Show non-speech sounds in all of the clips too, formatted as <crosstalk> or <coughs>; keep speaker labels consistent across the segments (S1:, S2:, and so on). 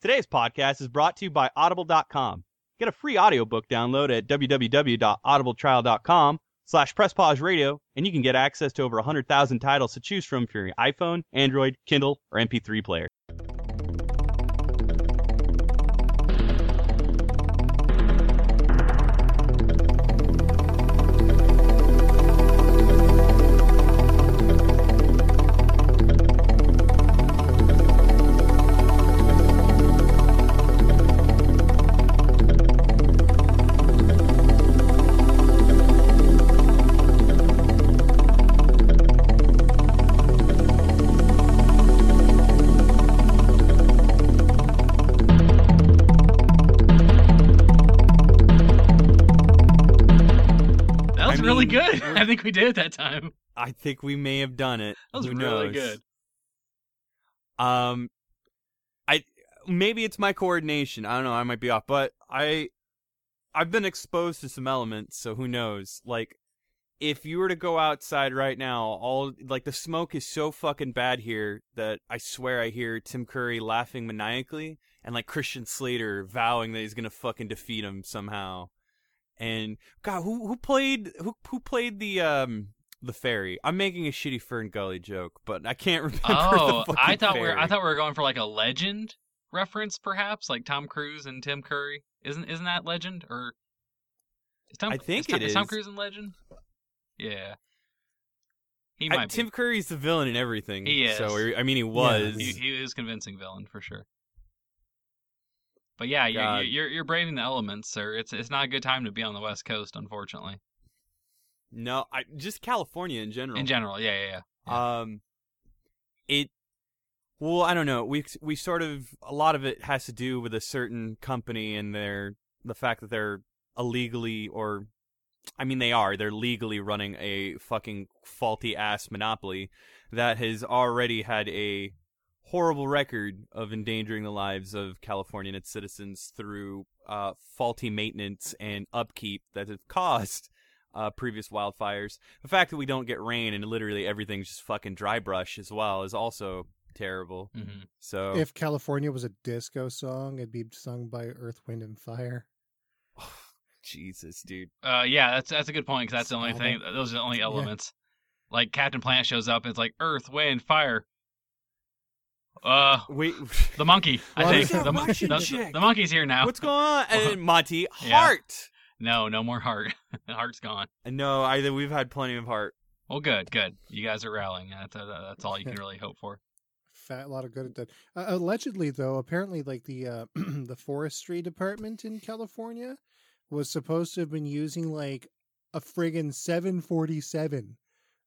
S1: Today's podcast is brought to you by Audible.com. Get a free audiobook download at www.audibletrial.com slash presspause and you can get access to over 100,000 titles to choose from for your iPhone, Android, Kindle, or MP3 player.
S2: We did it that time.
S1: I think we may have done it.
S2: That was
S1: Who
S2: really
S1: knows?
S2: good.
S1: Um, I maybe it's my coordination. I don't know. I might be off, but I I've been exposed to some elements, so who knows? Like, if you were to go outside right now, all like the smoke is so fucking bad here that I swear I hear Tim Curry laughing maniacally and like Christian Slater vowing that he's gonna fucking defeat him somehow. And God, who who played who who played the um the fairy? I'm making a shitty FernGully joke, but I can't <laughs> remember.
S2: Oh,
S1: the
S2: I thought we were I thought we were going for like a legend reference, perhaps, like Tom Cruise and Tim Curry. Isn't isn't that legend or? Is Tom,
S1: I think
S2: is Tom,
S1: it
S2: is Tom. Cruise in Legend? Yeah. He
S1: I-
S2: might
S1: Tim
S2: be.
S1: Curry's the villain in everything.
S2: He is.
S1: So I mean, he was.
S2: He, he is convincing villain for sure. But yeah, you're, you're you're braving the elements, sir. It's it's not a good time to be on the West Coast, unfortunately.
S1: no, I just California in general.
S2: In general, yeah, yeah, yeah.
S1: Um, it. Well, I don't know. We we sort of a lot of it has to do with a certain company and their the fact that they're illegally or, I mean, they are. They're legally running a fucking faulty ass monopoly that has already had a horrible record of endangering the lives of California and its citizens through uh, faulty maintenance and upkeep that have caused uh, previous wildfires. The fact that we don't get rain and literally everything's just fucking dry brush as well is also terrible.
S2: hmm
S1: So
S3: If California was a disco song, it'd be sung by Earth, Wind, and Fire. <sighs>
S1: Jesus, dude.
S2: Uh, yeah, that's that's a good point because that's the only thing. Those are the only
S3: Yeah.
S2: elements. Like Captain Planet shows up, and it's like Earth, Wind, Fire. Uh,
S1: Wait,
S2: the monkey. <laughs> I think
S3: is
S2: the, mon- the, the monkey's here now.
S1: what's going on? <laughs> And Monty,
S2: Yeah.
S1: heart.
S2: No, no more heart. <laughs> Heart's gone.
S1: No, either we've had plenty of heart.
S2: Well, good, good. You guys are rallying. That's uh, that's all you can really hope for.
S3: Fat, a lot of good at that. Uh, allegedly, though, apparently, like the uh, <clears throat> the forestry department in California was supposed to have been using like a friggin' 747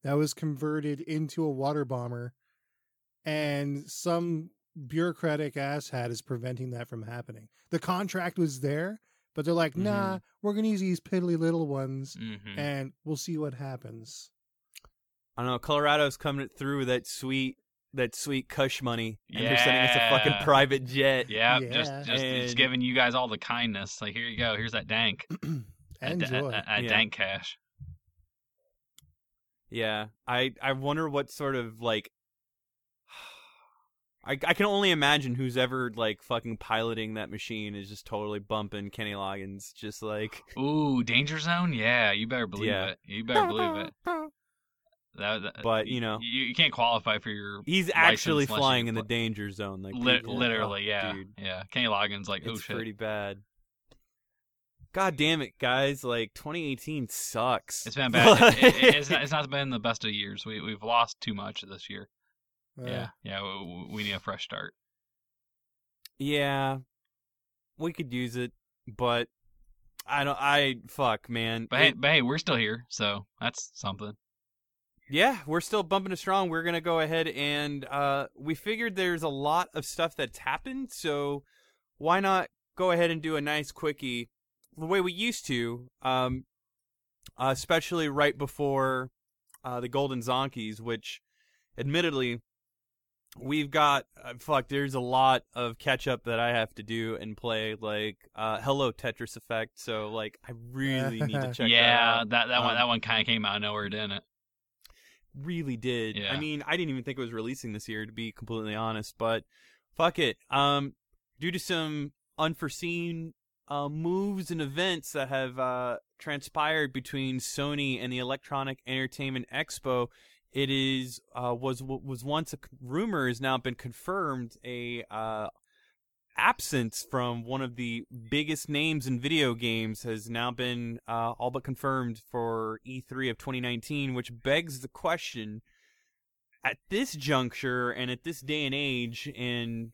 S3: that was converted into a water bomber, and some bureaucratic asshat is preventing that from happening. The contract was there, but they're like, nah, we're gonna use these piddly little ones,
S2: hmm
S3: and we'll see what happens.
S1: I don't know. Colorado's coming through with that sweet, that sweet Cush money, and they're sending us a fucking private jet.
S2: Yeah,
S3: Yeah.
S2: just just it's
S1: And-
S2: giving you guys all the kindness. Like here you go. Here's that dank. <clears throat> That, that,
S3: Enjoy.
S2: that- that
S1: Yeah.
S2: dank cash.
S1: Yeah, I I wonder what sort of like. I I can only imagine who's ever like fucking piloting that machine is just totally bumping Kenny Loggins, just like <gasps>
S2: Ooh, danger zone. Yeah, you better believe
S1: Yeah.
S2: it. You better believe it. That, that-
S1: But, you know.
S2: you, you can't qualify for your
S1: he's actually flying in the danger zone. Like
S2: Li- literally,
S1: oh,
S2: yeah,
S1: dude,
S2: yeah. Kenny Loggins like, oh
S1: it's
S2: shit.
S1: pretty bad. God damn it, guys! Like 2018 sucks.
S2: It's been bad. <laughs> It- it- it's, not, it's not been the best of years. We we've lost too much this year.
S3: Uh,
S2: yeah, yeah. We, we need a fresh start.
S1: yeah, we could use it, but I don't. I fuck, man.
S2: But hey,
S1: It-
S2: but hey, we're still here, so that's something.
S1: Yeah, we're still bumping it strong. We're gonna go ahead and uh, we figured there's a lot of stuff that's happened, so why not go ahead and do a nice quickie the way we used to, um, uh, especially right before uh, the Golden Zonkies, which, admittedly, we've got uh, fuck. There's a lot of catch up that I have to do and play, like uh, Hello Tetris Effect. So like, I really need to <laughs> check that
S2: yeah,
S1: out.
S2: that that one
S1: Um,
S2: that one kind of came out of nowhere, didn't it?
S1: really did.
S2: Yeah.
S1: I mean, I didn't even think it was releasing this year to be completely honest, but fuck it. Um due to some unforeseen uh, moves and events that have uh, transpired between Sony and the Electronic Entertainment Expo, it is uh, was was once a rumor has now been confirmed a uh, absence from one of the biggest names in video games has now been uh, all but confirmed for E3 of 2019, which begs the question: at this juncture and at this day and age, in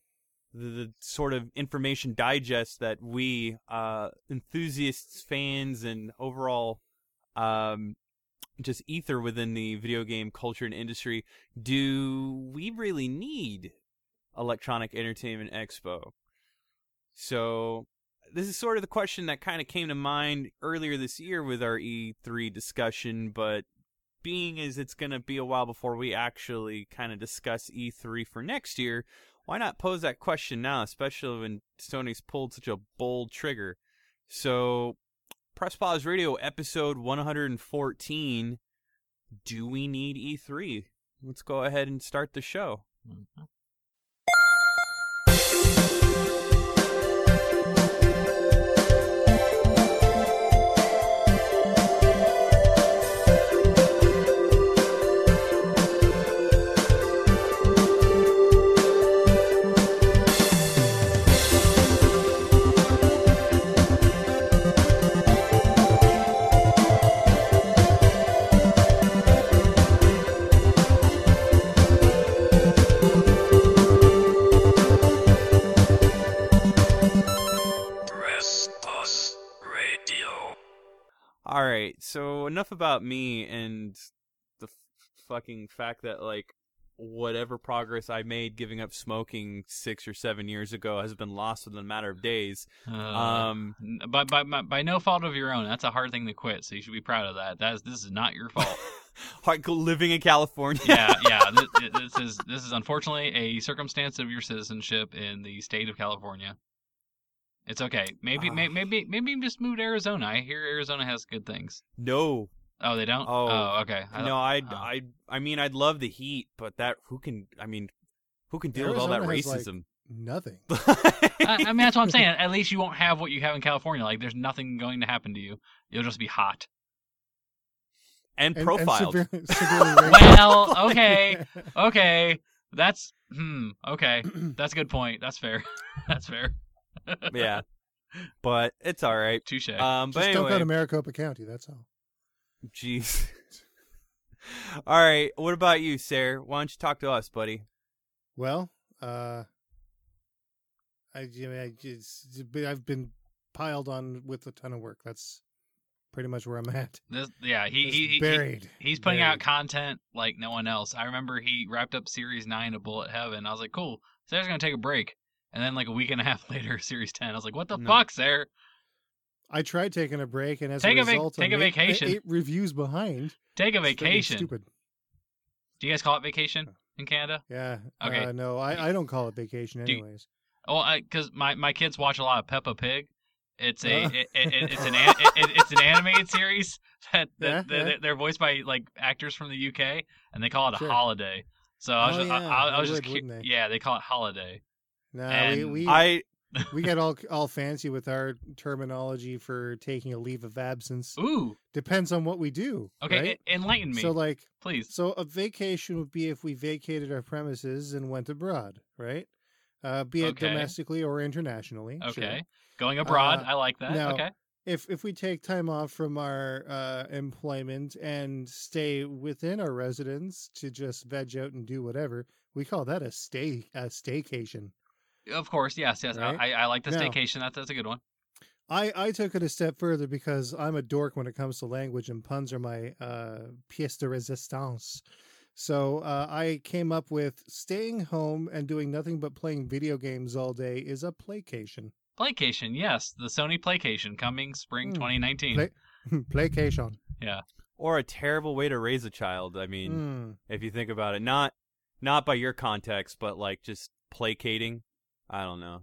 S1: the, the sort of information digest that we uh, enthusiasts, fans, and overall um, just ether within the video game culture and industry, do we really need Electronic Entertainment Expo? So this is sort of the question that kind of came to mind earlier this year with our E3 discussion, but being as it's going to be a while before we actually kind of discuss E3 for next year, why not pose that question now, especially when Sony's pulled such a bold trigger? So, Press Pause Radio episode 114 Do we need E3? Let's go ahead and start the show.
S2: Mhm.
S1: All right, so enough about me and the f- fucking fact that like whatever progress I made giving up smoking 6 or 7 years ago has been lost within a matter of days.
S2: Uh,
S1: Um
S2: by, by by by no fault of your own. That's a hard thing to quit. So you should be proud of that. That is this is not your <laughs> fault.
S1: like living in California.
S2: yeah, <laughs> yeah. This, this is this is unfortunately a circumstance of your citizenship in the state of California. It's okay. Maybe
S1: Ah.
S2: maybe, maybe maybe just move to Arizona. I hear Arizona has good things.
S1: no.
S2: Oh, they don't.
S1: Oh.
S2: okay. I
S1: No,
S2: thought-
S1: I
S2: oh.
S1: I I mean I'd love the heat, but that who can I mean who can deal with all that
S3: Arizona has, like,
S1: racism?
S3: Nothing. <laughs>
S2: I, I mean, that's what I'm saying. At least you won't have what you have in California. Like, there's nothing going to happen to you. You'll just be hot.
S1: and
S3: And- and
S1: profiled.
S3: severe- <laughs> severely.
S2: Well, <laughs> okay, okay. That's hmm. Okay, <clears throat> that's a good point. That's fair. that's fair.
S1: Yeah. But it's all right.
S2: Touche.
S1: Um but
S3: Just don't go to Maricopa County. That's all.
S1: Jeez. <laughs> All right. What about you, Sarah? Why don't you talk to us, buddy?
S3: Well, uh, I, I mean, I just, I've been piled on with a ton of work. That's pretty much where I'm at.
S2: this, yeah, he,
S3: Just
S2: he, he, he he's putting out content like no one else. I remember he wrapped up Series Nine of Bullet Heaven. I was like, cool. Sarah's gonna take a break. And then like a week and a half <laughs> later, Series Ten. I was like, what the
S1: No.
S2: fuck, Sarah?
S3: I tried taking a break, and as
S2: Take
S3: a
S2: a vac-
S3: result,
S2: take
S3: I'm
S2: a
S3: eight-
S2: vacation.
S3: Eight reviews behind.
S2: Take a vacation.
S3: Stupid.
S2: Do you guys call it vacation in Canada?
S3: Yeah.
S2: Okay.
S3: Uh, no, I, I don't call it vacation
S2: you-
S3: anyways.
S2: Oh, because my, my kids watch a lot of Peppa Pig. It's a
S3: Uh.
S2: it, it, it's an <laughs> an- it, it's an animated series <laughs> that, that,
S3: Yeah,
S2: that
S3: yeah.
S2: they're voiced by like actors from the UK, and they call it a
S3: Sure.
S2: holiday. So I was
S3: Oh,
S2: just,
S3: yeah,
S2: I, I was just
S3: would,
S2: cu- yeah, they call it holiday.
S3: No, we, we
S1: I <laughs>
S3: we get all all fancy with our terminology for taking a leave of absence.
S2: Ooh,
S3: Depends on what we do.
S2: okay,
S3: right?
S2: enlighten me,
S3: So like
S2: please.
S3: So a vacation would be if we vacated our premises and went abroad, right? Uh, be it
S2: Okay.
S3: domestically or internationally. sure.
S2: Okay, going abroad,
S3: Uh,
S2: I like that.
S3: now-
S2: okay,
S3: If if we take time off from our uh, employment and stay within our residence to just veg out and do whatever, we call that a stay a staycation.
S2: Of course, yes, yes.
S3: Right?
S2: I, I like the
S3: Now-
S2: staycation. That's that's a good one.
S3: I, I took it a step further because I'm a dork when it comes to language, and puns are my uh, pièce de résistance. So uh, I came up with staying home and doing nothing but playing video games all day is a playcation.
S2: Playcation, yes, the Sony Playcation coming spring
S3: Hmm.
S2: 2019.
S3: Play- <laughs> playcation. Yeah.
S1: Or a terrible way to raise a child. I mean,
S3: Mm.
S1: if you think about it, not not by your context, but like just placating. I don't know.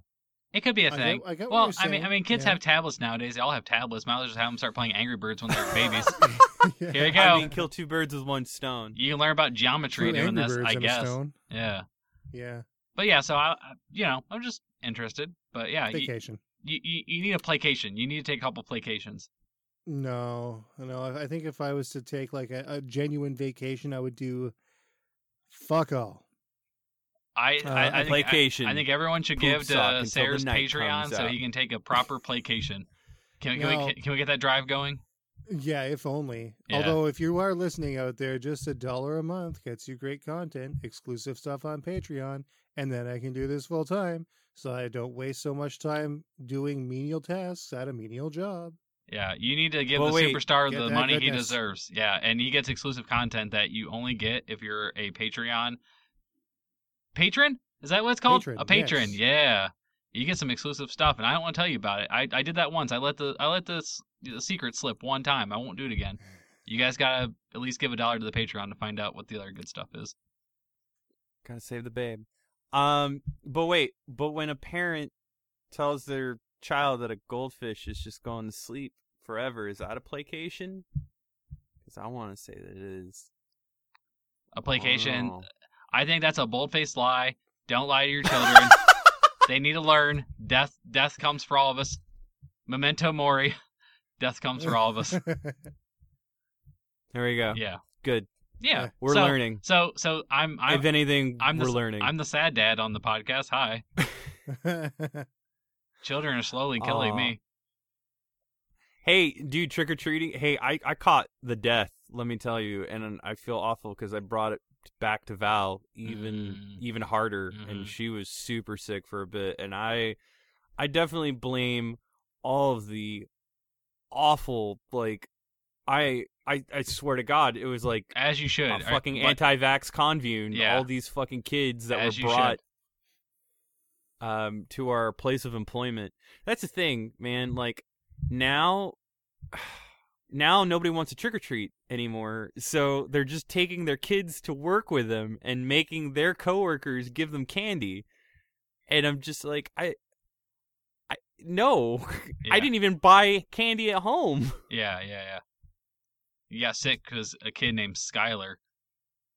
S2: It could be a thing.
S3: I get what
S2: well,
S3: you're
S2: I mean, I mean, kids
S3: yeah.
S2: have tablets nowadays. They all have tablets. Might as well just have them start playing Angry Birds when they're <laughs> babies. <laughs>
S3: Yeah.
S2: Here you go.
S1: I mean, kill two birds with one stone.
S2: you can learn about geometry
S3: Two
S2: doing
S3: Angry
S2: this,
S3: Birds
S2: I
S3: and a
S2: guess.
S3: stone.
S2: Yeah,
S3: Yeah.
S2: but yeah. So I, I- you know, I'm just interested. But yeah, you,
S3: Vacation.
S2: you, you you need a placation. You need to take a couple placations.
S3: No, no. I I think if I was to take like a, a genuine vacation, I would do fuck all.
S2: I
S3: Uh,
S2: I, I,
S3: a
S2: think, I,
S1: placation.
S2: I think everyone should
S1: Poop
S2: give to
S1: the
S2: Sayers Patreon so
S1: out.
S2: he can take a proper placation. Can, can,
S3: No.
S2: we, can we get that drive going?
S3: Yeah, if only.
S2: Yeah.
S3: Although, if you are listening out there, just a dollar a month gets you great content, exclusive stuff on Patreon, and then I can do this full time, so I don't waste so much time doing menial tasks at a menial job.
S2: Yeah, you need to give
S1: Well,
S2: the
S1: wait,
S2: superstar the
S3: that
S2: money he deserves. Yeah, and he gets exclusive content that you only get if you're a Patreon patron. Is that what it's called?
S3: Patron,
S2: a patron.
S3: yes.
S2: Yeah, you get some exclusive stuff, and I don't want to tell you about it. I I did that once. I let the I let this the secret slip one time. I won't do it again. <laughs> You guys gotta at least give a dollar to the Patreon to find out what the other good stuff is.
S1: Gotta save the babe. Um, but wait, but when a parent tells their child that a goldfish is just going to sleep forever, is that a placation? Because I want to say that it is.
S2: A placation. I think that's a bold faced lie. Don't lie to your children. <laughs> they need to learn. Death death comes for all of us. Memento mori. Death comes for all of us. <laughs>
S1: There we go.
S2: Yeah.
S1: Good.
S2: Yeah.
S1: We're
S2: so,
S1: learning.
S2: So so I'm I'm
S1: if anything,
S2: I'm
S1: we're
S2: s-
S1: learning.
S2: I'm the sad dad on the podcast. Hi. <laughs> Children are slowly killing
S1: Aw.
S2: me.
S1: Hey, dude, trick or treating. Hey, I, I caught the death. Let me tell you, and I feel awful because I brought it back to Val even
S2: Mm.
S1: even harder,
S2: Mhm.
S1: and she was super sick for a bit. And I I definitely blame all of the awful like I I I swear to God, it was like
S2: As you should.
S1: a fucking
S2: but-
S1: anti-vax convune.
S2: Yeah.
S1: All these fucking kids that
S2: As
S1: were brought um to our place of employment. That's the thing, man. Like now <sighs> now nobody wants to trick or treat anymore. So they're just taking their kids to work with them and making their coworkers give them candy. And I'm just like I I no. <laughs>
S2: Yeah.
S1: I didn't even buy candy at home. <laughs>
S2: Yeah, yeah, yeah. You got sick because a kid named Skylar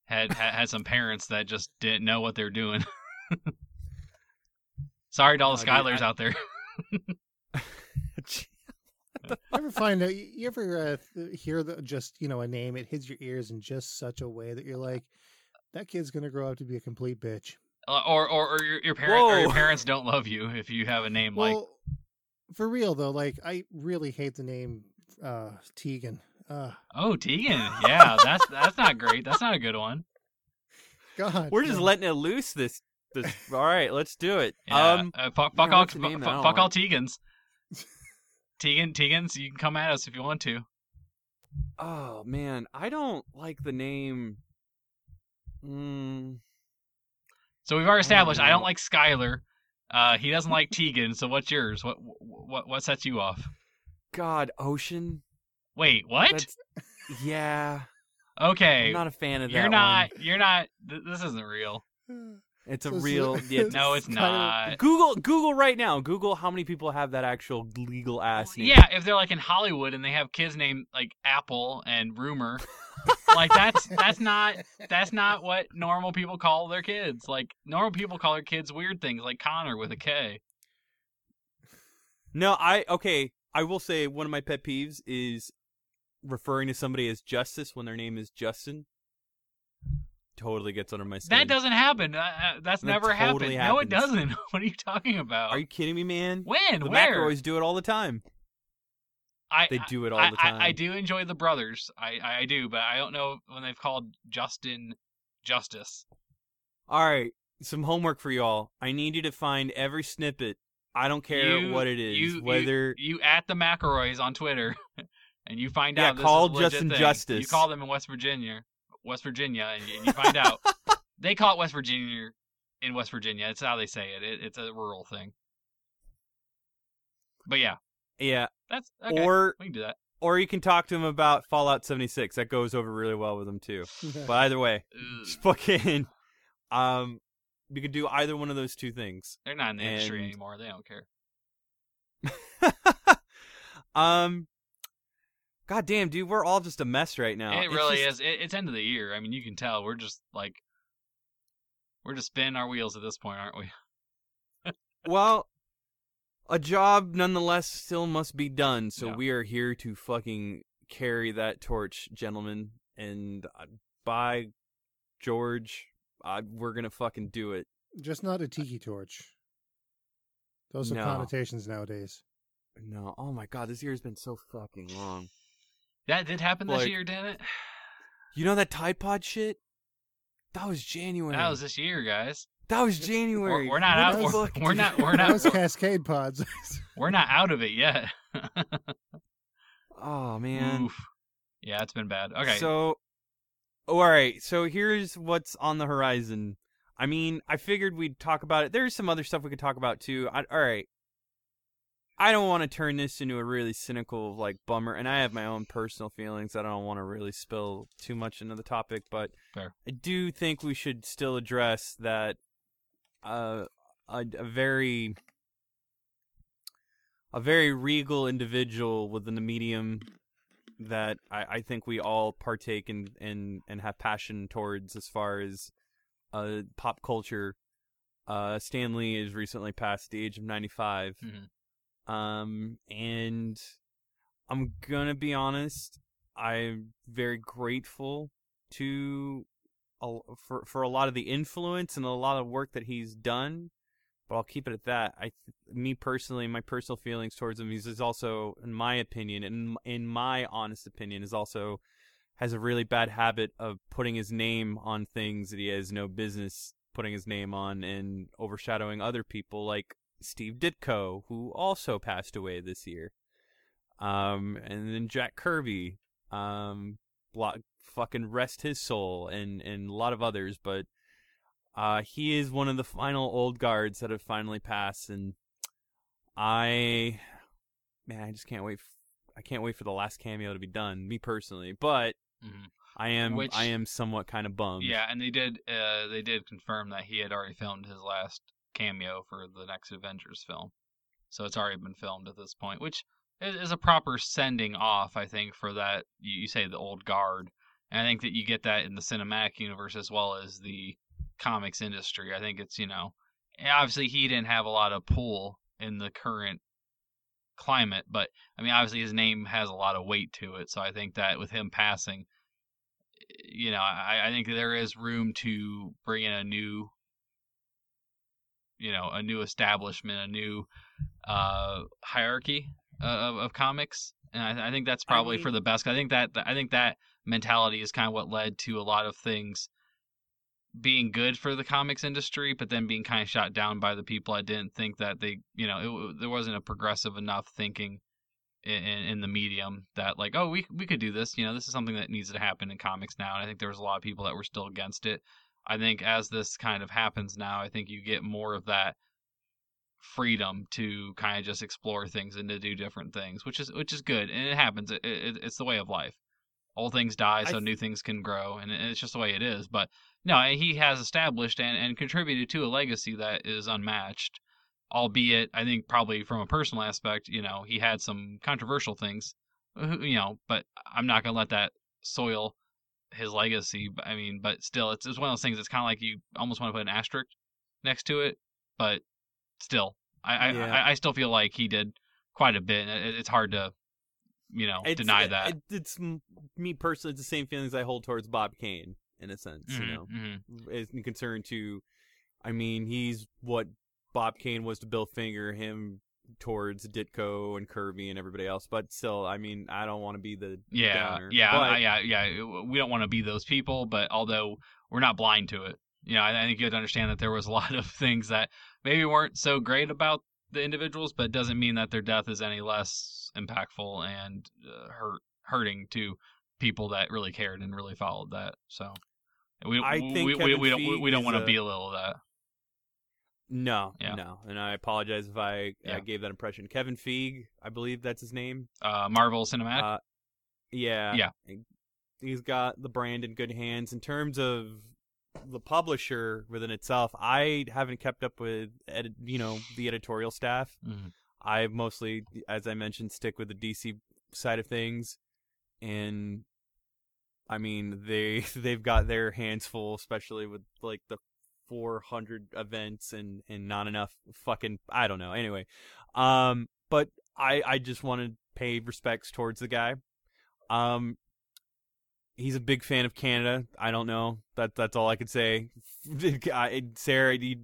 S2: had, had had some parents that just didn't know what they're doing. <laughs> Sorry to all the
S1: Oh, dude,
S2: Skylars
S1: I-
S2: out there. <laughs>
S3: You ever find out? You ever uh, hear the, just you know a name? It hits your ears in just such a way that you're like, that kid's gonna grow up to be a complete bitch.
S2: Uh, or or, or your, your parent or your parents don't love you if you have a name like
S3: for real though, like I really hate the name uh, Tegan. Uh,
S2: oh Tegan. Yeah, that's that's not great. That's not a good one. <laughs>
S3: God,
S1: We're just
S3: no.
S1: letting it loose this this all right, let's do it.
S2: Yeah,
S1: Um
S2: uh, fuck, fuck all fuck,
S1: name that I
S2: fuck, all
S1: like?
S2: Tegans. Tegan, Tegans, you can come at us if you want to.
S1: Oh man, I don't like the name. Mm,
S2: So we've already established I don't
S1: know.
S2: like Skylar. Uh, he doesn't like Tegan. So what's yours? What what what sets you off?
S1: God, Ocean.
S2: Wait, what?
S1: That's, yeah,
S2: okay,
S1: I'm not a fan of that.
S2: you're
S1: one.
S2: not. You're not. Th- this isn't real. <sighs> <laughs>
S1: It's a real. <laughs> Yeah,
S2: No, it's not. <laughs>
S1: Google Google right now. Google how many people have that actual legal ass name.
S2: Yeah, if they're like in Hollywood and they have kids named like Apple and Rumor, like that's that's not that's not what normal people call their kids. Like normal people call their kids weird things like Connor with a K.
S1: No, I okay. I will say one of my pet peeves is referring to somebody as Justice when their name is Justin. Totally gets under my skin.
S2: That doesn't happen. Uh, that's
S1: That
S2: never
S1: totally
S2: happened. No, it doesn't. <laughs> what are you talking about?
S1: Are you kidding me, man?
S2: when?
S1: The
S2: Where?
S1: McElroys do it all the time.
S2: I,
S1: They do it all
S2: I,
S1: the time.
S2: I, do enjoy the brothers. I, I do, but I don't know when they've called Justin Justice.
S1: All right, some homework for y'all. I need you to find every snippet. I don't care
S2: You-
S1: what it is,
S2: you, you-
S1: whether
S2: you, at the McElroys on Twitter, <laughs> and you find
S1: Yeah,
S2: out this
S1: call
S2: is a legit
S1: Justin
S2: thing.
S1: Justice.
S2: You call them in West Virginia, West Virginia, and you, and you find out <laughs> they call it West Virginia in West Virginia. It's how they say it. it it's a rural thing. But yeah,
S1: yeah,
S2: that's okay.
S1: or
S2: we can do that.
S1: or you can talk to him about Fallout 76. That goes over really well with him too. <laughs> But either way,
S2: Ugh.
S1: just <laughs> fucking um you could do either one of those two things.
S2: They're not in the industry anymore. They don't care.
S1: um God damn, dude, we're all just a mess right now.
S2: it
S1: It's
S2: really
S1: just-
S2: is. It, it's end of the year. I mean, you can tell we're just like we're just spinning our wheels at this point, aren't we? <laughs>
S1: well, a job nonetheless still must be done. So
S2: Yeah.
S1: we are here to fucking carry that torch, gentlemen. And uh, by George, uh, we're gonna fucking do it.
S3: Just not a tiki torch. Those are
S1: No.
S3: connotations nowadays.
S1: No, oh my god, this year's been so fucking long.
S2: That did happen this
S1: Like-
S2: year, didn't it? <sighs>
S1: You know that Tide Pod shit? That was January.
S2: That was this year, guys.
S1: That was
S2: We're,
S1: January.
S2: we're not out. We're,
S1: fuck,
S2: we're not. We're <laughs>
S3: That was. Cascade Pods. <laughs>
S2: We're not out of it yet. <laughs>
S1: Oh man.
S2: Oof. Yeah, it's been bad. Okay.
S1: So, oh, all right. So here's what's on the horizon. I mean, I figured we'd talk about it. There's some other stuff we could talk about too. I, all right. I don't want to turn this into a really cynical like bummer, and I have my own personal feelings. I don't want to really spill too much into the topic, but
S2: Fair.
S1: I do think we should still address that uh, a, a very a very regal individual within the medium that I, I think we all partake in, in and have passion towards as far as uh, pop culture. Uh, Stan Lee is recently past the age of 95.
S2: Mhm.
S1: Um, and I'm gonna be honest, I'm very grateful to for for a lot of the influence and a lot of work that he's done. But I'll keep it at that. I, me personally, my personal feelings towards him, he's is also, in my opinion, and in my honest opinion, is also has a really bad habit of putting his name on things that he has no business putting his name on and overshadowing other people like Steve Ditko, who also passed away this year. Um, and then Jack Kirby, um, blo- fucking rest his soul, and and a lot of others. But uh, he is one of the final old guards that have finally passed, and I, man, I just can't wait. F- I can't wait for the last cameo to be done. Me personally, but
S2: Mhm.
S1: I am
S2: Which-
S1: I am somewhat kind of bummed.
S2: Yeah, and they did. Uh, they did confirm that he had already filmed his last cameo for the next Avengers film, so it's already been filmed at this point, which is, a proper sending off, I think, for that. You, you say the old guard, and I think that you get that in the cinematic universe as well as the comics industry. I think it's you know, eh, obviously he didn't have a lot of pull in the current climate, but I mean, obviously his name has a lot of weight to it. So I think that with him passing, eh, you know, I, I think there is room to bring in a new, you know, a new establishment, a new uh, hierarchy of, of comics, and I, I think that's
S1: I
S2: probably for the best. I think that I think that mentality is kind of what led to a lot of things being good for the comics industry, but then being kind of shot down by the people I didn't think that they, you know, it, there wasn't a progressive enough thinking in, in, in the medium that like, oh, we we could do this. You know, this is something that needs to happen in comics now. And I think there was a lot of people that were still against it. I think as this kind of happens now, I think you get more of that freedom to kind of just explore things and to do different things, which is which is good, and it happens. It, it, it's the way of life. Old things die, so
S1: th-
S2: new things can grow, and it's just the way it is. But no, he has established and, and contributed to a legacy that is unmatched. Albeit, I think probably from a personal aspect, you know, he had some controversial things, you know, but I'm not gonna let that soil his legacy. I mean, but still, it's it's one of those things. It's kind of like you almost want to put an asterisk next to it, but still, I I,
S1: Yeah.
S2: I, I still feel like he did quite a bit. It, it's hard to, you know,
S1: It's-
S2: deny that.
S1: it- it's me personally. It's the same feelings I hold towards Bob Kane in a sense. You
S2: Mhm,
S1: know,
S2: mhm.
S1: is in concern to. I mean, he's what Bob Kane was to Bill Finger, him towards Ditko and Kirby and everybody else. But still, I mean, I don't want to be the
S2: Yeah,
S1: downer.
S2: yeah,
S1: But-
S2: I- yeah, yeah. We don't want to be those people, but although we're not blind to it, you know, I I think you have to understand that there was a <laughs> lot of things that maybe weren't so great about the individuals, but it doesn't mean that their death is any less impactful and uh, hurt hurting to people that really cared and really followed that. So we
S1: I
S2: we,
S1: think
S2: we, we, don't we, we don't want to be
S1: a-
S2: belittle that.
S1: No,
S2: Yeah.
S1: no, and I apologize if I,
S2: Yeah.
S1: Gave that impression. Kevin Feige, I believe that's his name.
S2: Uh, Marvel Cinematic.
S1: Uh, yeah,
S2: Yeah.
S1: He's got the brand in good hands. In terms of the publisher within itself, I haven't kept up with, edit, you know, the editorial staff.
S2: Mhm.
S1: I mostly, as I mentioned, stick with the DC side of things, and I mean they <laughs> they've got their hands full, especially with like the 400 events and and not enough fucking I don't know. Anyway, um, but I I just want to pay respects towards the guy. Um, he's a big fan of Canada. I don't know. That that's all I could say. <laughs> I- Sarah, you,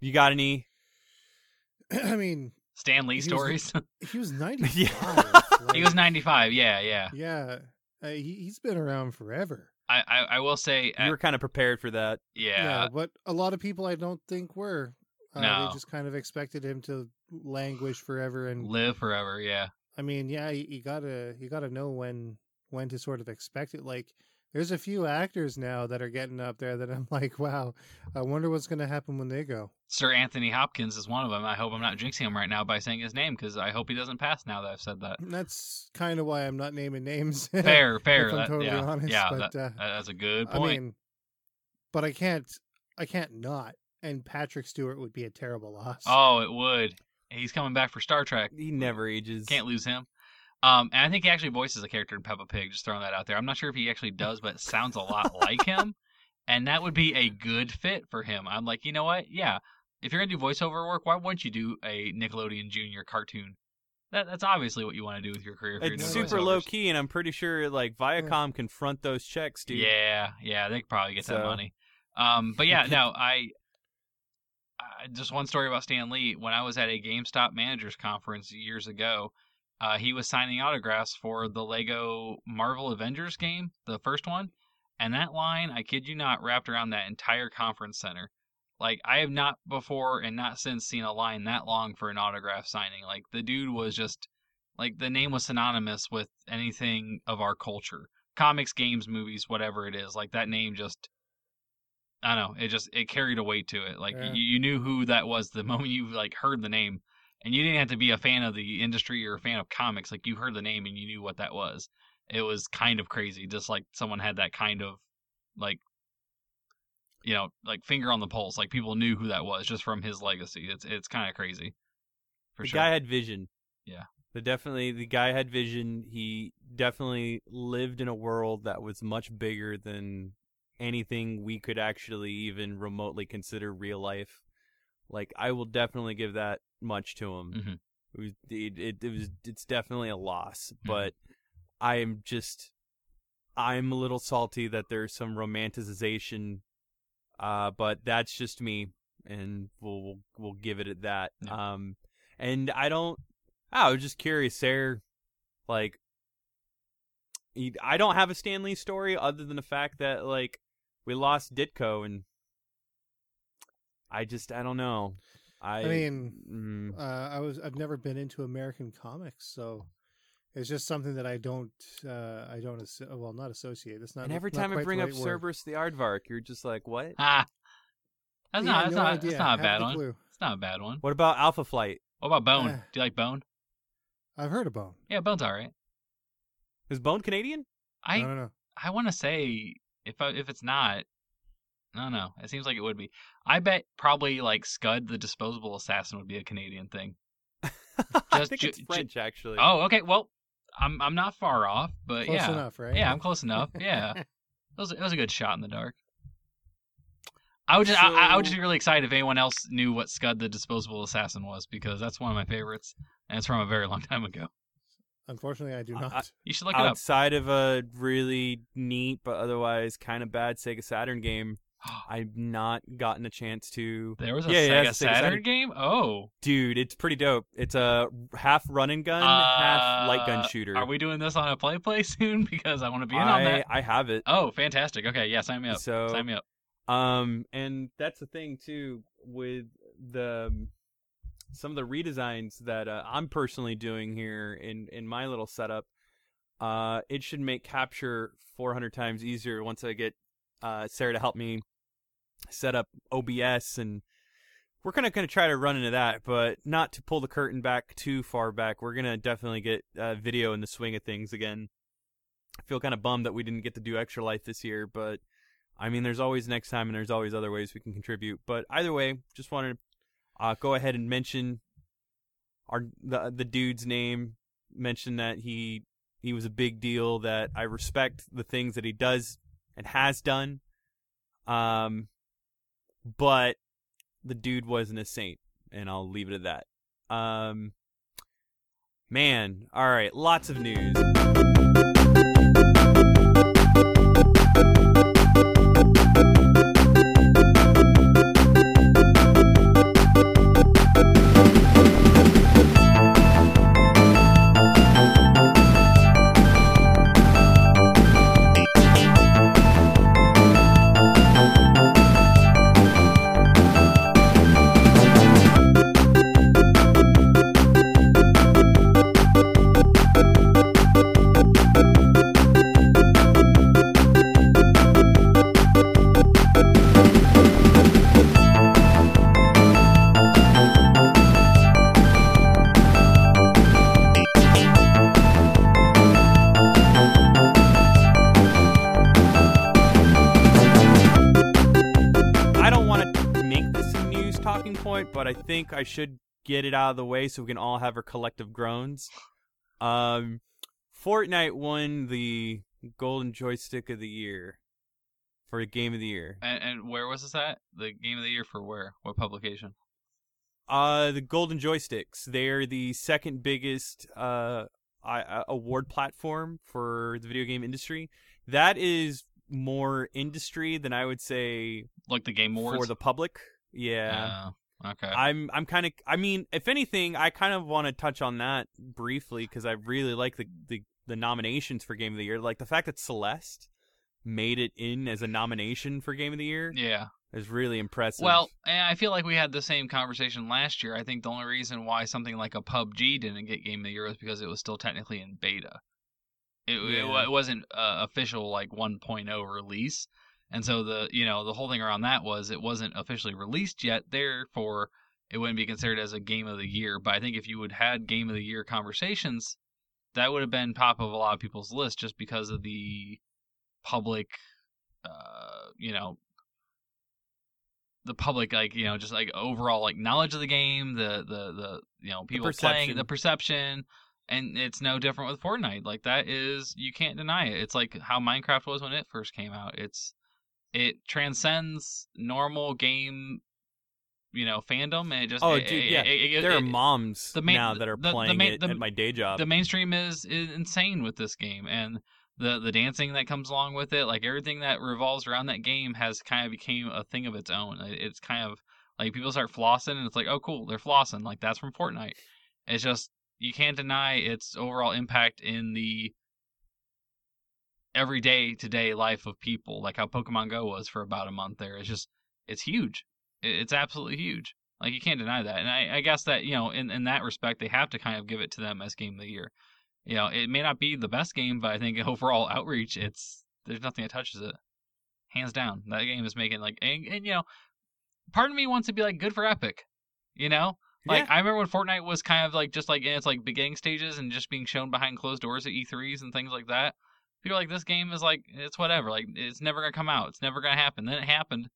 S1: you got any? <clears throat>
S3: I mean,
S2: Stan Lee
S3: He was-
S2: stories. <laughs>
S3: he was <laughs> 95.
S1: Yeah.
S2: he was 95. Yeah, yeah.
S3: Yeah. Uh, he, he's been around forever.
S2: I, I, I will say, uh,
S1: You were kind of prepared for that.
S2: yeah,
S3: but a lot of people I don't think were. Uh,
S2: No.
S3: They just kind of expected him to languish forever, and
S2: live forever. Yeah.
S3: I mean, yeah, you, you gotta you gotta know when when to sort of expect it. Like, there's a few actors now that are getting up there that I'm <laughs> like, wow, I wonder what's gonna happen when they go.
S2: Sir Anthony Hopkins is one of them. I hope I'm not jinxing him right now by saying his name because I hope he doesn't pass now that I've said that.
S3: And that's kind of why I'm not naming names.
S2: Fair, <laughs> fair.
S3: if I'm
S2: that-
S3: totally
S2: yeah,
S3: honest,
S2: yeah.
S3: but,
S2: that-
S3: uh,
S2: that's a good
S3: I
S2: point.
S3: mean, but I can't, I can't not. And Patrick Stewart would be a terrible loss.
S2: oh, it would. He's coming back for Star Trek.
S1: He never ages.
S2: Can't lose him. Um, and I think he actually voices a character in Peppa Pig. Just throwing that out there. I'm not sure if he actually does, but it sounds a lot <laughs> like him, and that would be a good fit for him. I'm like, you know what? Yeah, if you're gonna do voiceover work, why wouldn't you do a Nickelodeon Junior cartoon? That, that's obviously what you want to do with your career. If you're
S1: It's super
S2: voiceovers.
S1: low key, and I'm pretty sure like Viacom can front those checks, dude.
S2: Yeah, yeah, they could probably get that money. Um, but yeah, no, <laughs> I, I just one story about Stan Lee. When I was at a GameStop managers conference years ago, uh, he was signing autographs for the Lego Marvel Avengers game, the first one, and that line, I kid you not, wrapped around that entire conference center. Like I have not before and not since seen a line that long for an autograph signing. Like the dude was just like the name was synonymous with anything of our culture comics, games, movies, whatever it is. Like that name just, I don't know, it just it carried a weight to it. Like
S3: Yeah.
S2: you, you knew who that was the <laughs> moment you like heard the name, and you didn't have to be a fan of the industry or a fan of comics. Like you heard the name and you knew what that was. It was kind of crazy, just like someone had that kind of like. You know, like finger on the pulse. Like people knew who that was just from his legacy. It's it's kind of crazy. For
S1: the
S2: sure.
S1: guy had vision.
S2: Yeah.
S1: The definitely the guy had vision. He definitely lived in a world that was much bigger than anything we could actually even remotely consider real life. Like I will definitely give that much to him.
S2: Mhm.
S1: It, was, it, it, it was it's definitely a loss,
S2: Mm-hmm.
S1: but I am just I'm a little salty that there's some romanticization uh but that's just me and we'll we'll, we'll give it at that.
S2: Yeah.
S1: Um and I don't I was just curious there like he- I don't have a Stan Lee story other than the fact that like we lost Ditko and I just I don't know. I,
S3: I mean,
S1: mm,
S3: uh, I was I've never been into American comics, so it's just something that I don't uh, I don't asso- well not associate. It's not.
S1: and every
S3: not
S1: time I
S3: quite the
S1: bring up
S3: right word.
S1: Cerebus the Aardvark, you're just like, what?
S2: Ah, that's
S3: Yeah,
S2: not that's
S3: no
S2: not
S3: idea.
S2: that's not a bad one.
S3: clue.
S2: It's not a bad one.
S1: What about Alpha Flight?
S2: What about Bone?
S3: Eh.
S2: Do you like Bone?
S3: I've heard of Bone.
S2: Yeah, Bone's all right.
S1: Is Bone Canadian?
S2: I
S3: no, no, no.
S2: I want to say if I, if it's not, I don't know. It seems like it would be. I bet probably like Scud the disposable assassin would be a Canadian thing. <laughs>
S1: I think
S2: ju-
S1: it's
S2: ju-
S1: French, actually.
S2: Oh, okay. Well, I'm I'm not far off, but
S3: Close
S2: yeah,
S3: enough, right?
S2: yeah, I'm close enough. Yeah, <laughs> it was it was a good shot in the dark. I would just I, I would just be really excited if anyone else knew what Scud the disposable assassin was because that's one of my favorites and it's from a very long <laughs> time ago.
S3: Unfortunately, I do not.
S1: I-
S2: You should look it up.
S1: Outside of a really neat but otherwise kind of bad Sega Saturn game, <gasps> I've not gotten a chance to.
S2: There was a
S1: Yeah, yeah,
S2: Sega
S1: a Sega
S2: Saturn
S1: Saturn.
S2: game. Oh,
S1: Dude, it's pretty dope. It's a half run and gun, half light gun
S2: Uh,
S1: shooter.
S2: Are we doing this on a play play <laughs> soon? Because I want to be in on that.
S1: I have it.
S2: Oh, fantastic. Okay, yeah, sign me up.
S1: So
S2: sign me up.
S1: Um, and that's the thing too with the some of the redesigns that uh, I'm personally doing here in in my little setup. Uh, it should make capture 400 times easier once I get uh Sarah to help me set up OBS and. We're gonna gonna try to run into that, but not to pull the curtain back too far back. We're gonna definitely get uh, video in the swing of things again. I feel kind of bummed that we didn't get to do Extra Life this year, but I mean, there's always next time, and there's always other ways we can contribute. But either way, just wanted to uh, go ahead and mention our the the dude's name. Mention that he he was a big deal. That I respect the things that he does and has done. Um, but the dude wasn't a saint, and I'll leave it at that. Um, man, all right, lots of news. Get it out of the way so we can all have our collective groans. Um, Fortnite won the Golden Joystick of the Year for Game of the Year.
S2: And, and where was this at? The game of the year for where? What publication?
S1: Uh, the Golden Joysticks. They're the second biggest uh, uh award platform for the video game industry. That is more industry than I would say
S2: Like the Game Awards.
S1: for the public. Yeah.
S2: Oh, okay.
S1: I'm I'm kind of I mean, if anything, I kind of want to touch on that briefly because I really like the, the the nominations for Game of the Year. Like the fact that Celeste made it in as a nomination for Game of the Year
S2: yeah.
S1: is really impressive.
S2: Well, and I feel like we had the same conversation last year. I think the only reason why something like a PUBG didn't get Game of the Year was because it was still technically in beta. It, it,
S1: Yeah.
S2: wa- it wasn't uh, official like 1.0 release, and so the you know the whole thing around that was it wasn't officially released yet. Therefore, it wouldn't be considered as a Game of the Year. But I think if you would had Game of the Year conversations, that would have been top of a lot of people's list just because of the public, uh, you know, the public like you know just like overall like knowledge of the game the the the you know people playing
S1: perception.
S2: the perception and it's no different with Fortnite like that is you can't deny it it's like how Minecraft was when it first came out it's it transcends normal game you know fandom and it just
S1: Oh,
S2: it-
S1: dude, yeah.
S2: it- it-
S1: there are moms
S2: the main-
S1: now that are
S2: the- the
S1: playing
S2: main-
S1: it
S2: the-
S1: at my day job.
S2: the mainstream is, is insane with this game and the the dancing that comes along with it like everything that revolves around that game has kind of became a thing of its own It- it's kind of like people start flossing and it's like oh cool they're flossing like that's from fortnite it's just you can't deny its overall impact in the everyday to day life of people like how pokemon go was for about a month there it's just it's huge it's absolutely huge like you can't deny that and i, I guess that you know in, in that respect they have to kind of give it to them as game of the year you know, it may not be the best game, but I think <laughs> overall outreach, it's there's nothing that touches it, hands down. That game is making like, and, and you know, part of me wants to be like good for Epic, you know, like
S1: Yeah.
S2: I remember when Fortnite was kind of like just like in its like beginning stages and just being shown behind closed doors at E3s and things like that. People like this game is like it's whatever, like it's never gonna come out, it's never gonna happen. Then it happened,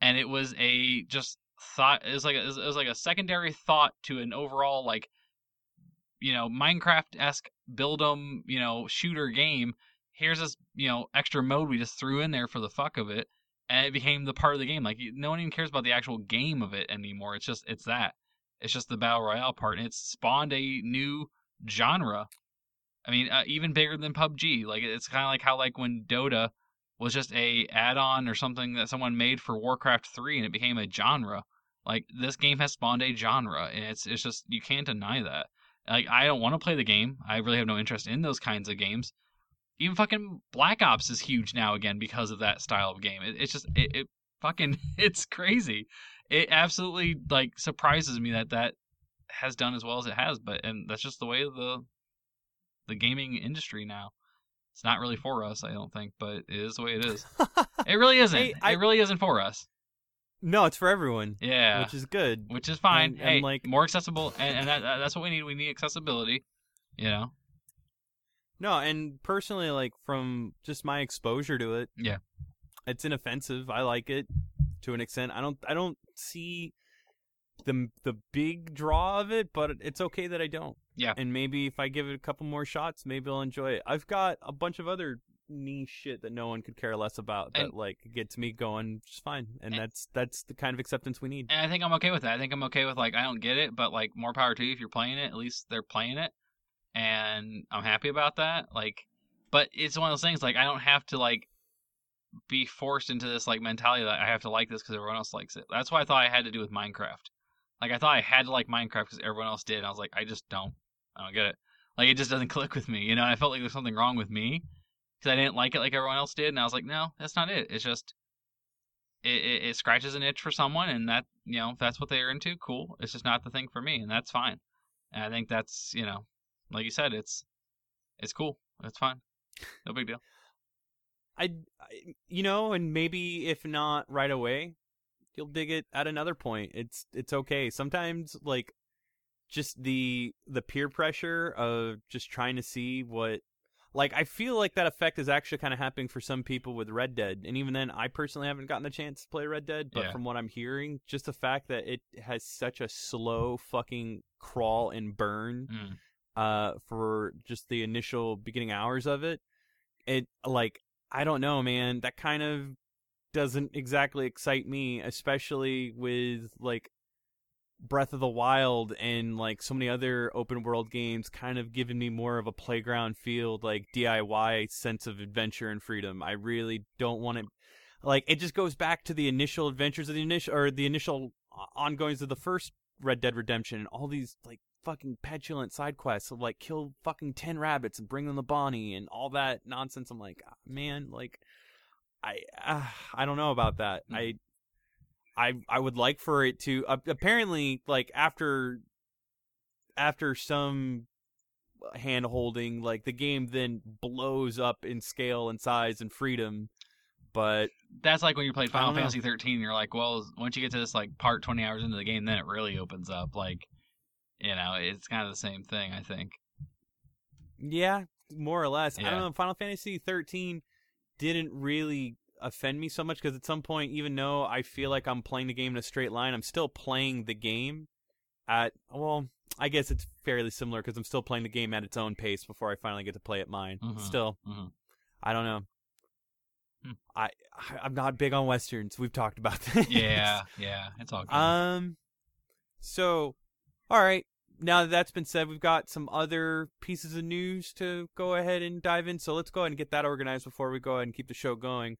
S2: and it was a just thought. It was like a, it was like a secondary thought to an overall like you know Minecraft esque build 'em you know shooter game. Here's this you know extra mode we just threw in there for the fuck of it, and it became the part of the game. Like no one even cares about the actual game of it anymore. It's just it's that. It's just the battle royale part, and it's spawned a new genre. I mean, uh, even bigger than PUBG. Like it's kind of like how like when Dota was just a add-on or something that someone made for Warcraft 3 and it became a genre. Like this game has spawned a genre and it's it's just you can't deny that. Like I don't want to play the game. I really have no interest in those kinds of games. Even fucking Black Ops is huge now again because of that style of game. It, it's just it, it fucking <laughs> it's crazy. It absolutely like surprises me that that has done as well as it has, but and that's just the way the the gaming industry now. It's not really for us, I don't think, but it is the way it is. <laughs> It really isn't.
S1: Hey, I-
S2: it really isn't for us.
S1: no, it's for everyone,
S2: Yeah.
S1: which is good.
S2: which is fine.
S1: And- and,
S2: hey,
S1: like-
S2: more accessible, and, and that, that's what we need. We need accessibility. You know.
S1: No, and personally, like from just my exposure to it,
S2: Yeah.
S1: it's inoffensive. I like it to an extent. I don't, I don't see the the big draw of it, but it's okay that I don't.
S2: Yeah.
S1: And maybe if I give it a couple more shots, maybe I'll enjoy it. I've got a bunch of other niche shit that no one could care less about that
S2: And-
S1: like gets me going just fine, and
S2: And-
S1: that's that's the kind of acceptance we need.
S2: And I think I'm okay with that. I think I'm okay with like I don't get it, but like more power to you if you're playing it. At least they're playing it, and I'm happy about that. Like, but it's one of those things like I don't have to like be forced into this like mentality that I have to like this because everyone else likes it. That's why I thought I had to do with Minecraft. Like I thought I had to like Minecraft because everyone else did. I was like, I just don't. I don't get it. Like it just doesn't <laughs> click with me, you know. And I felt like there's something wrong with me because I didn't like it like everyone else did. And I was like, no, that's not it. It's just it, it, it scratches an itch for someone, and that you know if that's what they're into, cool. It's just not the thing for me, and that's fine. And I think that's you know, like you said, it's it's cool. It's fine. No big deal.
S1: I you know, and maybe if not right away, you'll dig it at another point. It's it's okay. Sometimes like just the the peer pressure of just trying to see what like I feel like that effect is actually kind of happening for some people with Red Dead. And even then I personally haven't gotten the chance to play Red Dead, but
S2: Yeah.
S1: from what I'm hearing, just the fact that it has such a slow fucking crawl and burn
S2: Mm.
S1: uh for just the initial beginning hours of it it like i don't know man that kind of doesn't exactly excite me especially with like breath of the wild and like so many other open world games kind of giving me more of a playground feel like diy sense of adventure and freedom i really don't want to like it just goes back to the initial adventures of the initial or the initial ongoings of the first red dead redemption and all these like fucking petulant side quests of like kill fucking 10 rabbits and bring them the Bonnie and all that nonsense. I'm like, ah, man, like I uh, I don't know about that.
S2: Mm.
S1: I I I would like for it to uh, apparently like after after some hand holding like the game then blows up in scale and size and freedom but
S2: That's like when you
S1: play
S2: Final. Fantasy 13. You're like, well, once you get to this like part 20 hours into the game, then it really opens up. Like, you know, it's kind of the same thing. I think.
S1: Yeah, more or less. I don't know. Final Fantasy 13 didn't really offend me so much because at some point, even though I feel like I'm playing the game in a straight line, I'm still playing the game at well. I guess it's fairly similar because I'm still playing the game at its own pace before I finally get to play it mine.
S2: Mhm.
S1: Still,
S2: Mhm.
S1: I don't know.
S2: Hmm.
S1: I I'm not big on westerns. We've talked about <laughs> that.
S2: Yeah, yeah, it's all good.
S1: Um. So, all right. Now that that's been said, we've got some other pieces of news to go ahead and dive in. So let's go ahead and get that organized before we go ahead and keep the show going.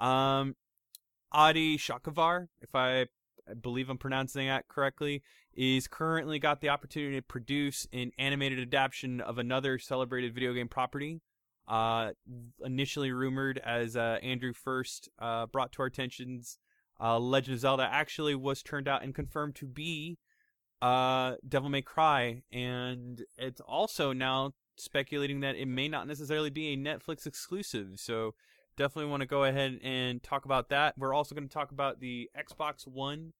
S1: Um, Adi Shakavar, if I, I believe I'm pronouncing that correctly, is currently got the opportunity to produce an animated adaptation of another celebrated video game property. Uh, initially rumored as uh, Andrew first uh, brought to our attentions uh, Legend of Zelda actually was turned out and confirmed to be uh, Devil May Cry, and it's also now speculating that it may not necessarily be a Netflix exclusive. So definitely want to go ahead and talk about that. We're also going to talk about the Xbox One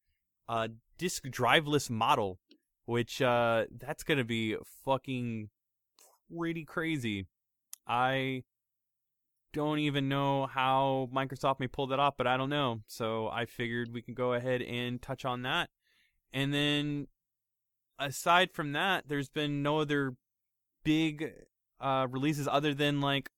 S1: uh, disc driveless model, which uh, that's going to be fucking pretty crazy. I don't even know how Microsoft may pull that off, but I don't know. So I figured we can go ahead and touch on that. And then aside from that, there's been no other big uh, releases other than like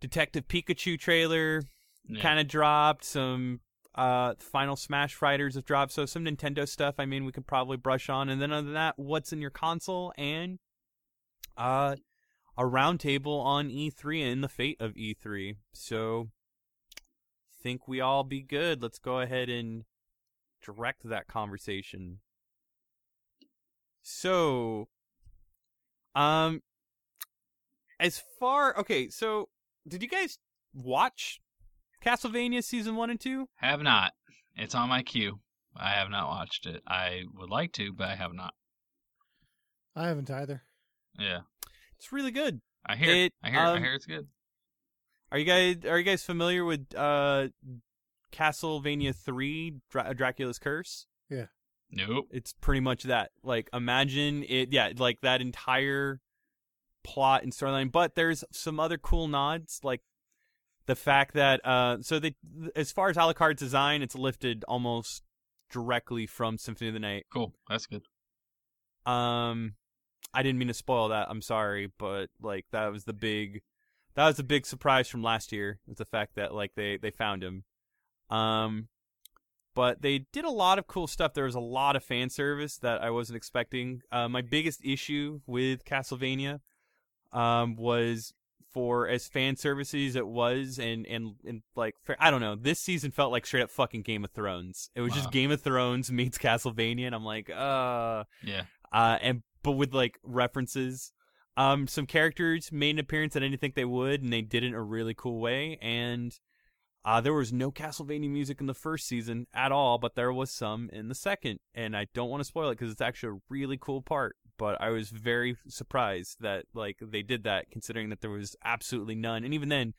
S1: Detective Pikachu trailer
S2: Yeah.
S1: kind of dropped, some uh Final Smash Fighters have dropped, so some Nintendo stuff. I mean, we could probably brush on, and then other than that, what's in your console and uh a roundtable on E3 and the fate of E3. So think we all be good. Let's go ahead and direct that conversation. So um as far okay, so did you guys watch Castlevania season 1 and 2?
S2: Have not. It's on my queue. I have not watched it. I would like to, but I have not.
S3: I haven't either.
S2: Yeah,
S1: It's really good.
S2: I hear.
S1: It,
S2: I hear. I
S1: um,
S2: hear it's good.
S1: Are you guys are you guys familiar with uh Castlevania 3 Dra- Dracula's Curse?
S2: Nope.
S1: It's pretty much that. Like imagine it yeah, like that entire plot and storyline, but there's some other cool nods like the fact that uh so they as far as Alucard's design, it's lifted almost directly from Symphony of the Night.
S2: Cool. That's good.
S1: Um, I didn't mean to spoil that. I'm sorry, but like that was the big that was a big surprise from last year. Was the fact that like they they found him. Um, but they did a lot of cool stuff. There was a lot of fan service that I wasn't expecting. Uh, my biggest issue with Castlevania um, was for as fan services as it was, and and and like I don't know, this season felt like straight up fucking Game of Thrones. It was
S2: Wow.
S1: just Game of Thrones <laughs> meets Castlevania, and I'm like, uh,
S2: Yeah.
S1: uh, and but with like references. Um, some characters made an appearance that I didn't think they would, and they did it in a really cool way. And uh, there was no Castlevania music in the first season at all, but there was some in the second. And I don't want to spoil it because it's actually a really cool part. But I was very surprised that like they did that, considering that there was absolutely none. And even then,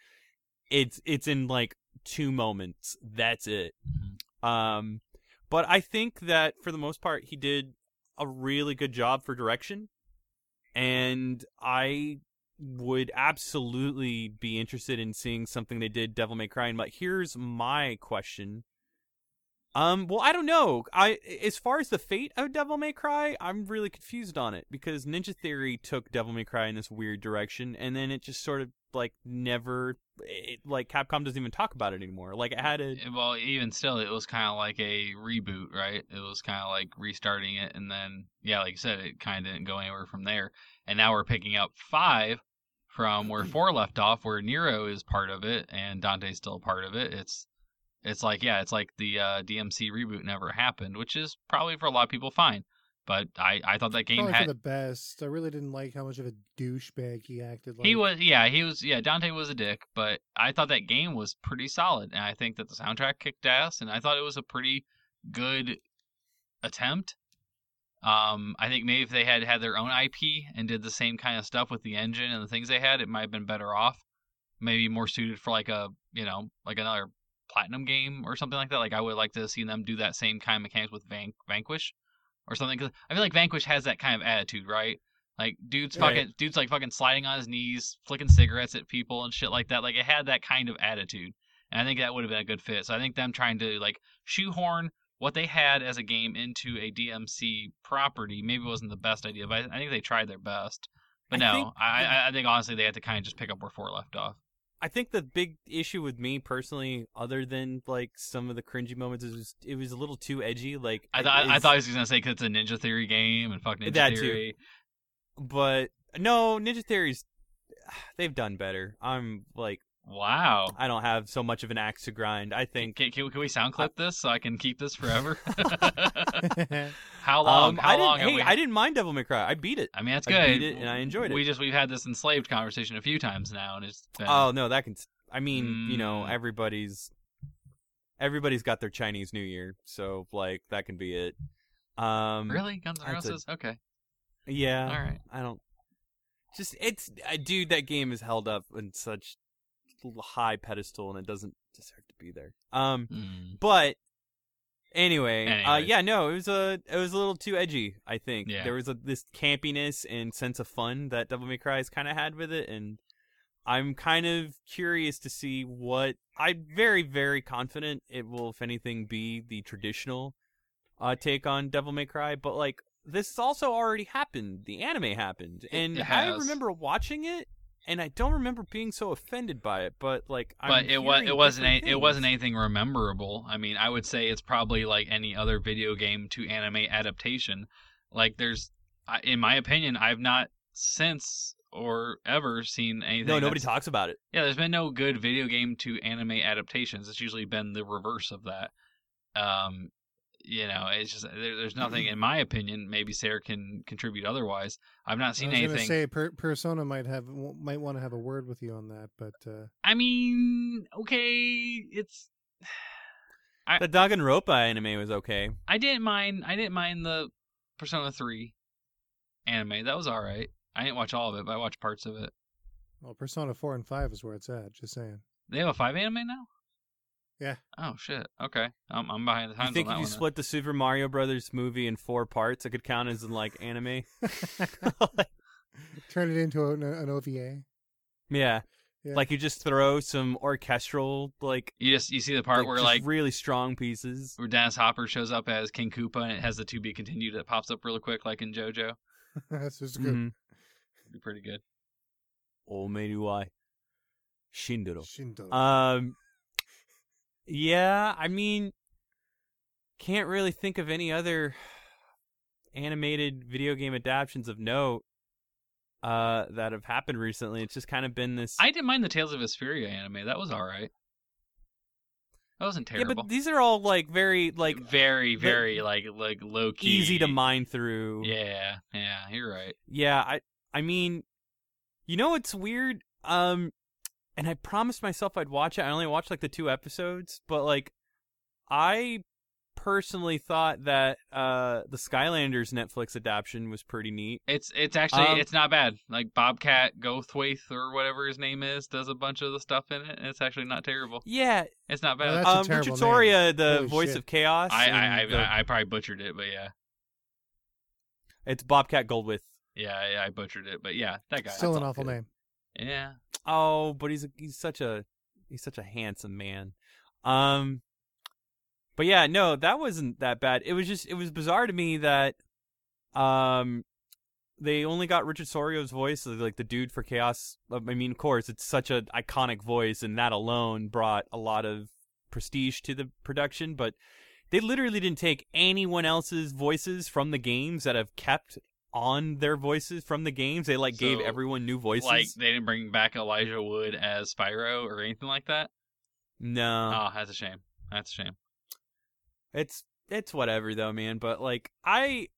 S1: it's it's in like two moments. That's it. Um, but I think that for the most part, he did a really good job for direction, and I would absolutely be interested in seeing something they did Devil May Cry. But here's my question. Um, well, I don't know. I as far as the fate of Devil May Cry, I'm really confused on it because Ninja Theory took Devil May Cry in this weird direction, and then it just sort of like never, it, like Capcom doesn't even talk about it anymore. Like it had a
S2: Well, even still, it was kind of like a reboot, right? It was kind of like restarting it, and then yeah, like you said, it kind of didn't go anywhere from there. And now we're picking up five from where four left off, where Nero is part of it and Dante's still part of it. It's it's like yeah, it's like the uh, DMC reboot never happened, which is probably for a lot of people fine. But I I thought that game
S3: Probably
S2: had
S3: for the best. I really didn't like how much of a douchebag he acted like.
S2: He was, yeah, he was, yeah. Dante was a dick, but I thought that game was pretty solid, and I think that the soundtrack kicked ass, and I thought it was a pretty good attempt. Um, I think maybe if they had had their own IP and did the same kind of stuff with the engine and the things they had, it might have been better off. Maybe more suited for like a, you know, like another platinum game or something like that. Like I would like to see them do that same kind of mechanics with Van- Vanquish or something. Cause I feel like Vanquish has that kind of attitude, right? Like dude's
S1: Right.
S2: fucking dude's like fucking sliding on his knees, flicking cigarettes at people and shit like that. Like it had that kind of attitude, and I think that would have been a good fit. So I think them trying to like shoehorn what they had as a game into a DMC property maybe wasn't the best idea, but I, I think they tried their best. But
S1: I
S2: no,
S1: think
S2: I,
S1: the-
S2: I I think honestly they had to kind of just pick up where four left off.
S1: I think the big issue with me personally, other than like some of the cringy moments, is it was, it was a little too edgy. Like
S2: I thought I thought he was gonna say because it's a Ninja Theory game and fuck Ninja
S1: That too.
S2: Theory.
S1: but no, Ninja Theory's <sighs> they've done better. I'm like
S2: Wow.
S1: I don't have so much of an axe to grind. I think
S2: Can, can, can we sound clip this so I can keep this forever? <laughs> <laughs> How long?
S1: um,
S2: How
S1: I didn't,
S2: long?
S1: Hey,
S2: we...
S1: I didn't mind Devil May Cry. I beat it.
S2: I mean, that's
S1: I
S2: good.
S1: beat it and I enjoyed it.
S2: We just we've had this enslaved conversation a few times now, and it's been,
S1: Oh no, that can. I mean, you know,
S2: Mm.
S1: everybody's everybody's got their Chinese New Year, so like that can be it. Um,
S2: really Guns N'
S1: that's a-
S2: Roses. Okay,
S1: Yeah.
S2: all right.
S1: I don't. Just it's, uh, dude. That game is held up in such high pedestal, and it doesn't deserve to be there. Um,
S2: Mm.
S1: but anyway, uh, yeah, no, it was a it was a little too edgy. I think
S2: Yeah.
S1: there was a this campiness and sense of fun that Devil May Cry has kind of had with it, and I'm kind of curious to see what I'm very very confident it will, if anything, be the traditional uh, take on Devil May Cry, but like. This has also already happened. The anime happened, and I remember watching it, and I don't remember being so offended by it. But like, I'm
S2: But it was it wasn't a, it wasn't anything rememberable. I mean, I would say it's probably like any other video game to anime adaptation. Like there's, in my opinion, I've not since or ever seen anything.
S1: No, nobody talks about it.
S2: Yeah, there's been no good video game to anime adaptations. It's usually been the reverse of that. Um, you know, it's just there, there's nothing, in my opinion. Maybe Sarah can contribute otherwise. I've not
S3: I
S2: seen
S3: was gonna
S2: anything.
S3: say per- Persona might have might want to have a word with you on that, but uh,
S2: I mean, okay, it's. <sighs> I-
S1: The Danganronpa anime was okay.
S2: I didn't mind. I didn't mind the Persona Three anime. That was all right. I didn't watch all of it, but I watched parts of it.
S3: well, Persona four and five is where it's at. Just saying.
S2: They have a five anime now.
S3: Yeah.
S2: Oh shit. Okay, I'm, I'm behind the
S1: You
S2: times
S1: think
S2: on
S1: if you
S2: one. then.
S1: split the Super Mario Brothers movie in four parts, it could count as in like anime? <laughs> <laughs>
S3: Turn it into an, an OVA.
S1: yeah.
S3: Yeah.
S1: Like you just throw some orchestral like,
S2: You just you see the part
S1: like,
S2: where
S1: just
S2: like
S1: really strong pieces.
S2: where Dennis Hopper shows up as King Koopa and it has the to be continued that pops up real quick like in JoJo. <laughs>
S3: That's just good.
S1: Mhm.
S2: Be pretty good.
S1: Oh, may do I. Shindoro. Um, yeah, I mean, can't really think of any other <sighs> animated video game adaptations of note uh, that have happened recently. It's just kind of been this.
S2: I didn't mind the Tales of Vesperia anime. That was all right. That wasn't terrible.
S1: yeah, but these are all like very like
S2: very, very like like low key,
S1: easy to mine through.
S2: Yeah, yeah, you're right.
S1: Yeah, I I mean, you know what's weird? Um and I promised myself I'd watch it. I only watched like the two episodes, but like I personally thought that uh the Skylanders Netflix adaptation was pretty neat.
S2: It's it's actually
S1: Um,
S2: it's not bad. Like Bobcat Goldthwait or whatever his name is does a bunch of the stuff in it, and it's actually not terrible.
S1: Yeah,
S2: It's not bad.
S3: That's
S1: um
S3: terrible
S1: Richard
S3: name.
S1: Soria, the
S3: Holy
S1: voice
S3: shit.
S1: of Kaos.
S2: I I, I,
S1: the-
S2: I I probably butchered it, but yeah,
S1: it's Bobcat Goldthwait.
S2: yeah, yeah, I butchered it, but yeah, that guy.
S3: Still an awful
S1: good.
S3: name.
S2: Yeah,
S1: Oh, but he's a, he's such a he's such a handsome man. Um but yeah, no, that wasn't that bad. It was just it was bizarre to me that um they only got Richard Sorio's voice, like the dude for Kaos. I mean, of course, it's such an iconic voice, and that alone brought a lot of prestige to the production. But they literally didn't take anyone else's voices from the games that have kept on their voices from the games. They like gave everyone new voices.
S2: like they didn't bring back Elijah Wood as Spyro or anything like that.
S1: no,
S2: oh, that's a shame. That's a shame.
S1: It's it's whatever though, man. But like I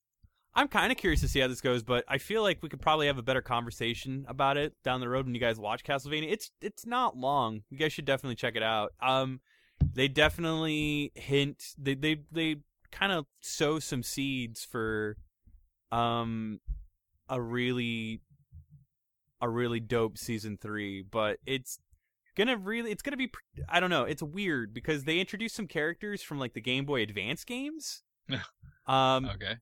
S1: I'm kind of curious to see how this goes, but I feel like we could probably have a better conversation about it down the road when you guys watch Castlevania. It's it's not long. You guys should definitely check it out. Um they definitely hint they they they kind of sow some seeds for um a really a really dope season 3, but it's gonna really it's gonna be i don't know it's weird because they introduced some characters from like the game boy advance games <laughs> um
S2: Okay.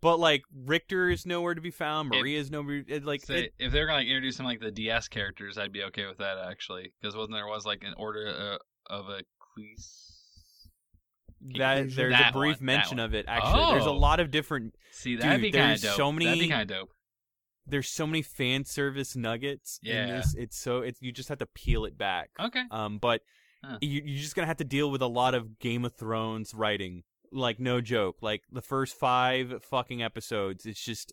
S1: but like richter is nowhere to be found
S2: If-
S1: maria is nowhere like
S2: Say,
S1: it-
S2: if they're gonna like introduce some like the DS characters, I'd be okay with that actually, because wasn't there was like an order uh, of Ecclesi-
S1: that there's
S2: That
S1: a brief
S2: one,
S1: mention of it actually there's a
S2: Oh.
S1: lot of different
S2: See, that'd
S1: Dude,
S2: be kind of
S1: there's
S2: dope.
S1: so
S2: That'd be
S1: many-
S2: kind of dope.
S1: there's so many fan service nuggets in
S2: Yeah.
S1: this it's so it's you just have to peel it back
S2: Okay.
S1: um but
S2: Huh.
S1: you, you're just gonna have to deal with a lot of game of thrones writing like no joke like the first five fucking episodes it's just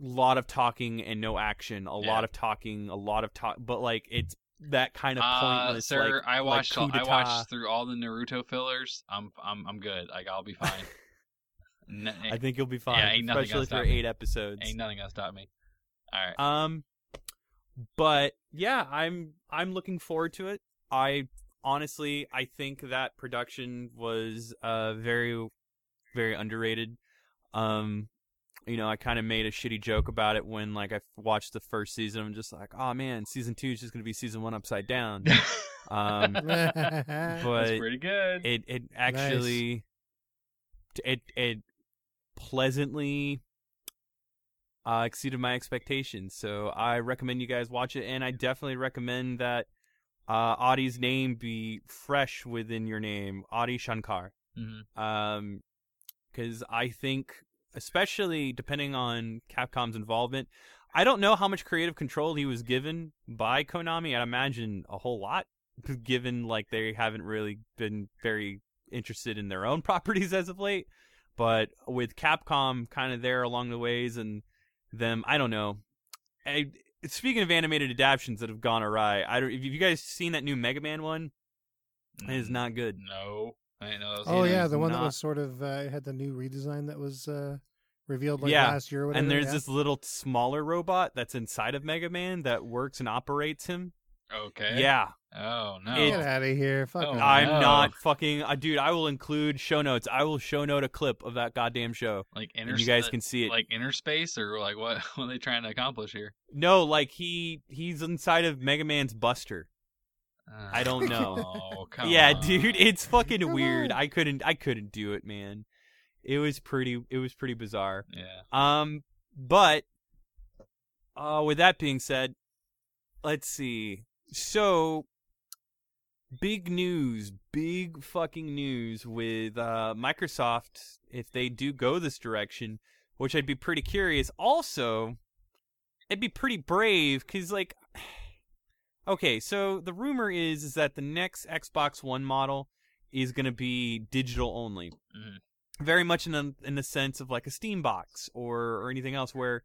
S1: a lot of talking and no action a
S2: Yeah.
S1: lot of talking a lot of talk but like it's that kind of
S2: Uh,
S1: pointless
S2: sir,
S1: like,
S2: I watched all, I watched through all the Naruto fillers. I'm I'm I'm good. Like I'll be fine. <laughs> N-
S1: i think you'll be fine
S2: ain't nothing
S1: especially for
S2: me.
S1: eight episodes
S2: ain't nothing gonna stop me. All right.
S1: Um, but yeah, I'm I'm looking forward to it. I honestly I think that production was uh very very underrated. Um, you know, I kind of made a shitty joke about it when like I watched the first season. I'm just like, oh man, season two is just gonna be season one upside down. um, <laughs>
S2: That's
S1: but
S2: pretty good.
S1: it it actually it it pleasantly uh, exceeded my expectations. So I recommend you guys watch it, and I definitely recommend that uh, Adi's name be fresh within your name, Adi Shankar.
S2: Mhm.
S1: Um, because I think, especially depending on Capcom's involvement, I don't know how much creative control he was given by Konami. I'd imagine a whole lot, <laughs> given like they haven't really been very interested in their own <laughs> properties as of late. But with Capcom kind of there along the ways and them, I don't know. I, speaking of animated adaptations that have gone awry, I don't. Have you guys seen that new Mega Man one? It is mm, not good.
S2: No, I know was
S3: Oh yeah,
S1: is
S3: the one that was sort of uh, had the new redesign that was uh, revealed like
S1: Yeah,
S3: last year. Or whatever.
S1: and there's
S3: yeah.
S1: this little smaller robot that's inside of Mega Man that works and operates him.
S2: Okay.
S1: Yeah,
S2: Oh no.
S1: It-
S3: Get out of here! Fuck
S2: Oh.
S1: I'm
S2: no.
S1: not fucking uh, dude. I will include show notes. I will show note a clip of that goddamn show,
S2: like inner.
S1: and you guys can see it.
S2: like inner space or like what? <laughs> What are they trying to accomplish here?
S1: no, like he he's inside of Mega Man's Buster. I don't know.
S2: Oh, come
S1: yeah,
S2: on.
S1: dude, it's fucking
S3: Come
S1: weird.
S3: on.
S1: I couldn't I couldn't do it, man. It was pretty it was pretty bizarre.
S2: Yeah.
S1: Um, but uh, with that being said, let's see. So, big news, big fucking news with uh, Microsoft if they do go this direction, which I'd be pretty curious. Also, it'd be pretty brave because, like, Okay, so the rumor is is that the next Xbox One model is going to be digital only.
S2: Mhm.
S1: Very much in the in the sense of like a Steam box or or anything else where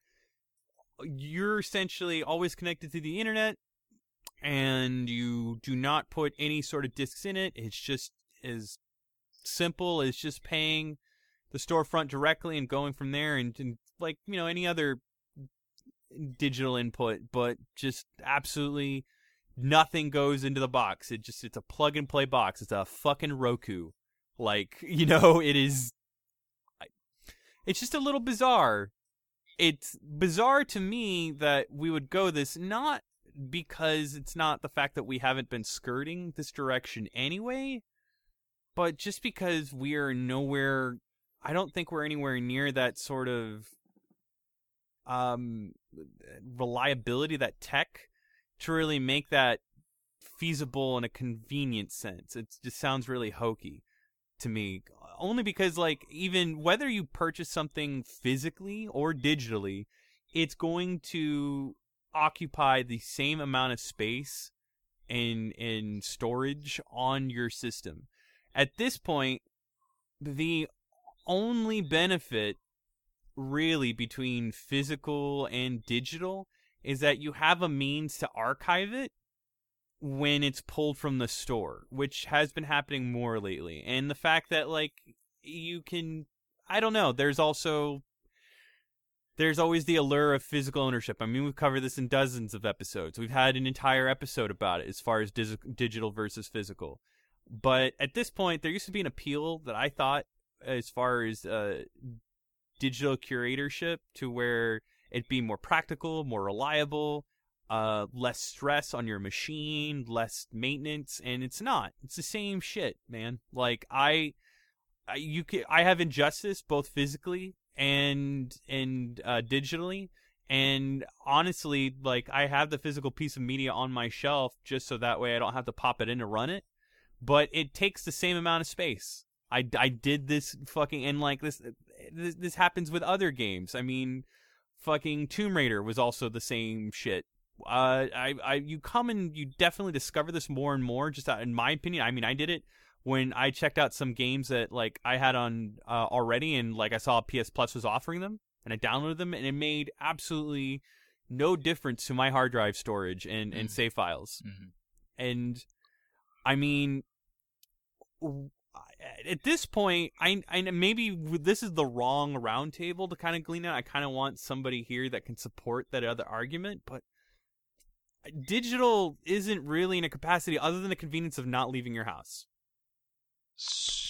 S1: you're essentially always connected to the internet and you do not put any sort of discs in it. It's just as simple as just paying the storefront directly and going from there and, and like, you know, any other digital input, but just absolutely nothing goes into the box. It just it's a plug and play box. It's a fucking Roku. Like, <laughs> you know, it is it's just a little bizarre. It's bizarre to me that we would go this not because it's not the fact that we haven't been skirting this direction anyway, but just because we are nowhere I don't think we're anywhere near that sort of um reliability that tech to really make that feasible in a convenient sense. It just sounds really hokey to me. Only because, like, even whether you purchase something physically or digitally, it's going to occupy the same amount of space in in storage on your system. At this point, the only benefit really between physical and digital is that you have a means to archive it when it's pulled from the store, which has been happening more lately. And the fact that like you can I don't know, there's also there's always the allure of physical ownership. I mean, we've covered this in dozens of episodes. We've had an entire episode about it as far as dis- digital versus physical. But at this point, there used to be an appeal that I thought as far as uh, digital curatorship to where it'd be more practical, more reliable, uh, less stress on your machine, less maintenance, and it's not. It's the same shit, man. Like I, I you can, I have injustice both physically and and uh, digitally, and honestly, like I have the physical piece of media on my shelf just so that way I don't have to pop it in to run it, but it takes the same amount of space. I, I did this fucking and like this this this happens with other games. I mean, fucking Tomb Raider was also the same shit. Uh, I, I, you come and you definitely discover this more and more. Just uh, in my opinion, I mean, I did it when I checked out some games that like I had on uh, already, and like I saw PS Plus was offering them, and I downloaded them, and it made absolutely no difference to my hard drive storage and and
S2: Mhm.
S1: save files.
S2: Mhm.
S1: And I mean, w- at this point, I, I maybe this is the wrong roundtable to kind of glean out. I kind of want somebody here that can support that other argument, but digital isn't really in a capacity other than the convenience of not leaving your house.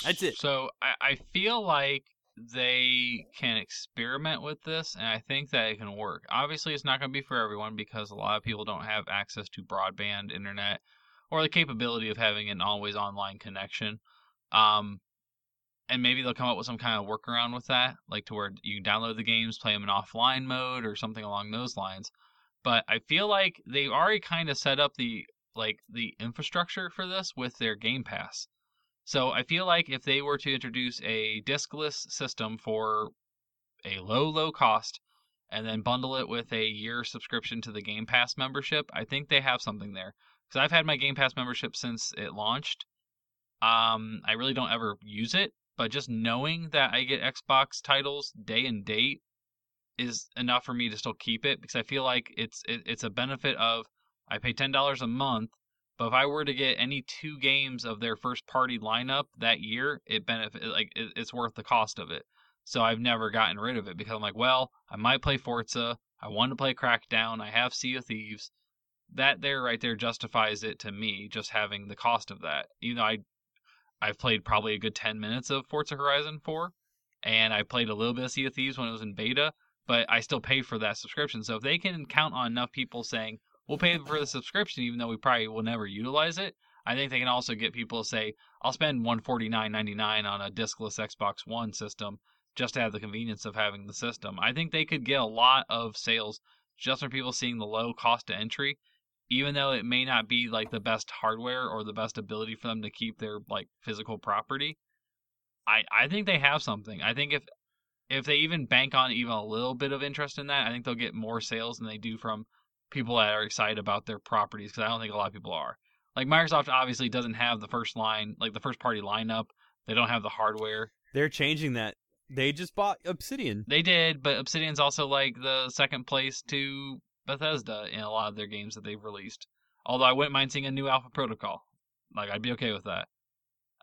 S1: That's it.
S2: So I, I feel like they can experiment with this, and I think that it can work. Obviously, it's not going to be for everyone because a lot of people don't have access to broadband internet or the capability of having an always online connection. Um, and maybe they'll come up with some kind of workaround with that, like to where you can download the games, play them in offline mode, or something along those lines. But I feel like they've already kind of set up the like the infrastructure for this with their Game Pass. So I feel like if they were to introduce a diskless system for a low, low cost and then bundle it with a year subscription to the Game Pass membership, I think they have something there. Because I've had my Game Pass membership since it launched. Um, I really don't ever use it, but just knowing that I get Xbox titles day and date is enough for me to still keep it because I feel like it's it, it's a benefit of I pay ten dollars a month but if I were to get any two games of their first party lineup that year, it benefit like it, it's worth the cost of it. So I've never gotten rid of it because I'm like, well, I might play Forza. I want to play Crackdown. I have Sea of Thieves. That there right there justifies it to me just having the cost of that. Even though I I've played probably a good 10 minutes of Forza Horizon 4 and I played a little bit of Sea of Thieves when it was in beta, but I still pay for that subscription. So if they can count on enough people saying, we'll pay for the subscription even though we probably will never utilize it. I think they can also get people to say, I'll spend one forty nine ninety nine on a discless Xbox One system just to have the convenience of having the system. I think they could get a lot of sales just from people seeing the low cost to entry, even though it may not be like the best hardware or the best ability for them to keep their like physical property. I I think they have something. I think if if they even bank on even a little bit of interest in that, I think they'll get more sales than they do from people that are excited about their properties because I don't think a lot of people are. Like Microsoft obviously doesn't have the first line, like the first party lineup. They don't have the hardware.
S1: They're changing that. They just bought Obsidian.
S2: They did, but Obsidian's also like the second place to Bethesda in a lot of their games that they've released. Although I wouldn't mind seeing a new Alpha Protocol. Like I'd be okay with that.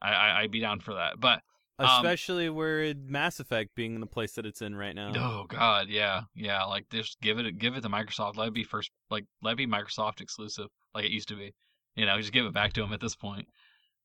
S2: I, I I'd be down for that. But Um,
S1: Especially where Mass Effect being in the place that it's in right now.
S2: Oh God, yeah, yeah. Like just give it, give it to Microsoft. Let it be first, like let it be Microsoft exclusive, like it used to be. You know, just give it back to them at this point.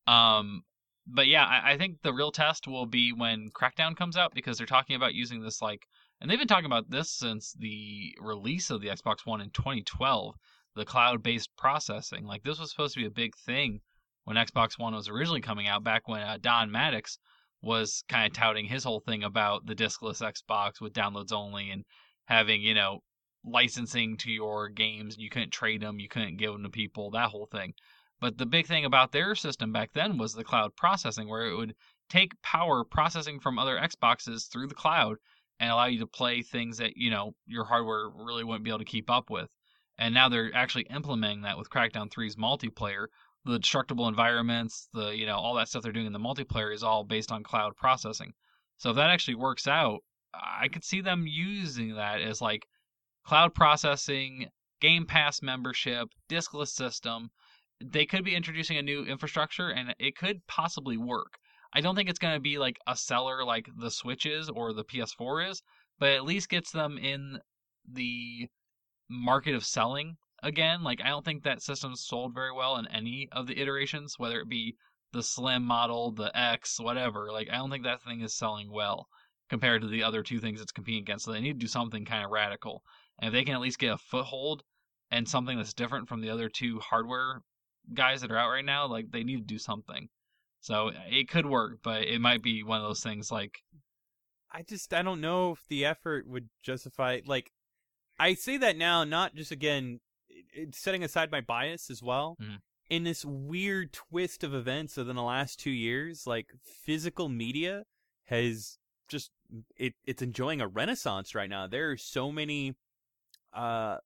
S2: Um, but yeah, I, I think the real test will be when Crackdown comes out because they're talking about using this like, and they've been talking about this since the release of the Xbox One in 2012. The cloud-based processing, like this was supposed to be a big thing when Xbox One was originally coming out, back when uh, Don Mattrick was kind of touting his whole thing about the diskless Xbox with downloads only and having, you know, licensing to your games. You couldn't trade them, you couldn't give them to people, that whole thing. But the big thing about their system back then was the cloud processing, where it would take power processing from other Xboxes through the cloud and allow you to play things that, you know, your hardware really wouldn't be able to keep up with. And now they're actually implementing that with Crackdown 3's multiplayer, the destructible environments, the you know all that stuff they're doing in the multiplayer is all based on cloud processing. So if that actually works out, I could see them using that as like cloud processing, Game Pass membership, diskless system. They could be introducing a new infrastructure and it could possibly work. I don't think it's going to be like a seller like the Switch is or the PS4 is, but at least gets them in the market of selling again. Like I don't think that system's sold very well in any of the iterations, whether it be the slim model, the X, whatever. Like I don't think that thing is selling well compared to the other two things it's competing against. So they need to do something kind of radical. And if they can at least get a foothold and something that's different from the other two hardware guys that are out right now, like they need to do something. So it could work, but it might be one of those things like
S1: I just I don't know if the effort would justify like I say that now not just again setting aside my bias as well.
S2: Mhm.
S1: In this weird twist of events within the last two years, like physical media has just it it's enjoying a renaissance right now. There are so many uh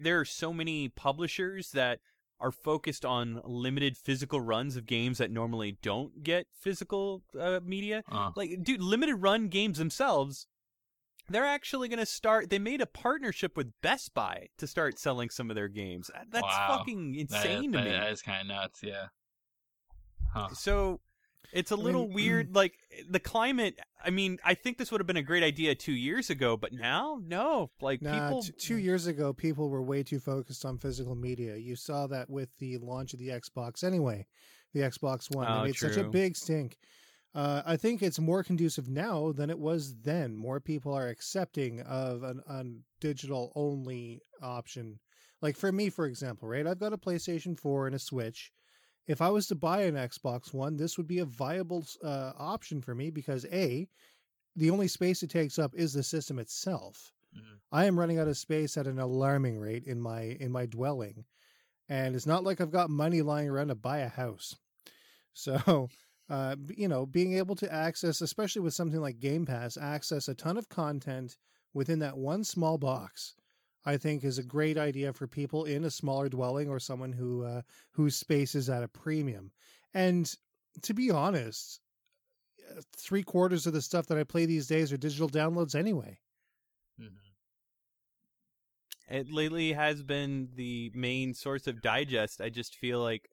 S1: there are so many publishers that are focused on limited physical runs of games that normally don't get physical uh, media
S2: uh,
S1: like dude limited run games themselves they're actually going to start they made a partnership with best buy to start selling some of their games that's
S2: Wow.
S1: fucking
S2: that,
S1: insane to me
S2: that is kind of nuts, yeah. Huh.
S1: so it's a little
S3: mean-
S1: weird like the climate i mean i think this would have been a great idea two years ago but now no like
S3: Nah,
S1: people
S3: t- two years ago, people were way too focused on physical media. You saw that with the launch of the Xbox anyway, the Xbox One.
S1: Oh,
S3: they made such a big stink. Uh, I think it's more conducive now than it was then. More people are accepting of an, an digital only option. Like for me, for example, right? I've got a PlayStation 4 and a Switch. If I was to buy an Xbox One, this would be a viable uh, option for me because A, the only space it takes up is the system itself.
S2: Mhm.
S3: I am running out of space at an alarming rate in my in my dwelling, and it's not like I've got money lying around to buy a house. <laughs> So, uh, you know, being able to access, especially with something like Game Pass, access a ton of content within that one small box, I think is a great idea for people in a smaller dwelling or someone who uh, whose space is at a premium. And to be honest, uh, three quarters of the stuff that I play these days are digital downloads anyway.
S2: Mhm.
S1: it lately has been the main source of digest i just feel like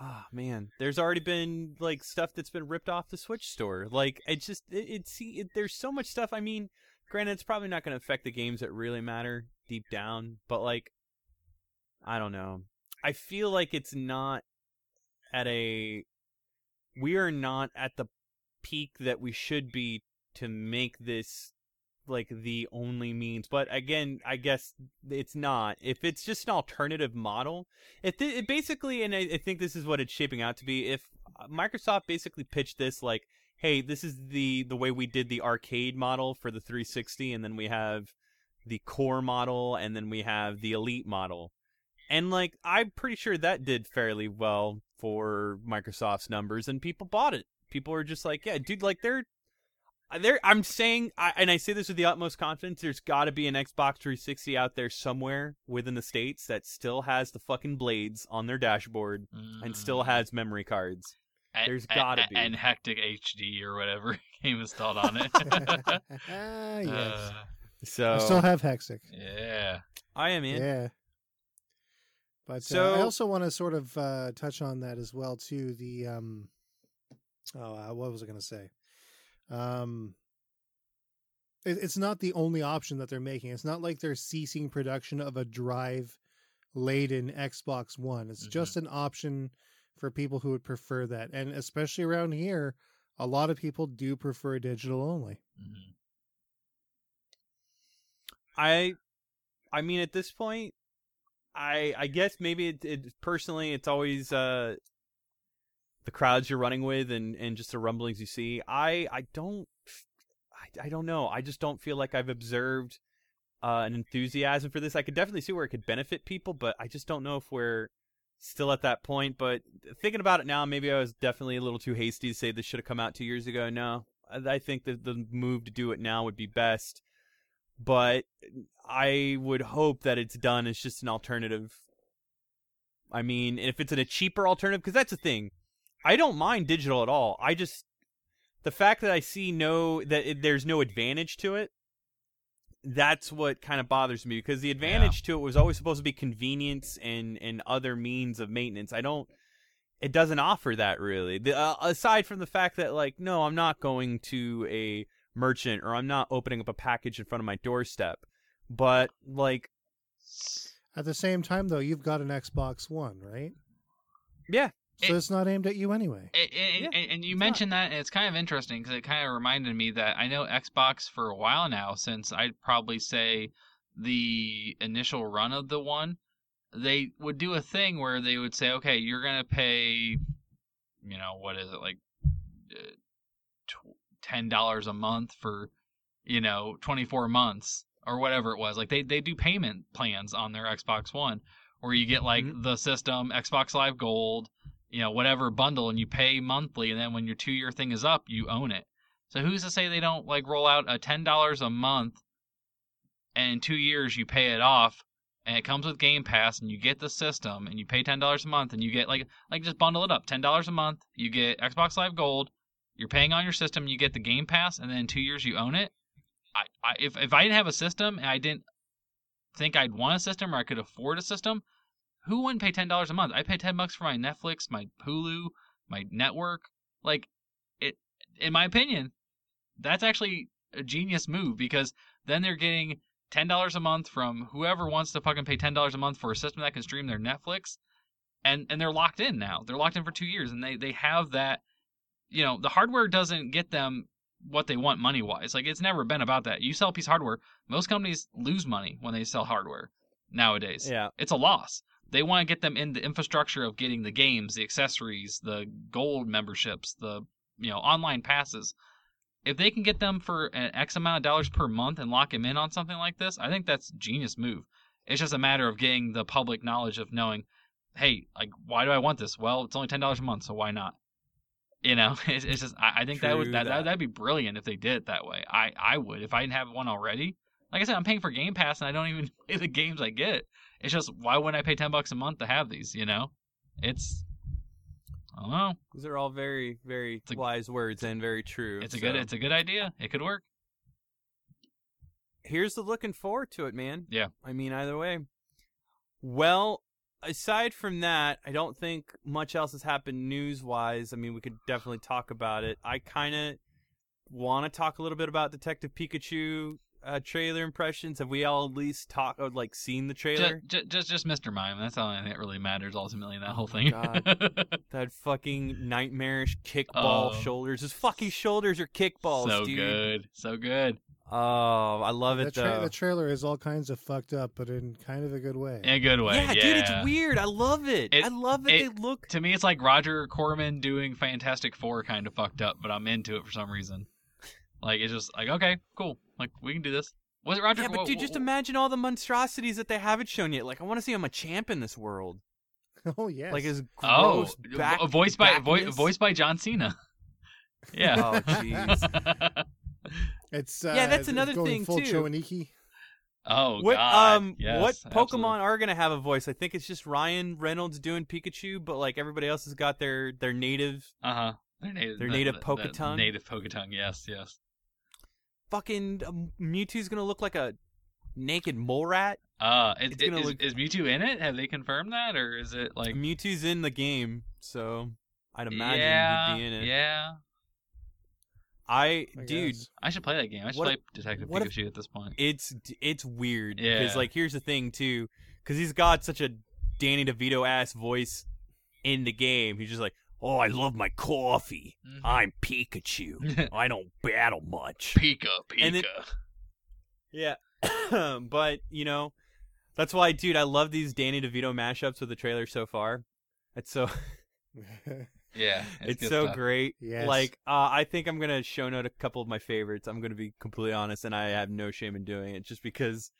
S1: ah man there's already been like stuff that's been ripped off the switch store like it just it, it see it, there's so much stuff i mean granted it's probably not going to affect the games that really matter deep down but like i don't know. I feel like it's not at a we are not at the peak that we should be to make this like the only means but again i guess it's not. If it's just an alternative model if it basically and I, I think this is what it's shaping out to be if microsoft basically pitched this like hey this is the the way we did the arcade model for the 360 and then we have the core model and then we have the elite model and like i'm pretty sure that did fairly well for microsoft's numbers and people bought it people are just like yeah dude like they're there. I'm saying, I, and I say this with the utmost confidence. There's got to be an Xbox 360 out there somewhere within the states that still has the fucking blades on their dashboard and still
S2: Mm.
S1: has memory cards.
S2: A-
S1: there's
S2: a-
S1: gotta
S2: a-
S1: be.
S2: and Hexic HD or whatever <laughs> game installed on it.
S3: ah, <laughs> yes.
S2: Uh,
S1: So
S3: I still have Hexic.
S2: yeah.
S1: I am in.
S3: Yeah. But uh, I also want to sort of uh, touch on that as well too. The um, oh, uh, what was I going to say? Um, it, it's not the only option that they're making. It's not like they're ceasing production of a drive laden Xbox One. It's
S2: Mhm.
S3: just an option for people who would prefer that, and especially around here, a lot of people do prefer digital only.
S2: Mhm.
S1: I, I mean, at this point, I I guess maybe it, it personally, it's always uh the crowds you're running with and and just the rumblings you see. I I don't I, I don't know. I just don't feel like I've observed uh, an enthusiasm for this. I could definitely see where it could benefit people, but I just don't know if we're still at that point. But thinking about it now, maybe I was definitely a little too hasty to say this should have come out two years ago. No, I, think that the move to do it now would be best. But I would hope that it's done as just an alternative. I mean, if it's in a cheaper alternative, because that's the thing. I don't mind digital at all. I just the fact that I see no that it, there's no advantage to it. That's what kind of bothers me because the advantage to it was always supposed to be convenience and and other means of maintenance. I don't. It doesn't offer that really. The, uh, aside from the fact that like, no, I'm not going to a merchant or I'm not opening up a package in front of my doorstep. But like,
S3: At the same time, though, you've got an Xbox One, right?
S1: yeah,
S3: So
S2: It-
S3: it's not aimed at you anyway.
S2: And, and,
S1: Yeah,
S2: and- and you
S1: it's
S2: mentioned that, and it's kind of interesting because it kind of reminded me that I know Xbox for a while now, since I'd probably say the initial run of the one, they would do a thing where they would say, okay, you're going to pay, you know, what is it, like uh, $10 a month for, you know, 24 months or whatever it was. Like they, they do payment plans on their Xbox One where you get like the system, Xbox Live Gold, you know, whatever bundle and you pay monthly and then when your two year thing is up, you own it. So who's to say they don't like roll out a ten dollars a month and in two years you pay it off and it comes with Game Pass and you get the system and you pay ten dollars a month and you get like like just bundle it up. Ten dollars a month, you get Xbox Live Gold, you're paying on your system, you get the Game Pass, and then in two years you own it. I, I if if I didn't have a system and I didn't think I'd want a system or I could afford a system, who wouldn't pay ten dollars a month? I pay ten bucks for my Netflix, my Hulu, my network. Like it in my opinion, that's actually a genius move because then they're getting ten dollars a month from whoever wants to fucking pay ten dollars a month for a system that can stream their Netflix. And and they're locked in now. They're locked in for two years and they, they have that you know, the hardware doesn't get them what they want money wise. Like it's never been about that. You sell a piece of hardware, most companies lose money when they sell hardware nowadays.
S1: yeah.
S2: It's a loss. They want to get them in the infrastructure of getting the games, the accessories, the gold memberships, the you know online passes. If they can get them for an X amount of dollars per month and lock them in on something like this, I think that's a genius move. It's just a matter of getting the public knowledge of knowing, hey, like why do I want this? Well, it's only ten dollars a month, so why not? You know, <laughs> it's, it's just I, I think that would that,
S1: that.
S2: that that'd be brilliant if they did it that way. I I would if I didn't have one already. Like I said, I'm paying for Game Pass and I don't even <laughs> play the games I get. It's just why wouldn't I pay ten bucks a month to have these? You know, it's I don't know.
S1: These are all very, very
S2: a-
S1: wise words and very true.
S2: It's a good it's a good idea. It could work.
S1: here's the looking forward to it, man.
S2: Yeah.
S1: I mean, either way. Well, aside from that, I don't think much else has happened news wise. I mean, we could definitely talk about it. I kind of want to talk a little bit about Detective Pikachu uh, trailer impressions. Have we all at least talked, or like seen the trailer?
S2: Just, just just Mr. Mime. That's all that really matters ultimately in that whole thing.
S1: God. <laughs> that fucking nightmarish kickball
S2: Oh.
S1: shoulders. His fucking shoulders are kickballs,
S2: so
S1: dude.
S2: good, so good.
S1: Oh, I love
S3: The,
S1: it
S3: tra-
S1: though.
S3: the trailer is all kinds of fucked up, but in kind of a good way.
S2: In a good way.
S1: yeah,
S2: Yeah,
S1: dude, it's weird. I love it.
S2: It-
S1: I love that
S2: it-
S1: they look.
S2: To me, it's like Roger Corman doing Fantastic Four, kind of fucked up, but I'm into it for some reason. Like it's just like okay, cool. Like we can do this. Was it Roger?
S1: Yeah, but
S2: what-
S1: dude, just
S2: what-
S1: imagine all the monstrosities that they haven't shown yet. Like, I want to see him a champ in this world. <laughs>
S3: oh yes.
S1: Like his
S2: Oh,
S1: back.
S2: vo- voiced by vo-
S1: backness.
S2: voiced by John Cena. <laughs> Yeah.
S1: Oh, jeez. <laughs>
S3: It's uh,
S1: Yeah, that's another
S3: going
S1: thing,
S3: full
S1: too.
S3: Choaniki.
S2: Oh
S1: what
S2: God!
S1: um
S2: yes,
S1: what Pokemon
S2: absolutely.
S1: are gonna have a voice? I think it's just Ryan Reynolds doing Pikachu, but like everybody else has got their their native
S2: Uh huh. Their native.
S1: Their
S2: the-
S1: native
S2: the- the
S1: Poketongue?
S2: Native Poketongue. Yes. Yes.
S1: Fucking um, Mewtwo's gonna look like a naked mole rat.
S2: Uh, is,
S1: It's look-
S2: is Mewtwo in it? Have they confirmed that, or is it like?
S1: Mewtwo's in the game, so I'd imagine
S2: yeah.
S1: he'd be in it.
S2: Yeah.
S1: I,
S3: I
S1: dude,
S3: guess.
S2: I should play that game. I should
S1: What
S2: play Detective
S1: what if-
S2: Pikachu at this point.
S1: it's it's weird
S2: Yeah.
S1: because like here's the thing too, because he's got such a Danny DeVito ass voice in the game. He's just like, oh, I love my coffee.
S2: Mhm.
S1: I'm Pikachu. <laughs> I don't battle much.
S2: Pika, Pika.
S1: And then- Yeah, <coughs> but you know, that's why, dude, I love these Danny DeVito mashups with the trailer so far. It's so <laughs>
S2: yeah, <laughs>
S1: it's,
S2: good
S1: so
S2: stuff.
S1: great.
S3: Yes.
S1: Like, uh, I think I'm gonna show note a couple of my favorites. I'm gonna be completely honest, and I have no shame in doing it, just because,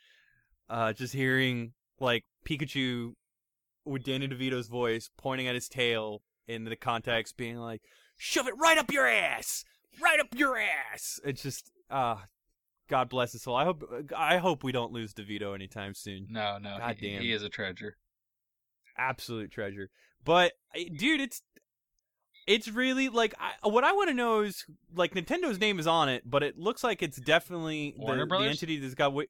S1: uh, just hearing like Pikachu with Danny DeVito's voice pointing at his tail in the context, being like, "Shove it right up your ass, right up your ass." It's just, uh, God bless his soul. I hope, I hope we don't lose DeVito anytime soon.
S2: No, no,
S1: God
S2: he,
S1: damn.
S2: he is a treasure.
S1: absolute treasure. But dude, it's it's really like I, what I want to know is like Nintendo's name is on it, but it looks like it's definitely the, the entity that's got wi-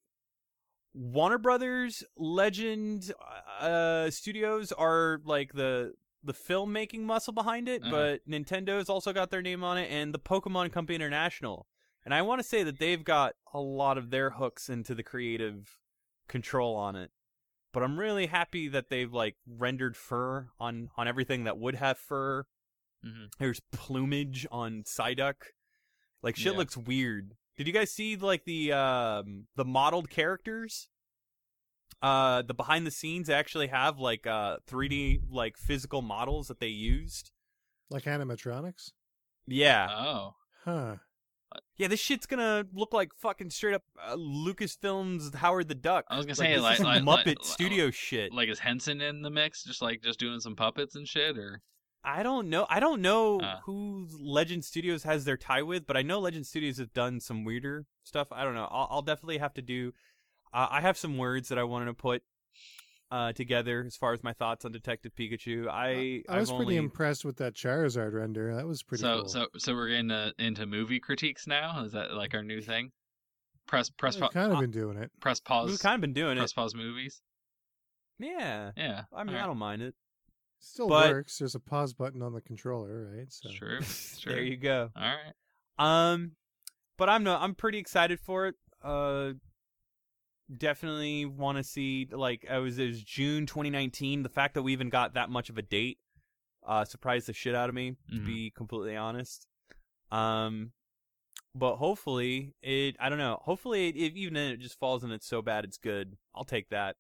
S1: Warner Brothers, Legend uh, Studios are like the the filmmaking muscle behind it,
S2: Uh-huh.
S1: but Nintendo's also got their name on it, and the Pokemon Company International. And I want to say that they've got a lot of their hooks into the creative control on it but I'm really happy that they've like rendered fur on on everything that would have fur.
S2: Mhm.
S1: There's plumage on Psyduck. Like shit
S2: Yeah.
S1: looks weird. Did you guys see like the um the modeled characters? Uh the behind the scenes actually have like uh 3D like physical models that they used.
S3: like animatronics.
S1: Yeah.
S2: Oh,
S3: Huh.
S1: Yeah, this shit's gonna look like fucking straight up uh, Lucasfilm's Howard the Duck.
S2: I was gonna
S1: Like,
S2: say,
S1: this
S2: like-
S1: is
S2: like-
S1: Muppet
S2: like-
S1: Studio shit.
S2: like is Henson in the mix? Just like just doing some puppets and shit, or
S1: I don't know. I don't know
S2: Uh.
S1: who Legend Studios has their tie with, but I know Legend Studios have done some weirder stuff. I don't know. I'll, I'll definitely have to do. Uh, I have some words that I wanted to put uh, together as far as my thoughts on Detective Pikachu. I
S3: I was
S1: I've
S3: pretty
S1: only,
S3: impressed with that Charizard render. That was pretty
S2: so
S3: cool.
S2: so so we're getting uh, into movie critiques now. Is that like our new thing? Press press
S3: I've
S2: pa-
S3: kind of been doing it.
S2: press pause.
S1: We've kind of been doing
S2: press
S1: it.
S2: Press pause movies.
S1: Yeah.
S2: Yeah,
S1: I mean, I don't mind it.
S3: Still
S1: but-
S3: works. There's a pause button on the controller, right? So <laughs>
S2: True, true.
S1: there you go.
S2: All right.
S1: Um, but I'm no, I'm pretty excited for it. Uh, definitely want to see like I was it was June 2019. The fact that we even got that much of a date, uh, surprised the shit out of me. To
S2: Mhm.
S1: be completely honest. Um, but hopefully it. I don't know. Hopefully, it, if even then it just falls and it's so bad it's good. I'll take that.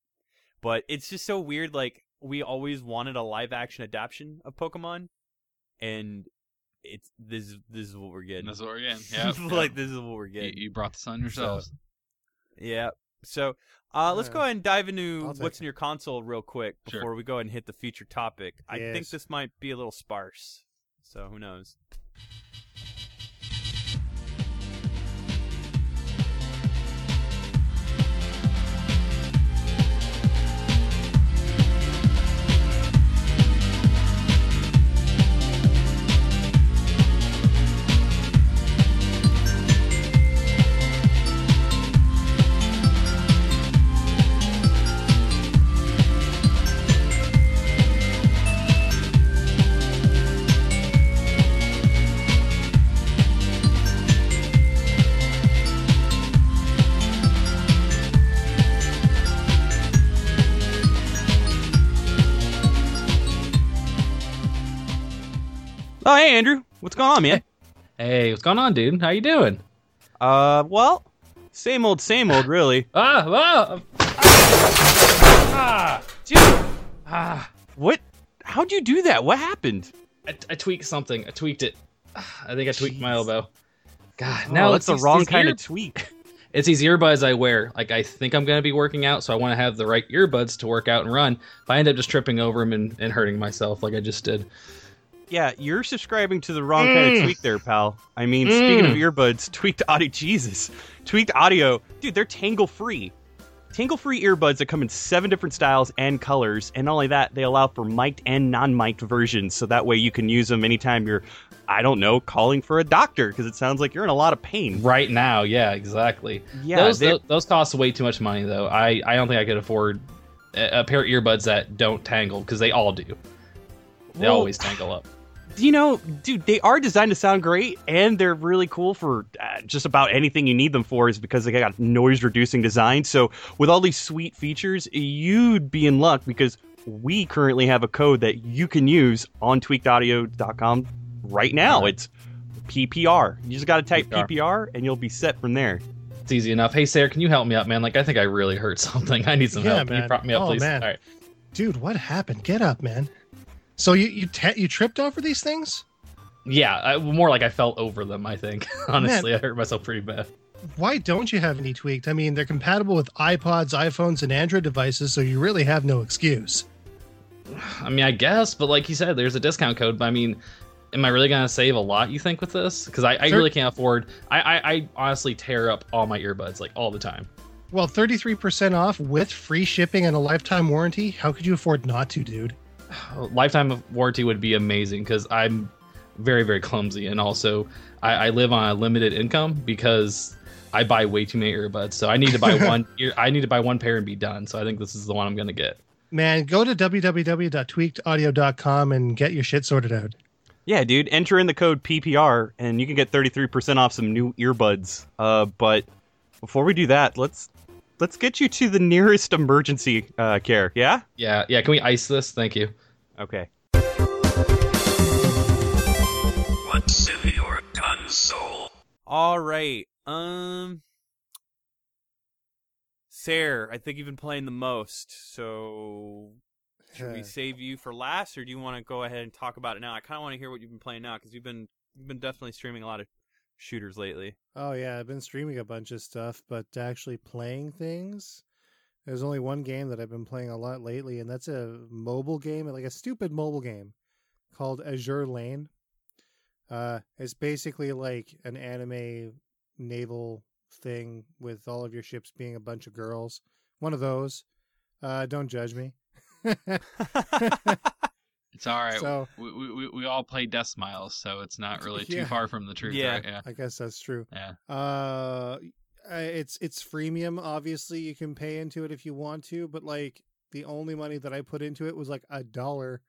S1: But it's just so weird. Like we always wanted a live action adaptation of Pokemon, and it's this. is This is what we're getting.
S2: This is what we're getting. <laughs> Yeah,
S1: like this is what we're getting.
S2: you brought this on yourselves.
S1: Yeah. So uh, let's go ahead and dive into what's in your console real quick
S2: Sure.
S1: before we go ahead and hit the feature topic. I think
S3: Yes.
S1: this might be a little sparse. So who knows? Oh, hey Andrew, what's going on, man?
S2: Hey, what's going on, dude? How you doing?
S1: Uh, well, same old, same old, <laughs> really.
S2: Ah, ah, ah,
S1: Dude,
S2: ah.
S1: what? How'd you do that? What happened?
S2: I, I tweaked something. I tweaked it. <sighs> I think I tweaked my elbow. God,
S1: No,
S2: now
S1: Oh, that's the
S2: these-
S1: wrong
S2: these
S1: kind
S2: ear-
S1: of tweak. <laughs>
S2: It's these earbuds I wear. Like I think I'm gonna be working out, so I want to have the right earbuds to work out and run. But I end up just tripping over them and, and hurting myself, like I just did.
S1: Yeah, you're subscribing to the wrong kind of
S4: Mm.
S1: tweak there, pal. I mean, speaking of
S4: Mm.
S1: earbuds, <laughs> tweaked audio, Jesus, tweaked audio, dude, they're tangle free. Tangle free earbuds that come in seven different styles and colors, and not only that, they allow for mic'd and non mic'd versions, so that way you can use them anytime you're, I don't know, calling for a doctor because it sounds like you're in a lot of pain.
S4: Right now, yeah, exactly.
S1: Yeah,
S4: those, those those cost way too much money though. I I don't think I could afford a, a pair of earbuds that don't tangle because they all do. They
S1: Well,
S4: always tangle up.
S1: You know, dude, they are designed to sound great, and they're really cool for uh, just about anything you need them for. Is because they got noise reducing design. So with all these sweet features, you'd be in luck because we currently have a code that you can use on tweakedaudio.com right now.
S4: Alright.
S1: It's PPR. You just got to type
S4: PPR.
S1: PPR, and you'll be set from there.
S4: It's easy enough. Hey Sarah, can you help me out, man? Like I think I really hurt <laughs> something. I need some
S3: Yeah,
S4: help. Can you
S3: man.
S4: prop me up,
S3: Oh,
S4: please?
S3: man.
S4: All right.
S3: Dude, what happened? Get up, man. So you you te- you tripped over these things?
S4: Yeah, I, more like I fell over them. I think <laughs> honestly, I hurt myself pretty bad.
S3: Why don't you have any tweaked? I mean, they're compatible with iPods, iPhones, and Android devices, so you really have no excuse.
S4: I mean, I guess, but like you said, there's a discount code. But I mean, am I really gonna save a lot? You think with this? Because I, I really can't afford. I, I I honestly tear up all my earbuds like all the time.
S3: Well, 33% off with free shipping and a lifetime warranty. How could you afford not to, dude?
S4: Lifetime of warranty would be amazing because I'm very very clumsy and also I, I live on a limited income because I buy way too many earbuds. So I need to buy <laughs> one. ear, I need to buy one pair and be done. So I think this is the one I'm gonna get.
S3: Man, go to www.tweakedaudio.com and get your shit sorted out.
S1: Yeah, dude. Enter in the code PPR, and you can get 33% off some new earbuds. Uh, but before we do that, let's let's get you to the nearest emergency uh, care. Yeah.
S4: Yeah, yeah. Can we ice this? Thank you.
S1: Okay.
S5: What's in your console?
S1: All right. Um, Sarah, I think you've been playing the most. So, should we save you for last, or do you want to go ahead and talk about it now? I kind of want to hear what you've been playing now because you've been you've been definitely streaming a lot of shooters lately.
S3: Oh yeah, I've been streaming a bunch of stuff, but actually playing things. There's only one game that I've been playing a lot lately, and that's a mobile game, like a stupid mobile game called Azure Lane. Uh, it's basically like an anime naval thing with all of your ships being a bunch of girls. One of those. Uh, don't judge me. <laughs>
S2: It's all right.
S3: So
S2: we, we, we- we all play Deathsmiles, so it's not <laughs> really too
S3: Yeah.
S2: far from the truth.
S1: Yeah.
S2: Right? Yeah.
S3: I guess that's true.
S2: Yeah.
S3: Uh, I- it's it's freemium. Obviously, you can pay into it if you want to, but like the only money that I put into it was like a dollar,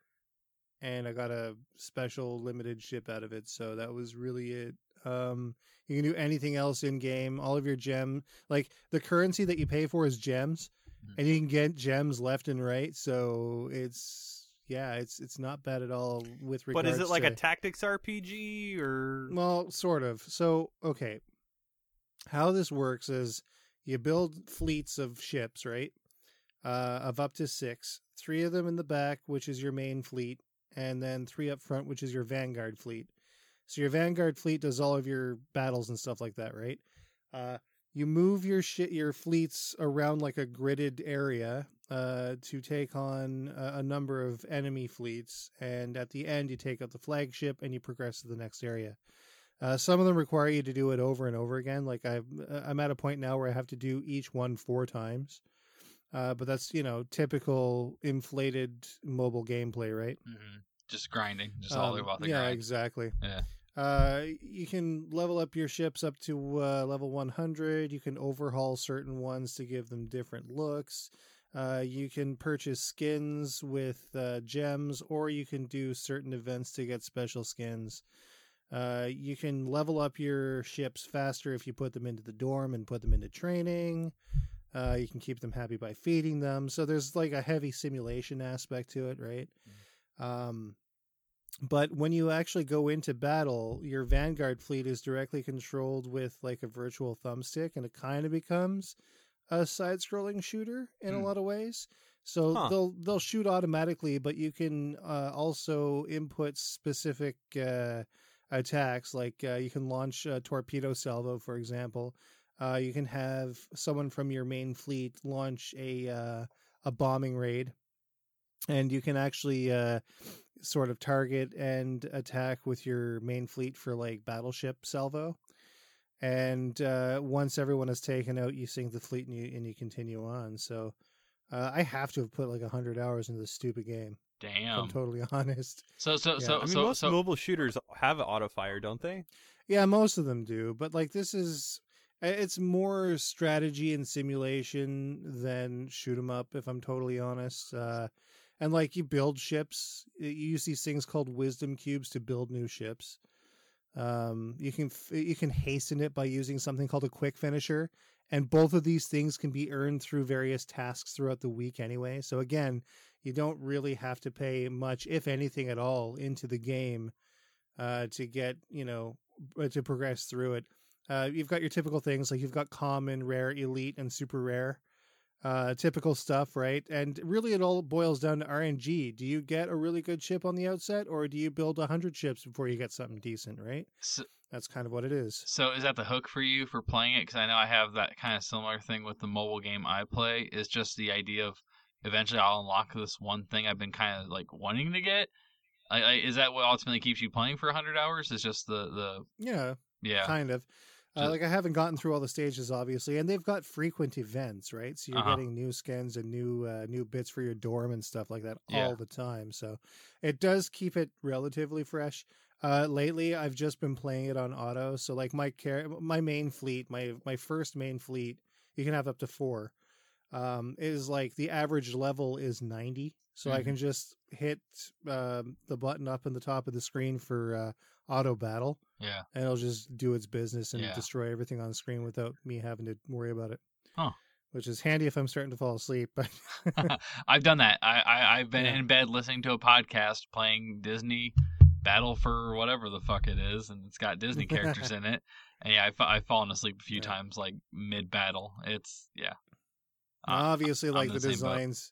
S3: and I got a special limited ship out of it. So that was really it. Um, you can do anything else in game. All of your gem, like the currency that you pay for, is gems,
S2: Mhm.
S3: and you can get gems left and right. So it's yeah, it's it's not bad at all with
S1: but
S3: regards.
S1: is it like
S3: to,
S1: a tactics RPG or?
S3: well, sort of. So, okay. How this works is you build fleets of ships, right? Uh, of up to six. Three of them in the back, which is your main fleet, and then three up front, which is your vanguard fleet. So your vanguard fleet does all of your battles and stuff like that, right? Uh, you move your shit, your fleets around like a gridded area uh, to take on a, a number of enemy fleets, and at the end, you take out the flagship and you progress to the next area. Uh, some of them require you to do it over and over again. Like I've, uh, I'm at a point now where I have to do each one four times. Uh, but that's you know typical inflated mobile gameplay, right?
S2: hmm Just grinding. Just all
S3: Um,
S2: about the
S3: yeah,
S2: grind.
S3: exactly.
S2: Yeah.
S3: Uh, you can level up your ships up to uh, level 100. You can overhaul certain ones to give them different looks. Uh, you can purchase skins with uh, gems, or you can do certain events to get special skins. Uh, you can level up your ships faster if you put them into the dorm and put them into training. Uh, you can keep them happy by feeding them. So there's like a heavy simulation aspect to it, right? Um, but when you actually go into battle, your Vanguard fleet is directly controlled with like a virtual thumbstick, and it kind of becomes a side-scrolling shooter in a
S2: Hmm.
S3: lot of ways. So
S1: Huh.
S3: they'll they'll shoot automatically, but you can uh, also input specific uh, attacks. Like uh, you can launch a torpedo salvo, for example. Uh, you can have someone from your main fleet launch a uh, a bombing raid, and you can actually uh, sort of target and attack with your main fleet for like battleship salvo. And uh, once everyone is taken out, you sink the fleet and you and you continue on. So uh, I have to have put like hundred hours into this stupid game. If
S2: Damn.
S3: I'm totally <laughs> honest.
S2: So so
S3: Yeah.
S2: so
S1: I mean,
S2: so
S1: most
S2: so
S1: mobile shooters have auto fire, don't they?
S3: Yeah, most of them do, but like this is it's more strategy and simulation than shoot 'em up if I'm totally honest. Uh and like you build ships, you use these things called wisdom cubes to build new ships. Um you can f- you can hasten it by using something called a quick finisher and both of these things can be earned through various tasks throughout the week anyway. So again, you don't really have to pay much if anything at all into the game uh, to get you know to progress through it. Uh, you've got your typical things like you've got common, rare, elite, and super rare. Uh, typical stuff, right? And really, it all boils down to RNG. Do you get a really good ship on the outset, or do you build a hundred ships before you get something decent, right?
S2: so,
S3: That's kind of what it is.
S2: so is that the hook for you for playing it? Because I know I have that kind of similar thing with the mobile game I play. Is just the idea of eventually I'll unlock this one thing I've been kind of like wanting to get. I, I, is that what ultimately keeps you playing for hundred hours? Is just the the
S3: Yeah,
S2: yeah
S3: kind of. Uh, like I haven't gotten through all the stages, obviously, and they've got frequent events, right? So you're
S2: Uh-huh.
S3: getting new skins and new uh, new bits for your dorm and stuff like that
S2: Yeah.
S3: all the time. So it does keep it relatively fresh. Uh, lately, I've just been playing it on auto. So like my car- my main fleet, my my first main fleet, you can have up to four. Um, is like the average level is ninety, so I
S2: Mhm.
S3: can just hit um, the button up in the top of the screen for uh, auto battle
S2: yeah.
S3: and it'll just do its business and
S2: Yeah.
S3: destroy everything on the screen without me having to worry about it.
S2: Huh.
S3: Which is handy if I'm starting to fall asleep. But <laughs>
S2: I've done that. I, I I've been
S3: Yeah.
S2: in bed listening to a podcast playing Disney Battle for whatever the fuck it is, and it's got Disney characters <laughs> in it. And yeah, I've, I've fallen asleep a few
S3: Yeah.
S2: times like mid battle. It's yeah. Uh,
S3: obviously,
S2: I'm
S3: like the,
S2: the boat.
S3: designs,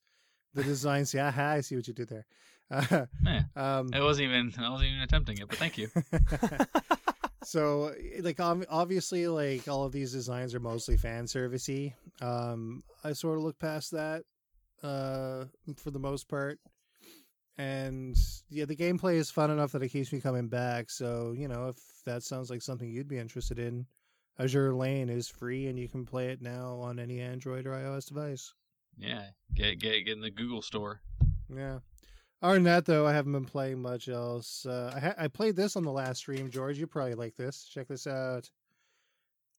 S3: the designs. Yeah, I see what you did there. Uh,
S2: Yeah. <laughs>
S3: um,
S2: It wasn't even I wasn't even attempting it, but thank you. <laughs>
S3: so like obviously like all of these designs are mostly fan servicey um i sort of look past that uh for the most part and yeah the gameplay is fun enough that it keeps me coming back so you know if that sounds like something you'd be interested in azure lane is free and you can play it now on any android or ios device.
S2: Yeah, get get get in the Google store.
S3: yeah. Other than that though i haven't been playing much else. Uh, I, ha- I played this on the last stream george. You probably like this. Check this out.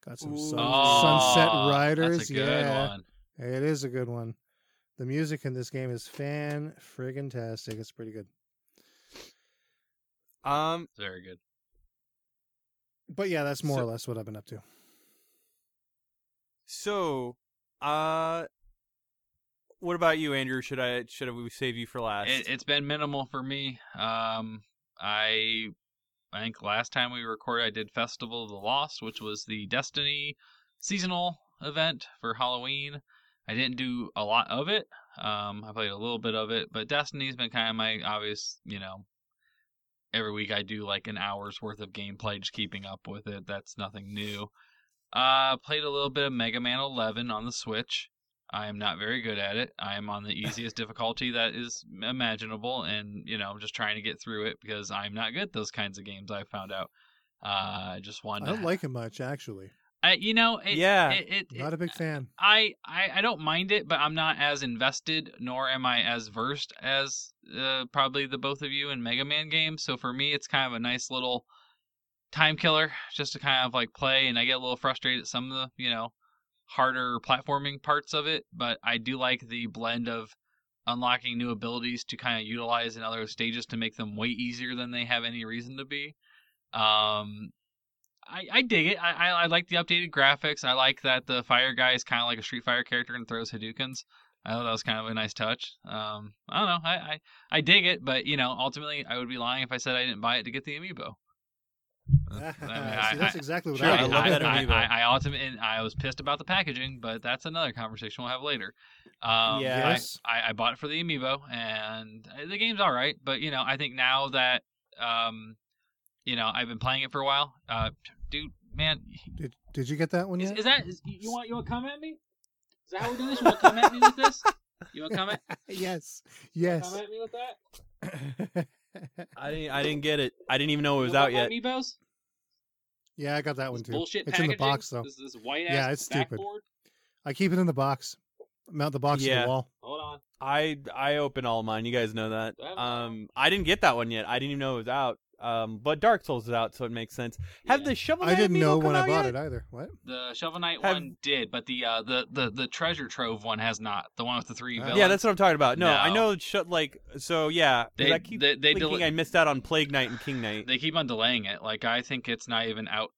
S3: Got some sun-
S2: Oh,
S3: sunset riders
S2: That's a good
S3: yeah.
S2: one.
S3: it is a good one. The music in this game is fan friggin tastic it's pretty good.
S1: Um,
S2: Very good.
S3: But yeah that's more
S1: So-
S3: or less what i've been up to
S1: so, uh, what about you, Andrew? Should I should we save you for last?
S2: It, it's been minimal for me. Um, I I think last time we recorded, I did Festival of the Lost, which was the Destiny seasonal event for Halloween. I didn't do a lot of it. Um, I played a little bit of it, but Destiny's been kind of my obvious, you know. Every week I do like an hour's worth of gameplay, just keeping up with it. That's nothing new. Uh, played a little bit of Mega Man 11 on the Switch. I am not very good at it. I am on the <laughs> easiest difficulty that is imaginable, and you know, I'm just trying to get through it because I'm not good at those kinds of games. I found out. Uh, I just
S3: i
S2: wanted.
S3: don't
S2: to,
S3: like it much actually
S2: I, you know, it,
S1: Yeah.
S2: it, it, it-
S3: not a big fan
S2: I, I I don't mind it, but I'm not as invested, nor am I as versed as uh, probably the both of you in Mega Man games. So for me, it's kind of a nice little time killer just to kind of like play, and I get a little frustrated at some of the you know harder platforming parts of it. But I do like the blend of unlocking new abilities to kind of utilize in other stages to make them way easier than they have any reason to be. Um, I, I dig it. I, I I like the updated graphics. I like that the fire guy is kind of like a Street Fighter character and throws Hadoukens. I thought that was kind of a nice touch. Um, I don't know. I, I I dig it, but you know, ultimately, I would be lying if I said I didn't buy it to get the amiibo. <laughs> Uh,
S3: See,
S2: I-
S3: that's exactly what
S1: Sure,
S3: I,
S1: I
S3: did.
S1: love that
S2: I,
S1: amiibo.
S2: I, I ultimately, I was pissed about the packaging, but that's another conversation we'll have later. Um,
S1: Yeah.
S2: I-
S3: Yes.
S2: I, I bought it for the amiibo, and uh, the game's all right. But you know, I think now that um, you know, I've been playing it for a while. Uh, dude, man,
S3: Did, did you get that one
S2: is,
S3: yet?
S2: is that is, you want you want to come at me? Is that how we do this? You want to come at me with this? You want to come at <laughs>
S3: yes, yes.
S2: come
S3: yes.
S2: at me with that? <laughs>
S1: I didn't. I didn't get it. I didn't even know it was
S2: You
S1: out
S2: about
S1: yet.
S2: Amiibos?
S3: yeah, I got that one too.
S2: bullshit
S3: it's in the box though.
S2: This, this white
S3: Yeah,
S2: ass
S3: it's stupid.
S2: backboard.
S3: I keep it in the box. Mount the box to
S1: Yeah.
S3: the wall.
S2: Hold on.
S1: I I open all mine. You guys know that. Um, I didn't get that one yet. I didn't even know it was out. Um, but Dark Souls is out, so it makes sense. Have
S2: Yeah.
S1: the Shovel
S3: I didn't know when I bought
S1: yet?
S3: it either. What?
S2: The Shovel Knight
S1: Have-
S2: one did, but the uh the, the the treasure trove one has not. The one with the three
S3: Ah.
S2: villains.
S1: Yeah, that's what I'm talking about. No, I know. It's sh- like so. yeah.
S2: They-
S1: I keep
S2: they- they
S1: thinking
S2: deli-
S1: I missed out on Plague Knight and King Knight.
S2: they keep on delaying it. Like I think it's not even out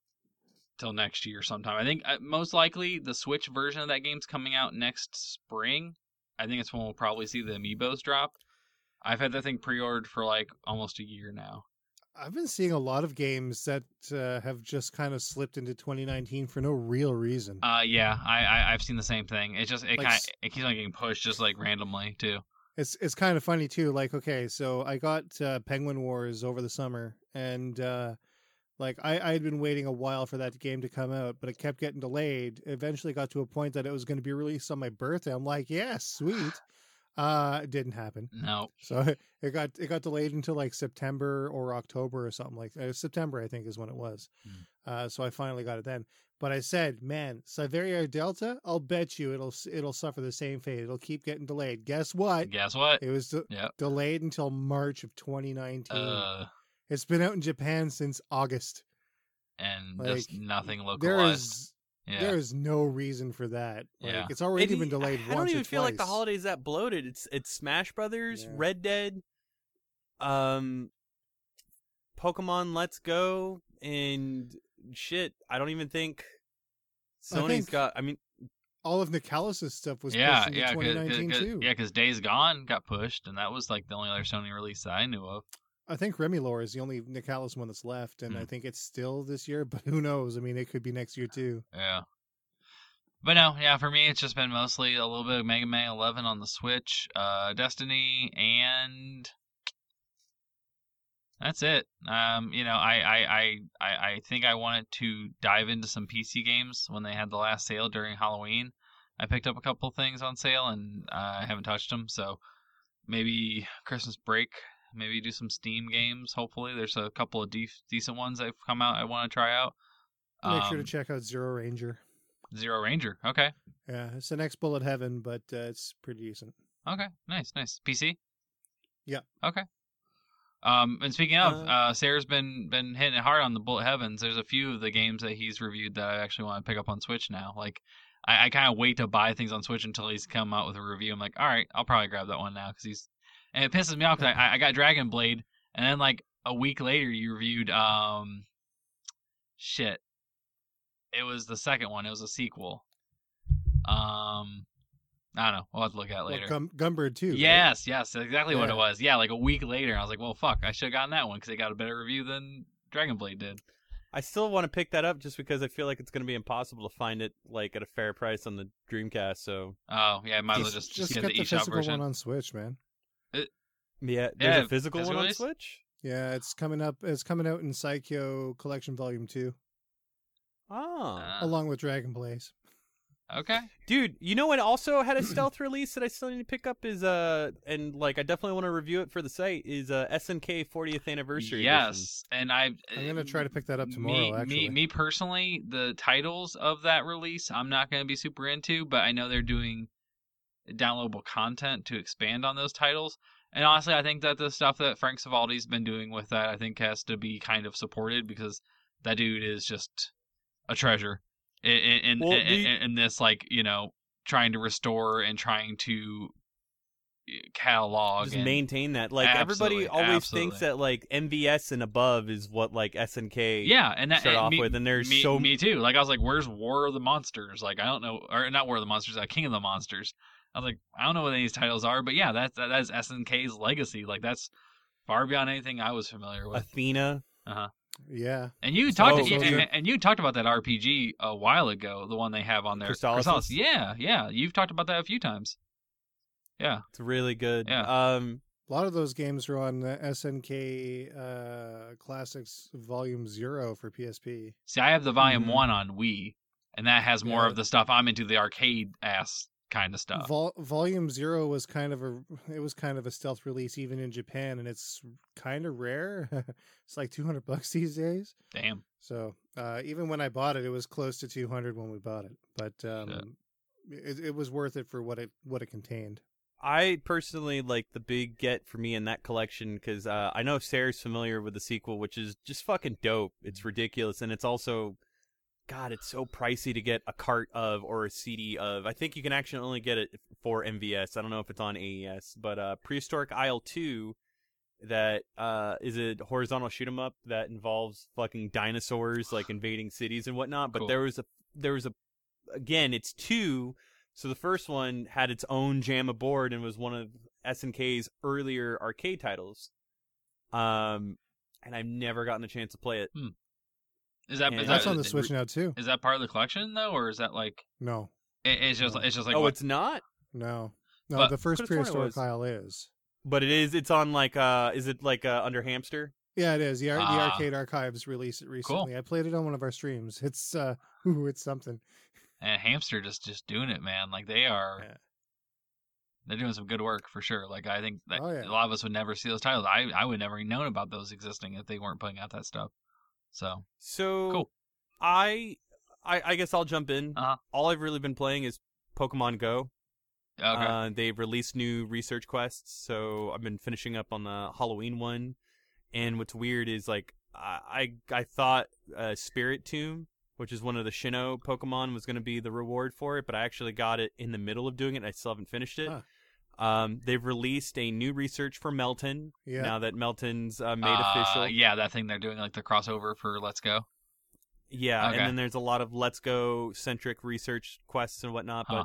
S2: till next year sometime. I think uh, most likely the Switch version of that game's coming out next spring. I think it's when we'll probably see the amiibos drop. I've had that thing pre-ordered for like almost a year now.
S3: I've been seeing a lot of games that uh, have just kind of slipped into 2019 for no real reason.
S2: Uh, yeah, I, I I've seen the same thing. It just it
S3: Like
S2: kind it keeps on getting pushed just like randomly too.
S3: It's it's kind of funny too. Like, okay, so I got uh, Penguin Wars over the summer, and uh, like I I had been waiting a while for that game to come out, but it kept getting delayed. Eventually, got to a point that it was going to be released on my birthday. I'm like, yeah, sweet. Uh, it didn't happen.
S2: No, <laughs>
S3: So it got it got delayed until like September or October or something like uh, September, I think, is when it was.
S2: Hmm.
S3: Uh, so I finally got it then. But I said, man, Psyvariar Delta, I'll bet you it'll it'll suffer the same fate. It'll keep getting delayed. Guess what?
S2: guess what?
S3: It was de-
S2: Yep.
S3: delayed until March of 2019.
S2: Uh,
S3: it's been out in Japan since August.
S2: and
S3: Like,
S2: just nothing
S3: There
S2: localized.
S3: is
S2: yeah.
S3: there is no reason for that. Like,
S2: Yeah.
S3: it's already
S1: It-
S3: been delayed.
S1: I don't
S3: once or
S1: even feel like the
S3: twice.
S1: holidays that bloated. It's it's Smash Brothers,
S3: Yeah.
S1: Red Dead, um, Pokemon Let's Go, and shit. I don't even think
S3: I
S1: Sony's
S3: think-
S1: got. I mean,
S3: All of Nicalis' stuff was
S2: yeah,
S3: pushed into
S2: yeah, cause,
S3: 2019
S2: cause,
S3: too.
S2: yeah, because Days Gone got pushed, and that was like the only other Sony release that I knew of.
S3: I think Remilore is the only Nicalis one that's left, and I
S2: Hmm.
S3: think it's still this year. <laughs> But who knows? I mean, it could be next year too.
S2: Yeah. But no, yeah, for me it's just been mostly a little bit of Mega Man 11 on the Switch, uh, Destiny, and that's it. Um, you know, I, I, I, I, I think I wanted to dive into some PC games when they had the last sale during Halloween. I picked up a couple things on sale and uh, I haven't touched them, so maybe Christmas break, maybe do some Steam games. Hopefully, there's a couple of def- decent ones that've come out I want to try out.
S3: Make sure to
S2: Um,
S3: check out Zero Ranger.
S2: Zero Ranger. Okay.
S3: Yeah, it's the next Bullet Heaven, but uh, it's pretty decent.
S2: Okay. Nice. Nice. PC.
S3: Yeah.
S2: Okay. Um, and speaking of,
S1: Uh,
S2: uh, Sarah's been been hitting it hard on the Bullet Heavens. There's a few of the games that he's reviewed that I actually want to pick up on Switch now. Like, I, I kind of wait to buy things on Switch until he's come out with a review. I'm like, all right, I'll probably grab that one now because he's, and it pisses me off because I, I got Dragon Blaze, and then like a week later you reviewed um, shit. It was the second one. It was a sequel. Um, I don't know. We'll have to look at it later.
S3: Well, Gum- Gunbird 2. right?
S2: Yes, yes, that's exactly what it was. Yeah, like a week later, I was like, "Well, fuck, I should have gotten that one because it got a better review than Dragon Blaze did."
S1: I still want to pick that up just because I feel like it's going to be impossible to find it like at a fair price on the Dreamcast. So
S2: Oh, yeah, might as well
S3: Just,
S2: just, just,
S3: just
S2: get
S3: get
S2: the
S3: the
S2: eShop version.
S3: one on Switch, man.
S1: Yeah,
S2: Yeah,
S1: there's a physical
S2: has it
S1: one on? Switch.
S3: Yeah, it's coming up. It's coming out in Psikyo Collection Volume Two,
S1: Oh,
S2: Uh,
S3: along with Dragon Blaze.
S2: okay.
S1: dude, you know what? Also had a stealth release that I still need to pick up is uh, and like I definitely want to review it for the site is uh SNK 40th anniversary. edition.
S2: Yes, and I.
S3: I'm gonna try to pick that up
S2: Me,
S3: tomorrow. actually,
S2: me, me personally, the titles of that release, I'm not going to be super into, but I know they're doing downloadable content to expand on those titles. And honestly, I think that the stuff that Frank Cifaldi's been doing with that, I think has to be kind of supported because that dude is just a treasure in in,
S1: Well,
S2: in,
S1: you-
S2: in, this like you know trying to restore and trying to catalog
S1: Just
S2: and
S1: maintain that. Like everybody
S2: Absolutely,
S1: always thinks that like MVS and above is what like SNK
S2: yeah, and that
S1: start
S2: and
S1: off
S2: me,
S1: with, and there's
S2: me,
S1: so
S2: me too. Like I was like, "Where's War of the Monsters?" Like I don't know, or not War of the Monsters, uh, King of the Monsters. I was like, I don't know what any of these titles are, but yeah, that's that, that's SNK's legacy. Like that's far beyond anything I was familiar with.
S1: Athena. Uh huh.
S3: Yeah,
S2: And you talked,
S3: so
S2: and, and you talked about that RPG a while ago, the one they have on there,
S1: Crystalis?
S2: Yeah, yeah, you've talked about that a few times. Yeah,
S1: It's really good.
S2: Yeah.
S1: Um,
S3: a lot of those games are on uh, SNK uh, Classics Volume Zero for PSP.
S2: see, I have the Volume
S1: Mhm.
S2: One on Wii, and that has more
S3: Yeah.
S2: of the stuff I'm into, the arcade ass kind of stuff.
S3: Vol- Volume Zero was kind of a it was kind of a stealth release even in Japan, and it's kind of rare. <laughs> it's like two hundred bucks these days.
S2: Damn.
S3: So uh, even when I bought it, it was close to two hundred when we bought it, but um, it, it was worth it for what it what it contained.
S1: I personally like the big get for me in that collection because uh, I know Sarah's familiar with the sequel, which is just fucking dope. It's ridiculous, and it's also, God, it's so pricey to get a cart of or a CD of. I think you can actually only get it for MVS. I don't know if it's on AES, but uh, Prehistoric Isle Two, that uh, is a horizontal shoot 'em up that involves fucking dinosaurs like <sighs> invading cities and whatnot. But
S2: Cool.
S1: there was a there was a again, it's two. So the first one had its own JAMMA board and was one of SNK's earlier arcade titles. Um, and I've never gotten a chance to play it.
S2: Is that,
S1: Yeah.
S3: That's
S2: that
S3: on the Switch now too.
S2: Is that part of the collection though, or is that like
S3: No,
S2: it, it's just
S3: No.
S2: it's just like
S1: oh,
S2: what-
S1: it's not.
S3: no, no.
S2: But-
S3: the first
S1: Could've sworn
S3: prehistoric
S1: was.
S3: Isle is.
S1: But it is. It's on like. Uh, is it like uh, under Hamster?
S3: Yeah, it is. The, ar- the
S2: Ah.
S3: Arcade Archives released it recently. I played it on one of our streams. <laughs> It's uh, <laughs> ooh, it's something.
S2: and Hamster just just doing it, man. Like they are.
S3: Yeah.
S2: They're doing some good work for sure. Like I think that
S3: Oh, yeah.
S2: a lot of us would never see those titles. I I would never have known about those existing if they weren't putting out that stuff. So
S1: So
S2: Cool.
S1: I, I, I guess I'll jump in.
S2: Uh-huh.
S1: All I've really been playing is Pokemon Go.
S2: okay,
S1: Uh, they've released new research quests, so I've been finishing up on the Halloween one. And what's weird is like I I, I thought uh, Spiritomb, which is one of the Sinnoh Pokemon, was going to be the reward for it, but I actually got it in the middle of doing it. and I still haven't finished it.
S3: Huh.
S1: Um, they've released a new research for Meltan.
S3: Yeah.
S1: Now that Meltan's uh, made
S2: Uh,
S1: official.
S2: Yeah, that thing they're doing like the crossover for Let's Go.
S1: Yeah,
S2: Okay.
S1: and then there's a lot of Let's Go centric research quests and whatnot,
S2: Huh.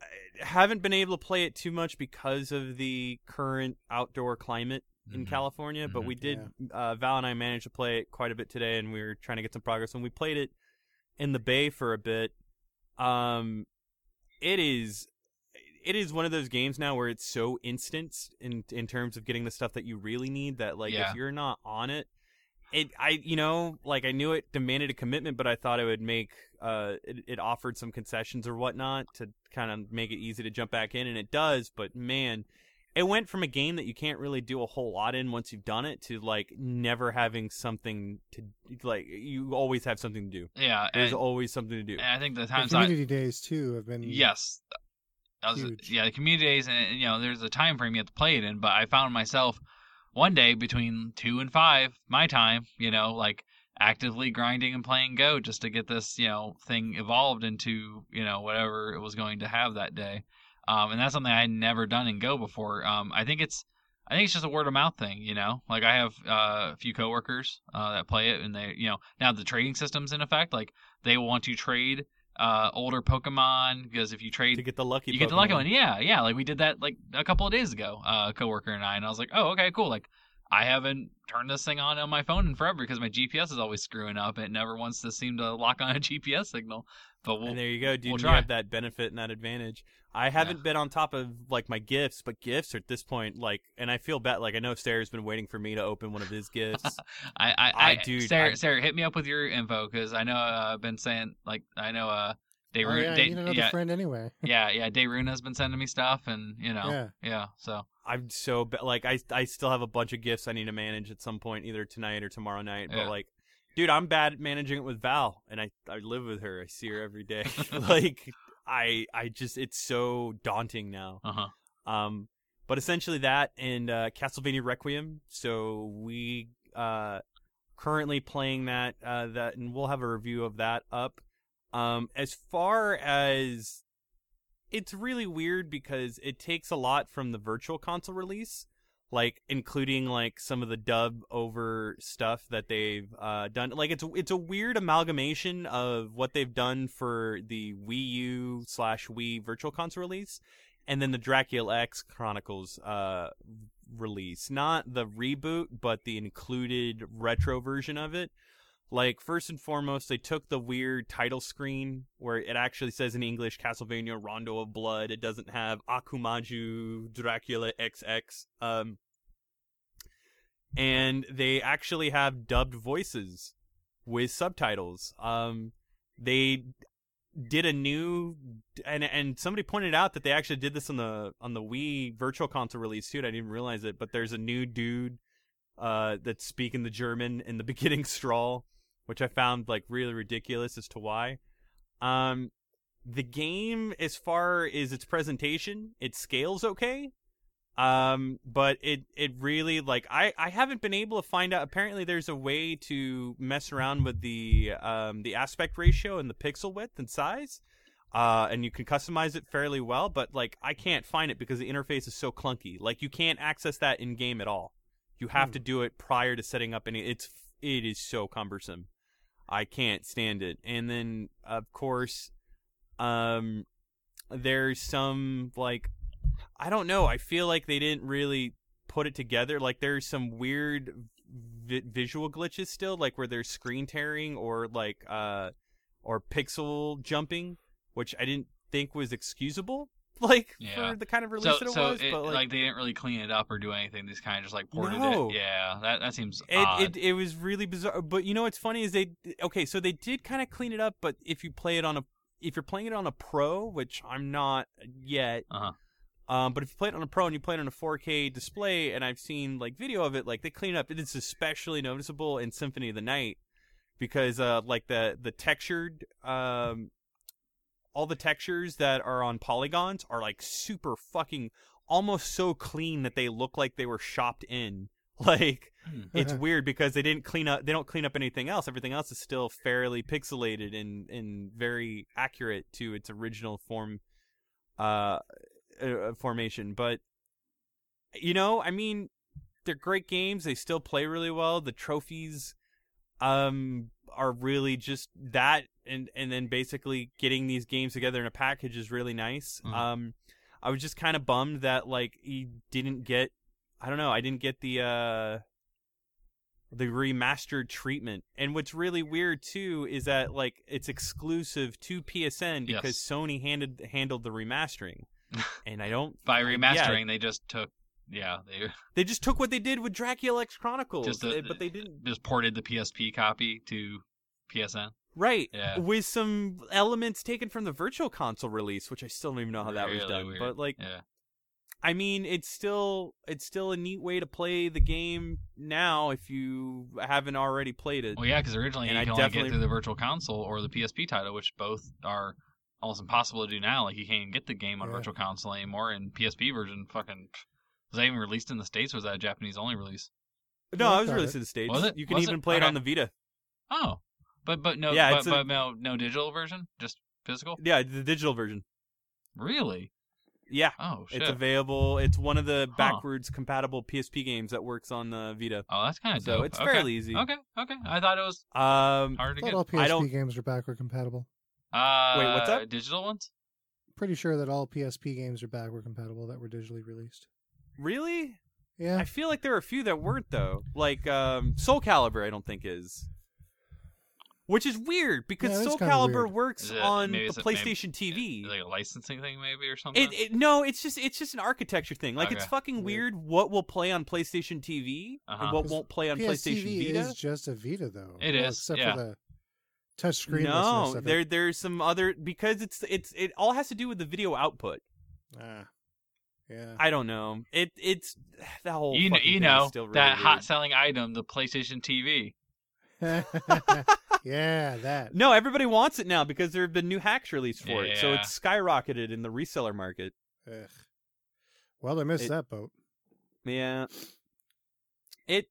S1: but I haven't been able to play it too much because of the current outdoor climate in
S2: Mhm.
S1: California. But
S2: Mhm.
S1: we did, uh, Val and I managed to play it quite a bit today, and we were trying to get some progress. And we played it in the Bay for a bit. Um, it is. It is one of those games now where it's so instant in in terms of getting the stuff that you really need that like
S2: Yeah.
S1: if you're not on it, it I you know like I knew it demanded a commitment, but I thought it would make uh it, it offered some concessions or whatnot to kind of make it easy to jump back in, and it does. But man, it went from a game that you can't really do a whole lot in once you've done it to like never having something to like you always have something to do.
S2: Yeah,
S1: There's always something to do.
S2: and I think the
S3: The
S2: times I
S3: community days too have been
S2: yes, that was
S3: Huge.
S2: yeah the community days and you know there's a time frame you have to play it in. But I found myself one day between two and five my time, you know, like actively grinding and playing Go just to get this you know thing evolved into you know whatever it was going to have that day. Um, and that's something I had never done in Go before. Um, I think it's I think it's just a word of mouth thing, you know. Like I have uh, a few coworkers uh, that play it, and they, you know, now the trading system's in effect. Like they want to trade uh, older Pokemon because if you trade,
S1: to get the lucky,
S2: you get the lucky one. Yeah, yeah. Like we did that like a couple of days ago. Uh, a coworker and I, and I was like, oh, okay, cool. Like I haven't turned this thing on on my phone in forever because my GPS is always screwing up. It never wants to seem to lock on a <laughs> GPS signal. But we'll,
S1: and there you go, dude.
S2: we'll
S1: you
S2: try.
S1: have that benefit and that advantage. I haven't been on top of like my gifts, but gifts are at this point like, and I feel bad. Like I know Sarah's been waiting for me to open one of his gifts. <laughs>
S2: I, I,
S1: I-
S2: I,
S1: dude,
S2: Sarah,
S1: I-
S2: Sarah, hit me up with your info because I know uh, I've been saying like I know uh, Dayrun,
S3: Oh, yeah,
S2: Day,
S3: you need another
S2: yeah,
S3: friend anyway. <laughs>
S2: yeah, yeah, Dayrun has been sending me stuff, and you know,
S3: Yeah.
S2: yeah, so
S1: I'm so ba- like I I still have a bunch of gifts I need to manage at some point, either tonight or tomorrow night.
S2: Yeah.
S1: But like, dude, I'm bad at managing it with Val, and I I live with her. I see her every day. <laughs> <laughs> like I I just it's so daunting now.
S2: uh huh.
S1: Um, but essentially that and uh, Castlevania Requiem. So we uh currently playing that uh that, and we'll have a review of that up. Um, as far as it's really weird because it takes a lot from the virtual console release like including like some of the dub over stuff that they've uh, done. Like it's it's a weird amalgamation of what they've done for the Wii U slash Wii virtual console release and then the Dracula X Chronicles uh, release. Not the reboot but the included retro version of it like first and foremost they took the weird title screen where it actually says in english castlevania rondo of blood it doesn't have akumaju dracula xx um and they actually have dubbed voices with subtitles um they did a new and and somebody pointed out that they actually did this on the on the Wii Virtual Console release too. I didn't realize it, but there's a new dude uh, that's speaking the German in the <laughs> beginning strawl, which I found like really ridiculous as to why. Um, the game, as far as its presentation, it scales okay. Um, but it it really like I I haven't been able to find out. Apparently, there's a way to mess around with the um the aspect ratio and the pixel width and size. Uh, and you can customize it fairly well, but like I can't find it because the interface is so clunky. Like you can't access that in game at all. You have
S3: Hmm.
S1: to do it prior to setting up any. It's it is so cumbersome. I can't stand it. And then of course, um, there's some like I don't know. I feel like they didn't really put it together. Like there's some weird vi- visual glitches still, like where there's screen tearing or like uh or pixel jumping, which I didn't think was excusable. Like
S2: Yeah.
S1: for the kind of release
S2: So,
S1: that it
S2: so
S1: was,
S2: it,
S1: but
S2: like,
S1: like,
S2: they didn't really clean it up or do anything. They just kind of just like ported
S1: No.
S2: it. Yeah, that that seems
S1: it,
S2: odd.
S1: it it was really bizarre. But you know what's funny is they okay, so they did kind of clean it up. But if you play it on a if you're playing it on a pro, which I'm not yet,
S2: Uh-huh.
S1: um, but if you play it on a pro and you play it on a 4K display, and I've seen like video of it, like they clean it up. It's especially noticeable in Symphony of the Night because uh, like the the textured um, all the textures that are on polygons are like super fucking almost so clean that they look like they were shopped in. <laughs> Like
S2: Hmm.
S1: it's <laughs> weird because they didn't clean up they don't clean up anything else everything else is still fairly pixelated and and very accurate to its original form uh, uh formation but you know i mean they're great games they still play really well the trophies um are really just that and and then basically getting these games together in a package is really nice
S2: Mhm.
S1: um i was just kind of bummed that like he didn't get i don't know i didn't get the uh the remastered treatment and what's really weird too is that like it's exclusive to psn because
S2: Yes.
S1: sony handed handled the remastering <laughs> and i don't
S2: By
S1: yeah,
S2: remastering, they just took yeah they <laughs>
S1: they just took what they did with dracula x chronicles
S2: Just the-
S1: eh, but they didn't
S2: just ported the PSP copy to PSN.
S1: Right.
S2: Yeah.
S1: With some elements taken from the virtual console release, which I still don't even know how that was done.
S2: weird.
S1: But like
S2: yeah,
S1: I mean, it's still it's still a neat way to play the game now if you haven't already played it.
S2: well, yeah, because originally
S1: And
S2: you
S1: I
S2: could only
S1: definitely-
S2: get through the Virtual Console or the PSP title, which both are almost impossible to do now. Like you can't even get the game on
S3: Yeah.
S2: Virtual Console anymore, and PSP version fucking was that even released in the states? or Was that a Japanese only release?
S1: no,
S3: I
S1: I was released in the States.
S2: Was it?
S1: You can
S2: Was
S1: even
S2: it?
S1: play it
S2: Okay.
S1: on the Vita.
S2: Oh, but but no,
S1: Yeah,
S2: but,
S1: it's a-
S2: but no no digital version, just physical.
S1: Yeah, the digital version.
S2: Really?
S1: Yeah.
S2: Oh shit.
S1: It's available. It's one of the
S2: Huh.
S1: backwards compatible PSP games that works on the Vita.
S2: oh, that's kind of
S1: So
S2: dope.
S1: it's
S2: okay.
S1: fairly easy.
S2: Okay, okay. I thought it was
S1: Um,
S2: hard
S3: I
S2: to
S3: thought
S2: get.
S3: all
S1: I
S3: PSP
S1: don't-
S3: games are backward compatible.
S2: Uh,
S1: Wait, what's that?
S2: Digital ones?
S3: Pretty sure that all PSP games are backward compatible that were digitally released.
S1: Really?
S3: Yeah.
S1: I feel like there are a few that weren't though. Like um, Soul Calibur, I don't think is. Which is weird because
S3: Yeah, that's
S1: Soul
S3: kinda
S1: Calibur
S3: weird.
S1: works
S2: Is it-
S1: on
S2: maybe
S1: the
S2: it's a- maybe-
S1: PlayStation TV.
S2: Like a licensing thing, maybe or something.
S1: It, it no, it's just it's just an architecture thing. Like it's
S2: Okay.
S1: fucking
S3: Weird.
S1: weird what will play on PlayStation TV
S2: Uh-huh.
S1: and what
S3: 'Cause
S1: won't play on PlayStation
S3: PSTV
S1: Vita.
S3: is just a Vita though.
S2: It
S3: Well,
S2: is,
S3: except
S2: yeah.
S3: for the touch screen.
S1: No, there there's some other because it's it's it all has to do with the video output.
S3: Ah, yeah.
S1: I don't know. It it's <sighs> that whole
S2: you know, you know
S1: still really
S2: that hot selling item, the PlayStation TV. <laughs>
S3: yeah, that.
S1: No, everybody wants it now because there have been new hacks released for it, so it's skyrocketed in the reseller market.
S3: Ugh. Well, I missed
S1: It-
S3: that boat.
S1: Yeah, it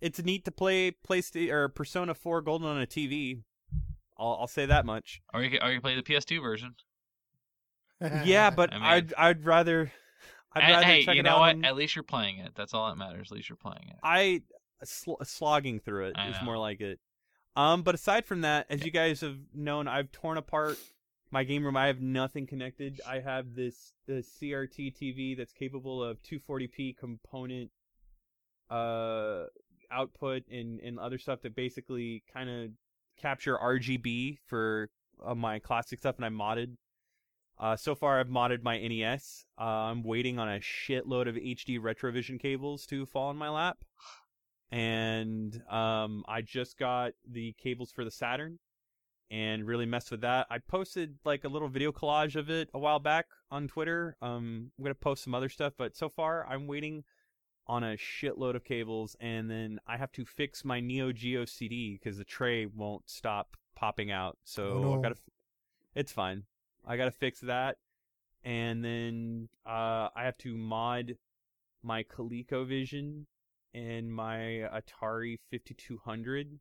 S1: it's neat to play PlayStation or Persona 4 Golden on a TV. I'll I'll say that much.
S2: Or you, could- or you play the PS2 version.
S1: Yeah, <laughs> but
S2: I mean-
S1: I'd I'd rather I'd
S2: And
S1: rather
S2: hey,
S1: check
S2: you
S1: it
S2: know
S1: out
S2: what?
S1: on-
S2: At least you're playing it. That's all that matters. At least you're playing it.
S1: I sl- slogging through it is more like it. Um, but aside from that, as you guys have known, I've torn apart my game room. I have nothing connected. I have this the CRT TV that's capable of 240p component uh output and and other stuff that basically kind of capture RGB for uh, my classic stuff, and I modded. Uh, so far, I've modded my NES. Uh, I'm waiting on a shitload of HD Retrovision cables to fall in my lap, and um, I just got the cables for the Saturn, and really messed with that. I posted like a little video collage of it a while back on Twitter. Um, I'm gonna post some other stuff, but so far I'm waiting on a shitload of cables, and then I have to fix my Neo Geo CD because the tray won't stop popping out. So
S3: Oh, no.
S1: I gotta. It's fine. I gotta fix that, and then uh, I have to mod my ColecoVision and my Atari 5200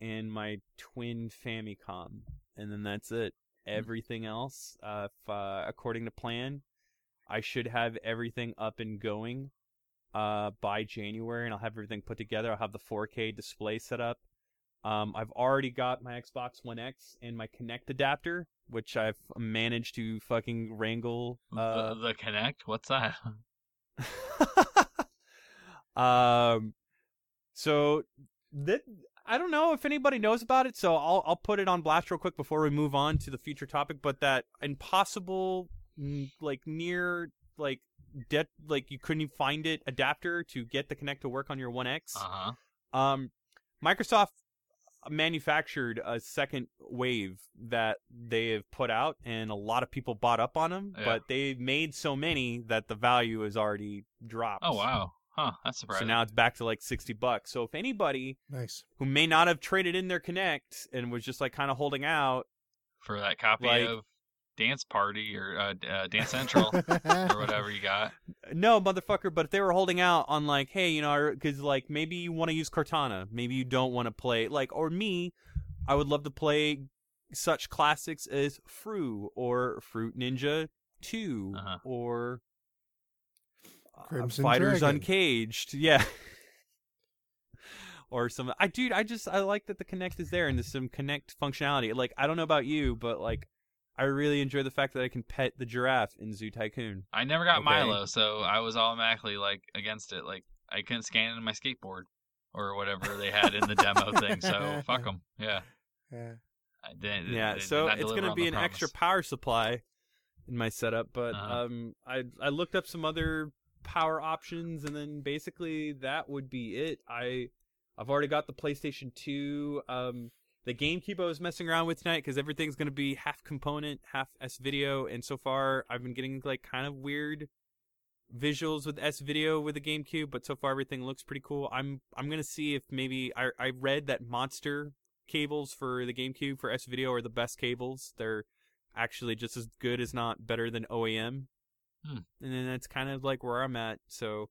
S1: and my twin Famicom, and then that's it. Everything else, uh, if, uh, according to plan, I should have everything up and going uh, by January, and I'll have everything put together. I'll have the 4K display set up. Um, I've already got my Xbox One X and my Kinect adapter, which I've managed to fucking wrangle. Uh,
S2: the, the Kinect. What's that? <laughs> <laughs>
S1: um, so that I don't know if anybody knows about it, so I'll I'll put it on blast real quick before we move on to the future topic. But that impossible, mm, like near like dead, like you couldn't even find it adapter to get the Kinect to work on your One X.
S2: Uh huh.
S1: Um, Microsoft manufactured a second wave that they have put out, and a lot of people bought up on them.
S2: Yeah.
S1: But they've made so many that the value has already dropped.
S2: Oh wow. Huh. That's surprising.
S1: So now it's back to like sixty bucks. So if anybody
S3: Nice.
S1: who may not have traded in their Kinect and was just like kind of holding out,
S2: for that copy
S1: Like-
S2: of Dance Party or uh, uh, <laughs> Dance Central or whatever you got.
S1: no motherfucker. But if they were holding out on like, hey, you know, because like maybe you want to use Cortana, maybe you don't want to play like, or me, I would love to play such classics as Fru or Fruit Ninja 2
S2: Uh-huh.
S1: or uh,
S3: Crimson
S1: Fighters
S3: Dragon.
S1: Uncaged. Yeah. <laughs> or some I dude, I just I like that the Kinect is there and there's some Kinect functionality. Like I don't know about you, but like I really enjoy the fact that I can pet the giraffe in Zoo Tycoon.
S2: I never got
S1: Okay.
S2: Milo, so I was automatically like against it. Like I couldn't scan in my skateboard or whatever they had in the demo <laughs> thing. So fuck them. Yeah.
S3: Yeah.
S2: I didn't,
S1: Yeah,
S2: they did
S1: so
S2: not
S1: it's gonna be an
S2: promise.
S1: extra power supply in my setup, but
S2: Uh-huh.
S1: um I I looked up some other power options and then basically that would be it. I I've already got the PlayStation 2 um the GameCube I was messing around with tonight because everything's gonna be half component, half S video, and so far I've been getting like kind of weird visuals with S video with the GameCube, but so far everything looks pretty cool. I'm I'm gonna see if maybe I I read that Monster cables for the GameCube for S video are the best cables. They're actually just as good as not better than OEM.
S2: Hmm.
S1: And then that's kind of like where I'm at. So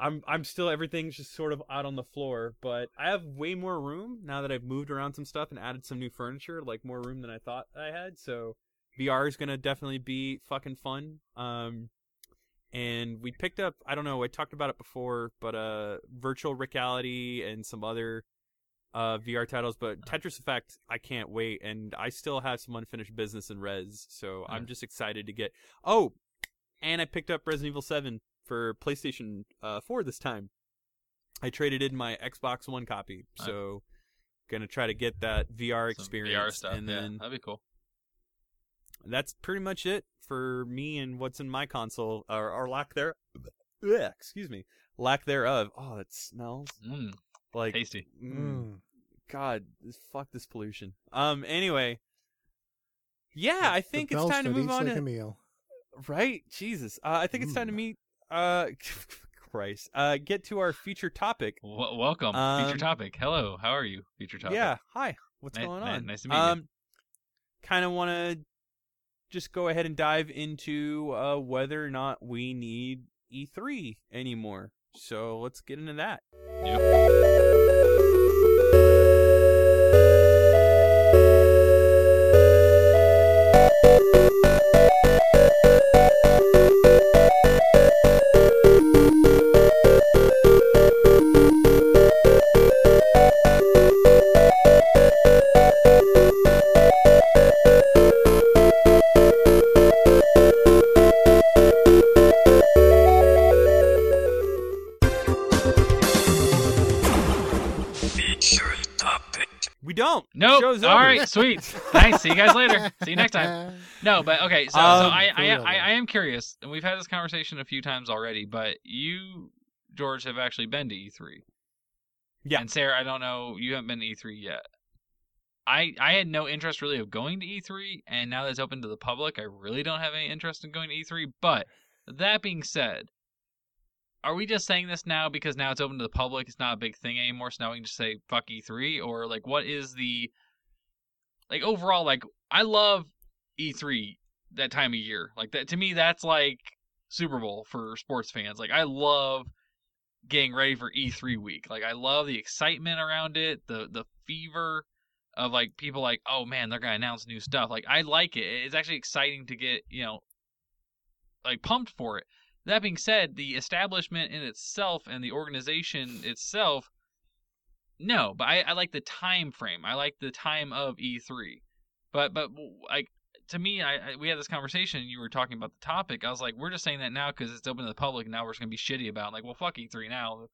S1: I'm I'm still everything's just sort of out on the floor, but I have way more room now that I've moved around some stuff and added some new furniture, like more room than I thought I had. So VR is gonna definitely be fucking fun. Um, and we picked up I don't know I talked about it before, but uh, virtual reality and some other uh VR titles. But Tetris Effect I can't wait, and I still have some unfinished business in Rez, so I'm just excited to get. Oh, and I picked up Resident Evil Seven for PlayStation uh, 4 this time. I traded in my Xbox One copy,
S2: Nice.
S1: so gonna try to get that VR
S2: Some
S1: experience,
S2: VR stuff.
S1: and
S2: yeah,
S1: then
S2: that'd be cool.
S1: that's pretty much it for me and what's in my console or, or lack there. Ugh, excuse me, lack thereof. Oh, it smells
S2: Mm,
S1: like
S2: tasty.
S1: mm. God. Fuck this pollution. Um. Anyway, yeah, I
S3: The
S1: think it's time to move on.
S3: like
S1: to,
S3: a meal.
S1: Right, Jesus. Uh, I think it's time to
S3: Mm.
S1: meet. Uh, <laughs> Christ. Uh, get to our feature topic.
S2: W- welcome,
S1: Um,
S2: feature topic. Hello, how are you, feature topic?
S1: Yeah. Hi. What's
S2: Ni-
S1: going on?
S2: nice to meet you.
S1: um, Kind of want to just go ahead and dive into uh, whether or not we need E3 anymore. So let's get into that.
S5: Feature
S2: Nope.
S1: Show's over.
S2: right, sweet. nice. See you guys later. See you next time. <laughs> No, but okay. So, so
S1: Um,
S2: I, I, I. I am curious, and we've had this conversation a few times already. But you, George, have actually been to E3.
S1: Yeah.
S2: And Sarah, I don't know. You haven't been to E3 yet. I I had no interest really of going to E3, and now that it's open to the public, I really don't have any interest in going to E3. But that being said, are we just saying this now because now it's open to the public? It's not a big thing anymore, so now we can just say fuck E3, or like what is the like overall? Like I love E3 that time of year. Like that to me, that's like Super Bowl for sports fans. Like I love getting ready for E3 week. Like I love the excitement around it, the the fever of like people like, oh man, they're gonna announce new stuff. Like I like it. It's actually exciting to get you know like pumped for it. That being said, the establishment in itself and the organization itself, no. But I, I like the time frame. I like the time of E3. But but like to me, I, I we had this conversation. You were talking about the topic. I was like, we're just saying that now because it's open to the public. And now we're just gonna be shitty about. It. Like, well, fuck E3 now.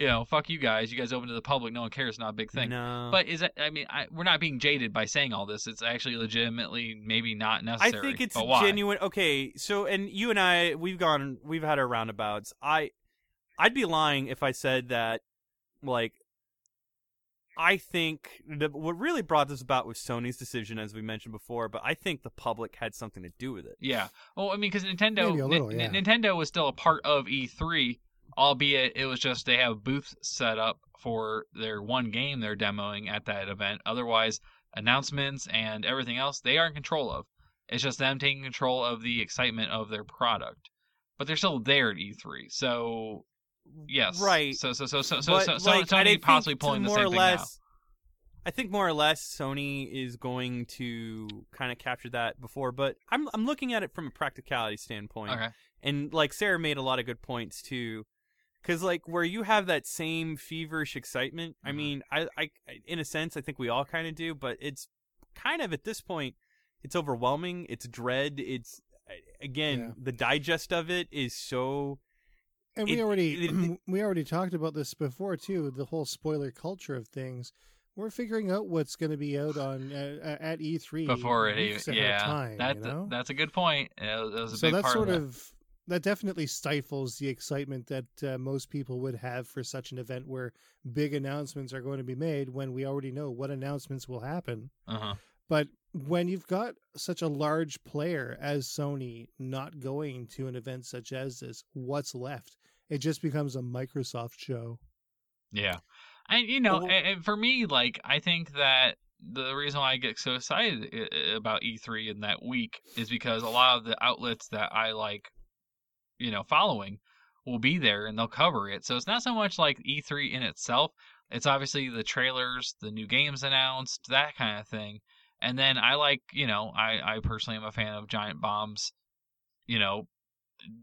S2: You know, fuck you guys. You guys open to the public. No one cares. It's not a big thing.
S1: No.
S2: But is that? I mean, I, we're not being jaded by saying all this. It's actually legitimately maybe not necessary.
S1: I think it's genuine. Okay, so and you and I, we've gone, we've had our roundabouts. I, I'd be lying if I said that, like, I think that what really brought this about was Sony's decision, as we mentioned before. But I think the public had something to do with it.
S2: Yeah. Well, I mean, because Nintendo,
S3: little,
S2: N-
S3: yeah.
S2: Nintendo was still a part of E3, albeit it was just they have booths set up for their one game they're demoing at that event. Otherwise, announcements and everything else they are in control of. It's just them taking control of the excitement of their product, but they're still there at E3. So yes,
S1: Right.
S2: So so so so so
S1: But,
S2: so, so
S1: like, I
S2: Sony possibly
S1: to
S2: pulling the same
S1: or
S2: thing
S1: less, I think more or less Sony is going to kind of capture that before, but I'm I'm looking at it from a practicality standpoint.
S2: Okay.
S1: and like Sarah made a lot of good points too, because like where you have that same feverish excitement. I
S2: Mhm.
S1: mean, I, I, in a sense, I think we all kind of do, but it's kind of at this point, it's overwhelming. It's dread. It's again
S3: Yeah.
S1: the digest of it is so.
S3: And
S1: It-
S3: we already
S1: it- <clears throat>
S3: we already talked about this before too. The whole spoiler culture of things. We're figuring out what's going to be out on uh, at E3
S2: Before it even, yeah,
S3: time.
S2: that,
S3: you know?
S2: that's a good point. That was a
S3: so
S2: big
S3: that
S2: part
S3: sort
S2: of,
S3: of, that definitely stifles the excitement that uh, most people would have for such an event where big announcements are going to be made when we already know what announcements will happen.
S2: Uh huh.
S3: But when you've got such a large player as Sony not going to an event such as this, what's left? It just becomes a Microsoft show.
S2: Yeah. And you know,
S1: Well-
S2: and, for me, like I think that the reason why I get so excited i- i- about E3 in that week is because a lot of the outlets that I like, you know, following will be there and they'll cover it. So it's not so much like E3 in itself. It's obviously the trailers, the new games announced, that kind of thing. And then I like, you know, I, I personally am a fan of Giant Bomb's, you know,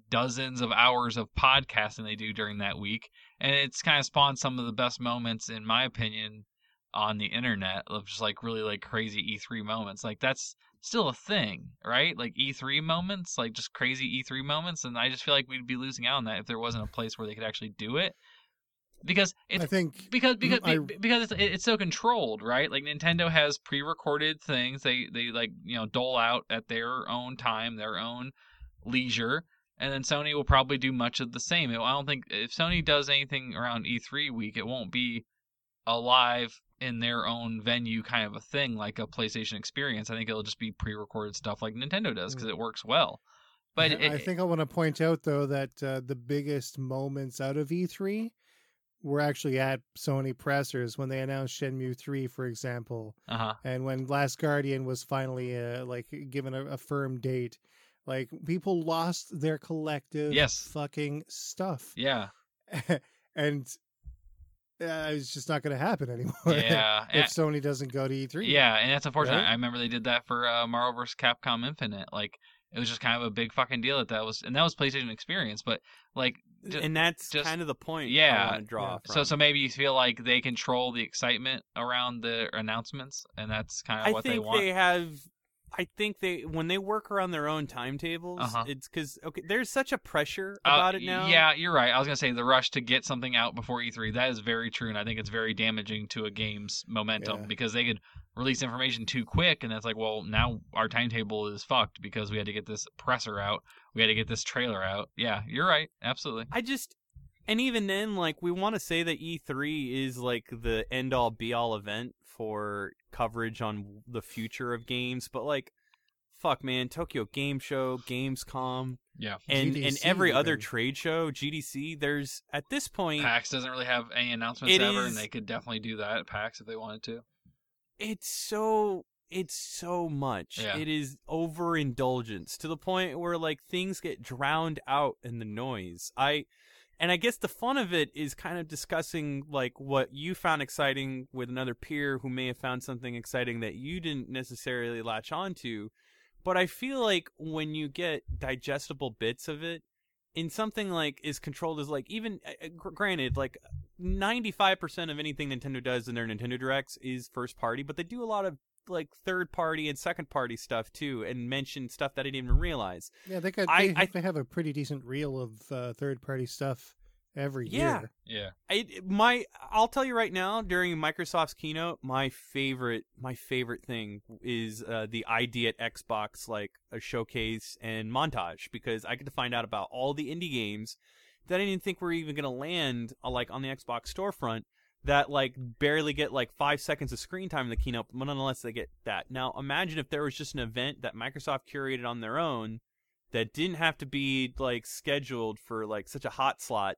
S2: dozens of hours of podcasting they do during that week and it's kind of spawned some of the best moments in my opinion on the internet of just like really like crazy E3 moments. Like that's still a thing, right? Like E3 moments, like just crazy E3 moments and I just feel like we'd be losing out on that if there wasn't a place where they could actually do it. Because it's
S3: I think
S2: because because
S3: I-
S2: because it's, it's so controlled, right? Like Nintendo has pre-recorded things they they like you know dole out at their own time, their own leisure, and then Sony will probably do much of the same. I don't think if Sony does anything around E3 week, it won't be a live in their own venue kind of a thing like a PlayStation experience. I think it'll just be pre-recorded stuff like Nintendo does because it works well. But
S3: I
S2: it,
S3: I think I want to point out though that uh, the biggest moments out of E3 were actually at Sony pressers when they announced Shenmue 3, for example,
S2: uh huh.
S3: and when Last Guardian was finally uh, like given a, a firm date. Like people lost their collective
S2: Yes.
S3: fucking stuff,
S2: Yeah. <laughs>
S3: and uh, it's just not going to happen anymore.
S2: Yeah. <laughs>
S3: if Sony doesn't go to E E3.
S2: Yeah, and that's unfortunate.
S3: Right?
S2: I remember they did that for uh, Marvel vs. Capcom Infinite. Like it was just kind of a big fucking deal that that was, and that was PlayStation Experience. But like, ju-
S1: and that's
S2: just-
S1: kind of the point.
S2: yeah,
S1: I draw
S3: yeah.
S1: from.
S2: so so maybe you feel like they control the excitement around the announcements, and that's kind of
S1: I
S2: what they
S1: think
S2: want.
S1: have. I think they when they work around their own timetables,
S2: Uh-huh.
S1: it's because okay, there's such a pressure
S2: Uh,
S1: about it now.
S2: Yeah, you're right. I was gonna say the rush to get something out before E3. That is very true, and I think it's very damaging to a game's momentum
S3: Yeah.
S2: because they could release information too quick, and that's like, well, now our timetable is fucked because we had to get this presser out, we had to get this trailer out. Yeah, you're right. Absolutely.
S1: I just And even then, like we want to say that E3 is like the end all be all event for coverage on the future of games, but like, fuck, man, Tokyo Game Show, Gamescom,
S2: Yeah.
S1: and and
S3: GDC
S1: every other
S3: even.
S1: trade show, GDC. There's at this point,
S2: PAX doesn't really have any announcements ever,
S1: is-
S2: and they could definitely do that at PAX if they wanted to.
S1: it's so it's so much.
S2: Yeah.
S1: It is overindulgence to the point where like things get drowned out in the noise. I and I guess the fun of it is kind of discussing like what you found exciting with another peer who may have found something exciting that you didn't necessarily latch onto. But I feel like when you get digestible bits of it in something like is controlled as like even uh, uh, granted like 95% of anything Nintendo does in their Nintendo Directs is first party, but they do a lot of like third party and second party stuff too and mention stuff that I didn't even realize.
S3: Yeah, they got.
S1: I-
S3: they,
S1: I-
S3: have, they have a pretty decent reel of uh, third party stuff every
S1: Yeah.
S3: year.
S2: Yeah.
S1: I my I'll tell you right now during Microsoft's keynote, my favorite my favorite thing is uh, the ID at Xbox like a showcase and montage because I get to find out about all the indie games that I didn't think were even gonna land uh, like on the Xbox storefront that like barely get like five seconds of screen time in the keynote, but nonetheless they get that. Now imagine if there was just an event that Microsoft curated on their own that didn't have to be like scheduled for like such a hot slot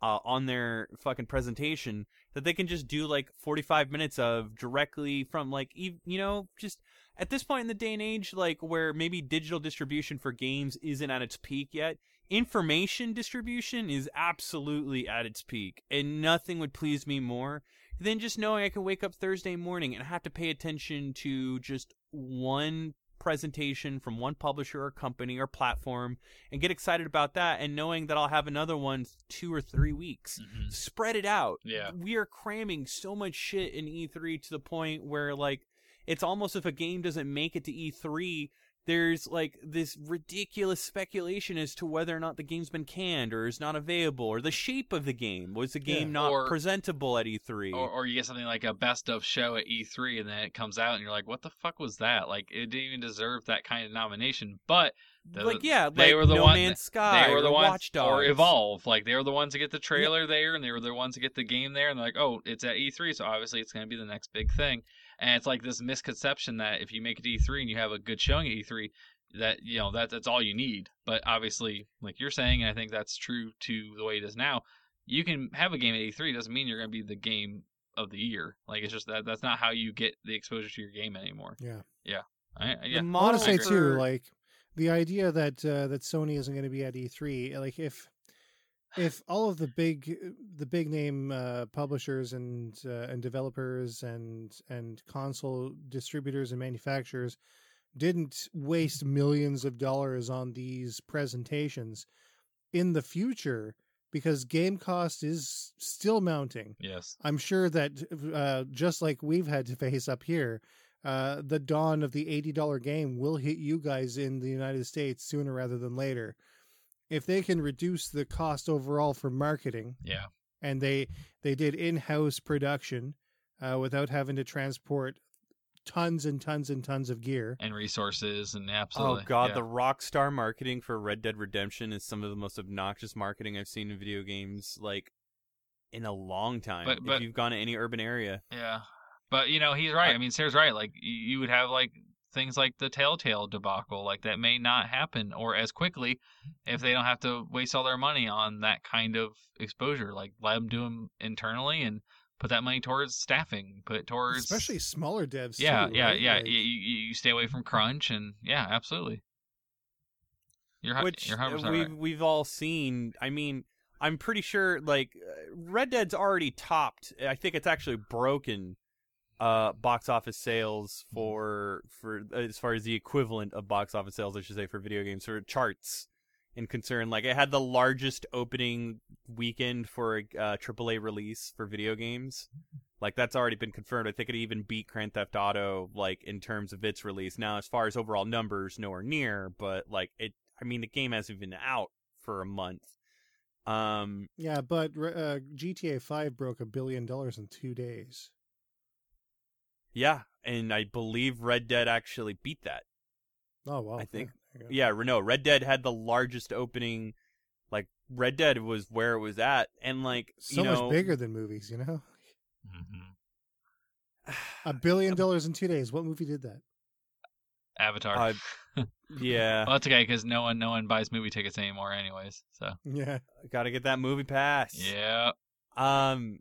S1: uh, on their fucking presentation that they can just do like 45 minutes of directly from like you know just at this point in the day and age like where maybe digital distribution for games isn't at its peak yet information distribution is absolutely at its peak and nothing would please me more than just knowing I can wake up Thursday morning and have to pay attention to just one presentation from one publisher or company or platform and get excited about that and knowing that I'll have another one two or three weeks.
S2: Mhm.
S1: Spread it out.
S2: Yeah.
S1: We are cramming so much shit in E3 to the point where like it's almost if a game doesn't make it to E3, there's like this ridiculous speculation as to whether or not the game's been canned or is not available or the shape of the game. Was the game
S3: Yeah.
S1: not
S2: Or-
S1: presentable at E E3?
S2: Or, or you get something like a best of show at E3, and then it comes out, and you're like, "What the fuck was that? Like, it didn't even deserve that kind of nomination." But the-
S1: like yeah,
S2: they
S1: like
S2: were the
S1: No
S2: one-
S1: Man's Sky
S2: they were the ones,
S1: Watch Dogs
S2: or Evolve. Like, they were the ones to get the trailer there, and they were the ones to get the game there, and they're like, "Oh, it's at E3, so obviously it's going to be the next big thing." And it's like this misconception that if you make it E3 and you have a good showing at E3, that you know that that's all you need. But obviously, like you're saying, and I think that's true to the way it is now. You can have a game at E3 doesn't mean you're going to be the game of the year. Like it's just that that's not how you get the exposure to your game anymore.
S3: Yeah.
S2: I, I- yeah.
S3: I
S1: model
S3: want to say too, like the idea that uh, that Sony isn't going to be at E3, like if if all of the big the big name uh, publishers and uh, and developers and and console distributors and manufacturers didn't waste millions of dollars on these presentations in the future because game cost is still mounting
S2: Yes.
S3: I'm sure that uh, just like we've had to face up here, uh, the dawn of the eighty dollar game will hit you guys in the United States sooner rather than later. If they can reduce the cost overall for marketing,
S2: Yeah.
S3: and they they did in house production uh, without having to transport tons and tons and tons of gear.
S2: And resources and absolutely.
S1: Oh god,
S2: yeah.
S1: the Rockstar marketing for Red Dead Redemption is some of the most obnoxious marketing I've seen in video games like in a long time.
S2: But- but-
S1: if you've gone to any urban area.
S2: Yeah, but you know he's right. I mean, Sarah's right. Like you would have like things like the Telltale debacle, like that may not happen or as quickly if they don't have to waste all their money on that kind of exposure. Like let them do them internally and put that money towards staffing, put it towards
S3: Especially smaller devs.
S2: yeah,
S3: too,
S2: yeah,
S3: right?
S2: yeah.
S3: Like-
S2: You, you you stay away from crunch and yeah, absolutely. You're hu-
S1: which
S2: you're
S1: uh,
S2: 100%
S1: we've
S2: right.
S1: we've all seen. I mean, I'm pretty sure like uh, Red Dead's already topped. I think it's actually broken uh box office sales
S2: Mm-hmm.
S1: for for as far as the equivalent of box office sales I should say for video games for charts in concern. Like it had the largest opening weekend for a uh, AAA release for video games. Like that's already been confirmed. I think it even beat Grand Theft Auto like in terms of its release. Now as far as overall numbers nowhere near but like it I mean the game hasn't been out for a month. Um
S3: Yeah, but uh, GTA Five broke a billion dollars in two days.
S1: Yeah and I believe Red Dead actually beat that
S3: Oh wow!
S1: I think-
S3: yeah, there.
S1: Yeah, no, Red Dead had the largest opening, like Red Dead was where it was at, and like
S3: So
S1: you know,
S3: much bigger than movies, you know.
S2: hmm
S3: A billion <sighs> dollars in two days. What movie did that?
S2: Avatar.
S1: Uh, <laughs> yeah,
S2: well, that's okay because no one no one buys movie tickets anymore, anyways. So
S3: Yeah,
S1: got to get that MoviePass.
S2: yeah.
S1: Um.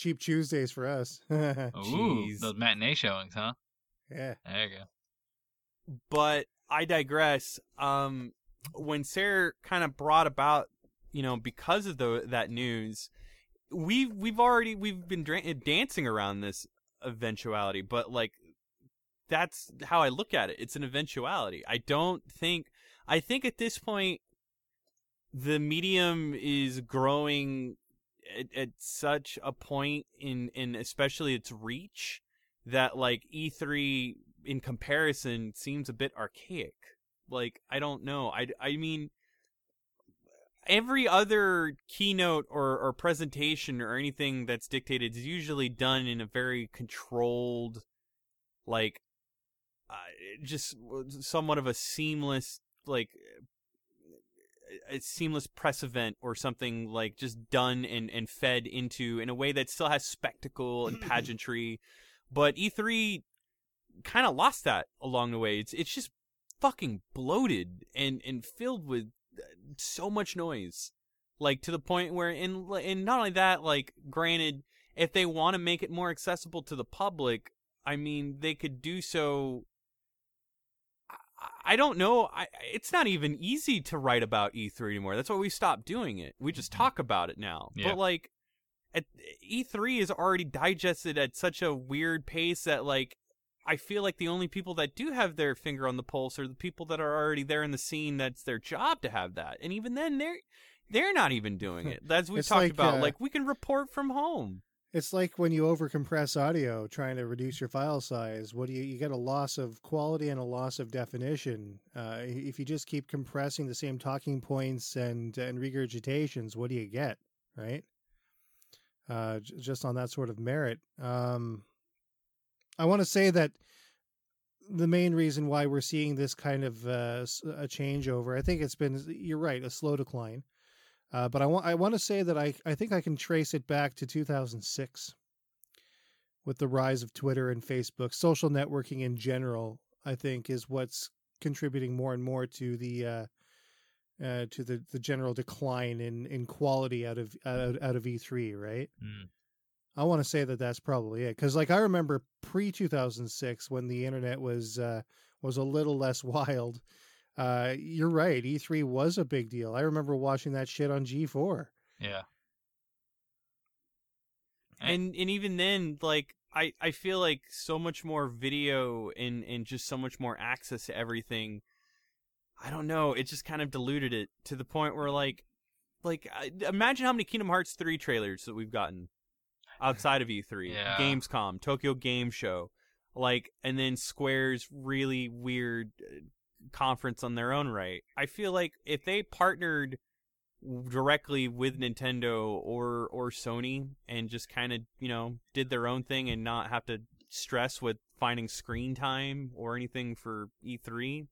S3: Cheap Tuesdays for us. <laughs>
S2: Ooh, those matinee showings, huh? Yeah. There you go.
S1: but I digress. Um, when Sarah kind of brought about, you know, because of the that news, we've we've already we've been dra- dancing around this eventuality, but like that's how I look at it. It's an eventuality. I don't think. I think at this point, the medium is growing at, at such a point in in especially its reach that like E3 in comparison seems a bit archaic. Like I don't know. I I mean every other keynote or or presentation or anything that's dictated is usually done in a very controlled like uh, just somewhat of a seamless like a seamless press event or something like just done and, and fed into in a way that still has spectacle and <clears throat> pageantry. But E3 kind of lost that along the way. It's it's just fucking bloated and and filled with uh, so much noise. Like to the point where and and not only that, like granted, if they want to make it more accessible to the public, I mean, they could do so I- don't know. I, it's not even easy to write about E3 anymore. That's why we stopped doing it. We just talk about it now.
S2: Yeah.
S1: But like, at, E3 is already digested at such a weird pace that like, I feel like the only people that do have their finger on the pulse are the people that are already there in the scene. That's their job to have that. And even then, they're they're not even doing <laughs> it. As
S3: It's
S1: talked
S3: like,
S1: about,
S3: uh,
S1: like we can report from home.
S3: It's like when you overcompress audio trying to reduce your file size. What do you you get a loss of quality and a loss of definition. Uh, if you just keep compressing the same talking points and and regurgitations, what do you get, right? Uh, j- just on that sort of merit. Um, I want to say that the main reason why we're seeing this kind of uh, a changeover, I think it's been you're right, a slow decline. Uh, but I want I want to say that I I think I can trace it back to 2006 with the rise of Twitter and Facebook, social networking in general. I think is what's contributing more and more to the uh, uh, to the, the general decline in, in quality out of out, out of E3, right?
S2: Mm.
S3: I want to say that that's probably it because, like, I remember pre two thousand six when the internet was uh, was a little less <laughs> wild. Uh, you're right. E3 was a big deal. I remember watching that shit on G4.
S2: Yeah.
S1: and and even then like i i feel like so much more video and and just so much more access to everything i don't know it just kind of diluted it to the point where like like imagine how many kingdom hearts 3 trailers that we've gotten <laughs> outside of e3
S2: Yeah.
S1: gamescom tokyo game show like and then square's really weird uh, conference on their own right. I feel like if they partnered directly with Nintendo or or Sony and just kind of you know did their own thing and not have to stress with finding screen time or anything for E3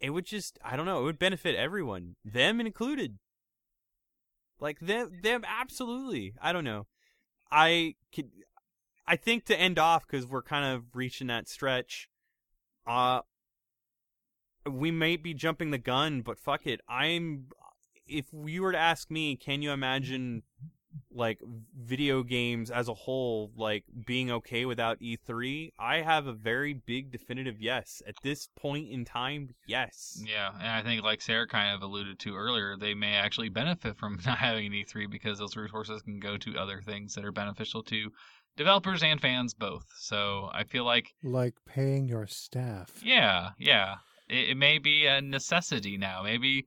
S1: it would just I don't know it would benefit everyone them included. Like them them absolutely I don't know. I could I think to end off cuz we're kind of reaching that stretch uh we might be jumping the gun but fuck it I'm if you were to ask me, can you imagine like video games as a whole like being okay without E3? I have a very big definitive yes. At this point in time, yes.
S2: Yeah, and I think like Sarah kind of alluded to earlier, they may actually benefit from <laughs> not having an E3 because those resources can go to other things that are beneficial to developers and fans both. So I feel like
S3: Like paying your staff.
S2: yeah, yeah, it, it may be a necessity now. Maybe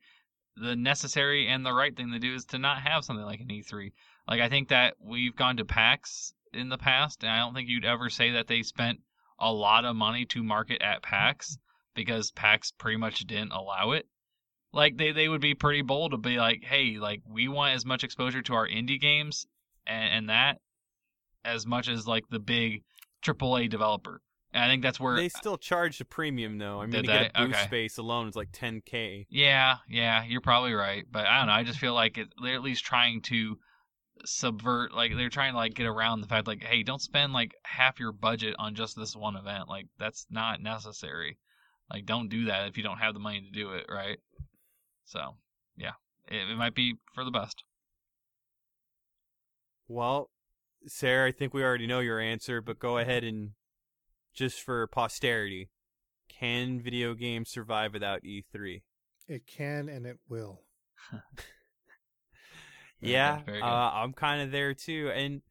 S2: the necessary and the right thing to do is to not have something like an E3. Like I think that we've gone to PAX in the past, and I don't think you'd ever say that they spent a lot of money to market at PAX mm-hmm. because PAX pretty much didn't allow it. Like they, they would be pretty bold to be like, hey, like we want as much exposure to our indie games and, and that as much as like the big AAA developer. And I think that's where
S1: They still charge a premium though. I mean, to get a booth
S2: Okay.
S1: space alone is like 10k.
S2: Yeah, yeah, you're probably right, but I don't know. I just feel like it, they're at least trying to subvert, like they're trying to like get around the fact, like, hey, don't spend like half your budget on just this one event. Like that's not necessary. Like, don't do that if you don't have the money to do it, right? So, yeah, it, it might be for the best.
S1: Well, Sarah, I think we already know your answer, but go ahead and just for posterity, can video games survive without E E3?
S3: It can and it will. <laughs>
S1: Yeah, uh. I'm kind of there too, and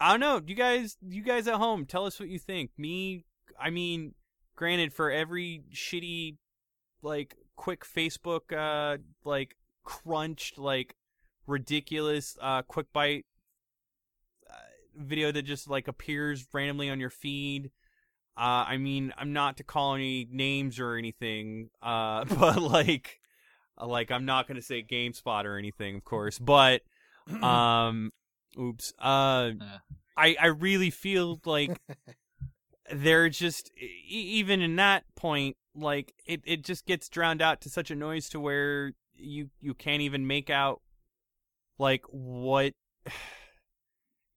S1: I don't know. You guys, you guys at home, tell us what you think. Me, I mean, granted, for every shitty, like, quick Facebook, uh, like crunched, like ridiculous, uh, quick bite video that just like appears randomly on your feed. Uh, I mean, I'm not to call any names or anything, uh, <laughs> but like, uh, like I'm not gonna say GameSpot or anything, of course, but <clears throat> um, oops, uh,
S2: Yeah.
S1: I I really feel like <laughs> they're just e- even in that point, like it it just gets drowned out to such a noise to where you you can't even make out like what <sighs> <sighs> <sighs>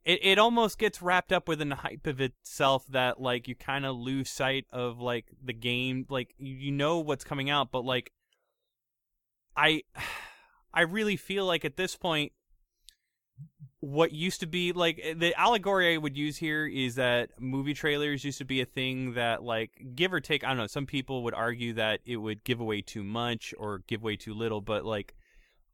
S1: it it almost gets wrapped up within the hype of itself that like you kind of lose sight of like the game like you, you know what's coming out but like I <sighs> I really feel like at this point what used to be like eh, the allegory I would use here is that movie trailers used to be a thing that like give or take I don't know some people would argue that it would give away too much or give away too little but like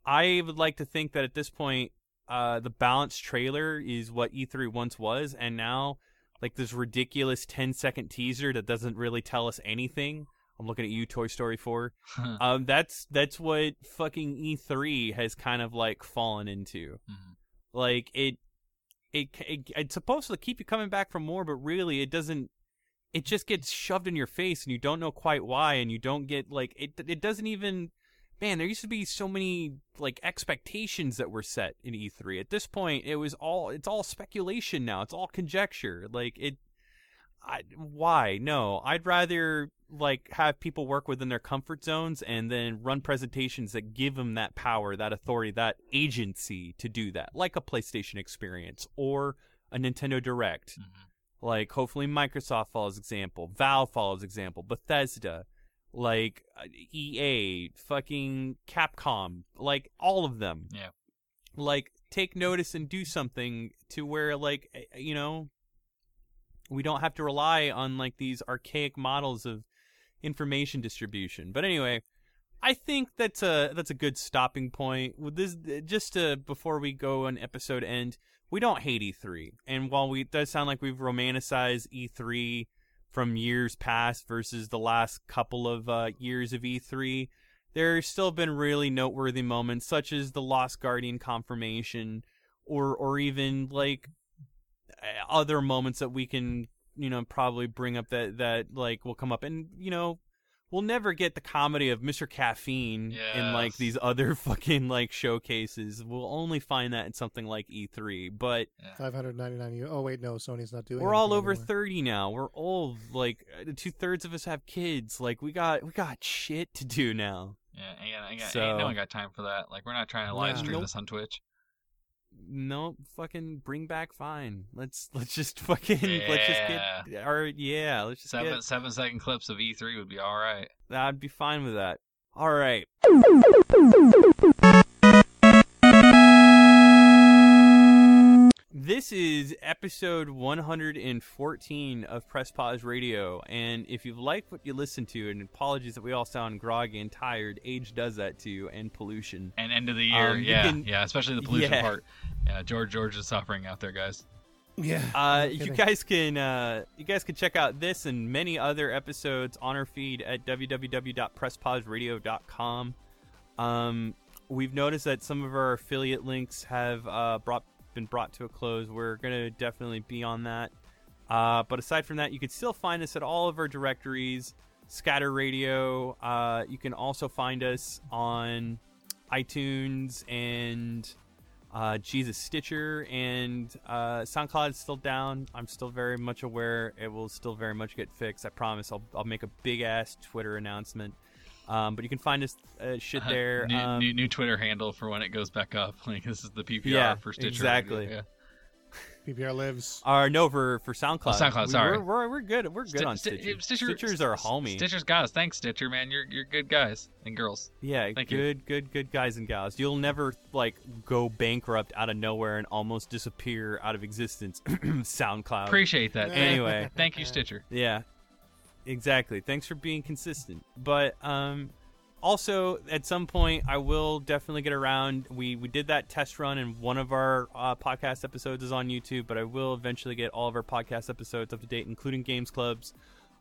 S1: I would like to think that at this point uh the balanced trailer is what E3 once was and now like this ridiculous 10 second teaser that doesn't really tell us anything. I'm looking at you Toy Story 4 <laughs> um that's that's what fucking E3 has kind of like fallen into.
S2: Mhm.
S1: like it, it it it's supposed to keep you coming back for more but really it doesn't it just gets shoved in your face and you don't know quite why and you don't get like it it doesn't even man there used to be so many like expectations that were set in E3 at this point it was all it's all speculation now. It's all conjecture. Like it I, why? No. I'd rather like have people work within their comfort zones and then run presentations that give them that power that authority that agency to do that like a playstation experience or a nintendo direct.
S2: Mhm.
S1: like hopefully microsoft follows example valve follows example bethesda like uh, ea fucking capcom like all of them.
S2: Yeah.
S1: like take notice and do something to where like eh, you know we don't have to rely on like these archaic models of information distribution. But anyway i think that's a that's a good stopping point. With this just to before we go on episode end we don't hate e3 and while we it does sound like we've romanticized e3 from years past versus the last couple of uh, years of e3 there's still been really noteworthy moments such as the lost guardian confirmation or or even like uh, other moments that we can you know probably bring up that that like will come up. And you know we'll never get the comedy of Mr. Caffeine in like these other <laughs> fucking like showcases. We'll only find that in something like E3, but
S3: Five hundred ninety nine. Oh wait, no, Sony's not doing. It.
S1: We're all over
S3: anymore.
S1: 30 now. We're old. Like two thirds of us have kids. Like we got we got shit to do now.
S2: Yeah, ain't, ain't, ain't
S1: So-
S2: no one got time for that. Like, we're not trying to live
S3: Yeah.
S2: stream
S1: Nope.
S2: this on Twitch.
S1: No, fucking bring back fine. Let's <laughs> let's just fucking let's just get or yeah, let's just
S2: Seven
S1: get
S2: seven second clips of E3 would be all right.
S1: I'd be fine with that. All right. This is episode 114 of Press Pause Radio, and if you've liked what you listen to, and apologies that we all sound groggy and tired, age does that to you, and pollution.
S2: And end of the year,
S1: Um,
S2: yeah,
S1: can-
S2: yeah, especially the pollution
S1: Yeah.
S2: part. Yeah, George George is suffering out there, guys.
S3: Yeah.
S1: Uh,
S3: no
S1: you guys can uh, you guys can check out this and many other episodes on our feed at www.presspauseradio.com. Um, we've noticed that some of our affiliate links have uh, brought been brought to a close. We're gonna definitely be on that. Uh, but aside from that, you can still find us at all of our directories. Scatter Radio. Uh, you can also find us on iTunes and uh, Jesus Stitcher, and uh, SoundCloud is still down. I'm still very much aware it will still very much get fixed. I promise. I'll I'll make a big ass Twitter announcement. Um, but you can find us uh, shit there.
S6: new,
S1: um,
S6: new, new Twitter handle for when it goes back up. <laughs> Like this is the PPR
S1: Yeah,
S6: for Stitcher.
S1: exactly.
S6: Yeah.
S3: PPR lives.
S1: Or no, for for SoundCloud.
S6: Oh, SoundCloud,
S1: We-
S6: sorry.
S1: We're, we're, we're good. We're good
S6: Sti-
S1: on Stitcher.
S6: Stitcher.
S1: Stitchers are homie.
S6: Stitcher's guys. Thanks, Stitcher, man. You're you're good guys and girls.
S1: Yeah,
S6: Thank you.
S1: good, good, good guys and gals. You'll never like go bankrupt out of nowhere and almost disappear out of existence. <clears throat> SoundCloud.
S6: Appreciate that.
S1: Anyway.
S6: Thank you, Stitcher.
S1: yeah, exactly. Thanks for being consistent. But um, also at some point, I will definitely get around. We we did that test run, and one of our uh, podcast episodes is on YouTube. But I will eventually get all of our podcast episodes up to date, including Games Clubs.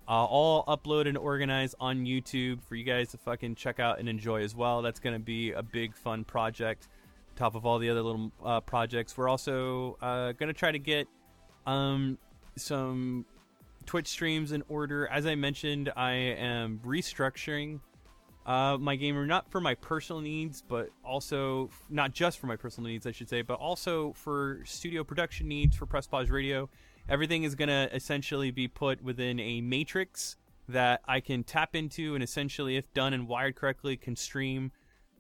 S1: Uh, all uploaded and organized on YouTube for you guys to fucking check out and enjoy as well. That's going to be a big fun project, top of all the other little uh, projects. We're also uh, going to try to get um, some Twitch streams in order. As I mentioned, I am restructuring uh, my gamer not for my personal needs, but also not just for my personal needs, I should say, but also for studio production needs for Press Pause Radio. Everything is going to essentially be put within a matrix that I can tap into, and essentially, if done and wired correctly, can stream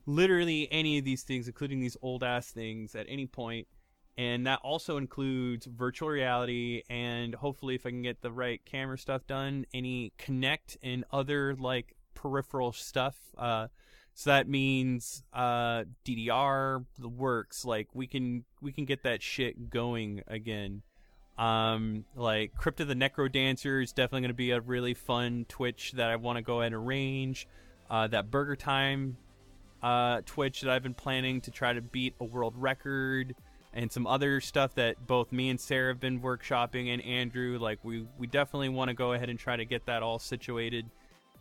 S1: literally any of these things, including these old ass things, at any point and that also includes virtual reality and hopefully if i can get the right camera stuff done any Kinect and other like peripheral stuff uh so that means uh ddr the works like we can we can get that shit going again. Um like Crypt of the NecroDancer is definitely going to be a really fun twitch that i want to go ahead and arrange. Uh that BurgerTime uh twitch that i've been planning to try to beat a world record and some other stuff that both me and Sarah have been workshopping and Andrew like we we definitely want to go ahead and try to get that all situated.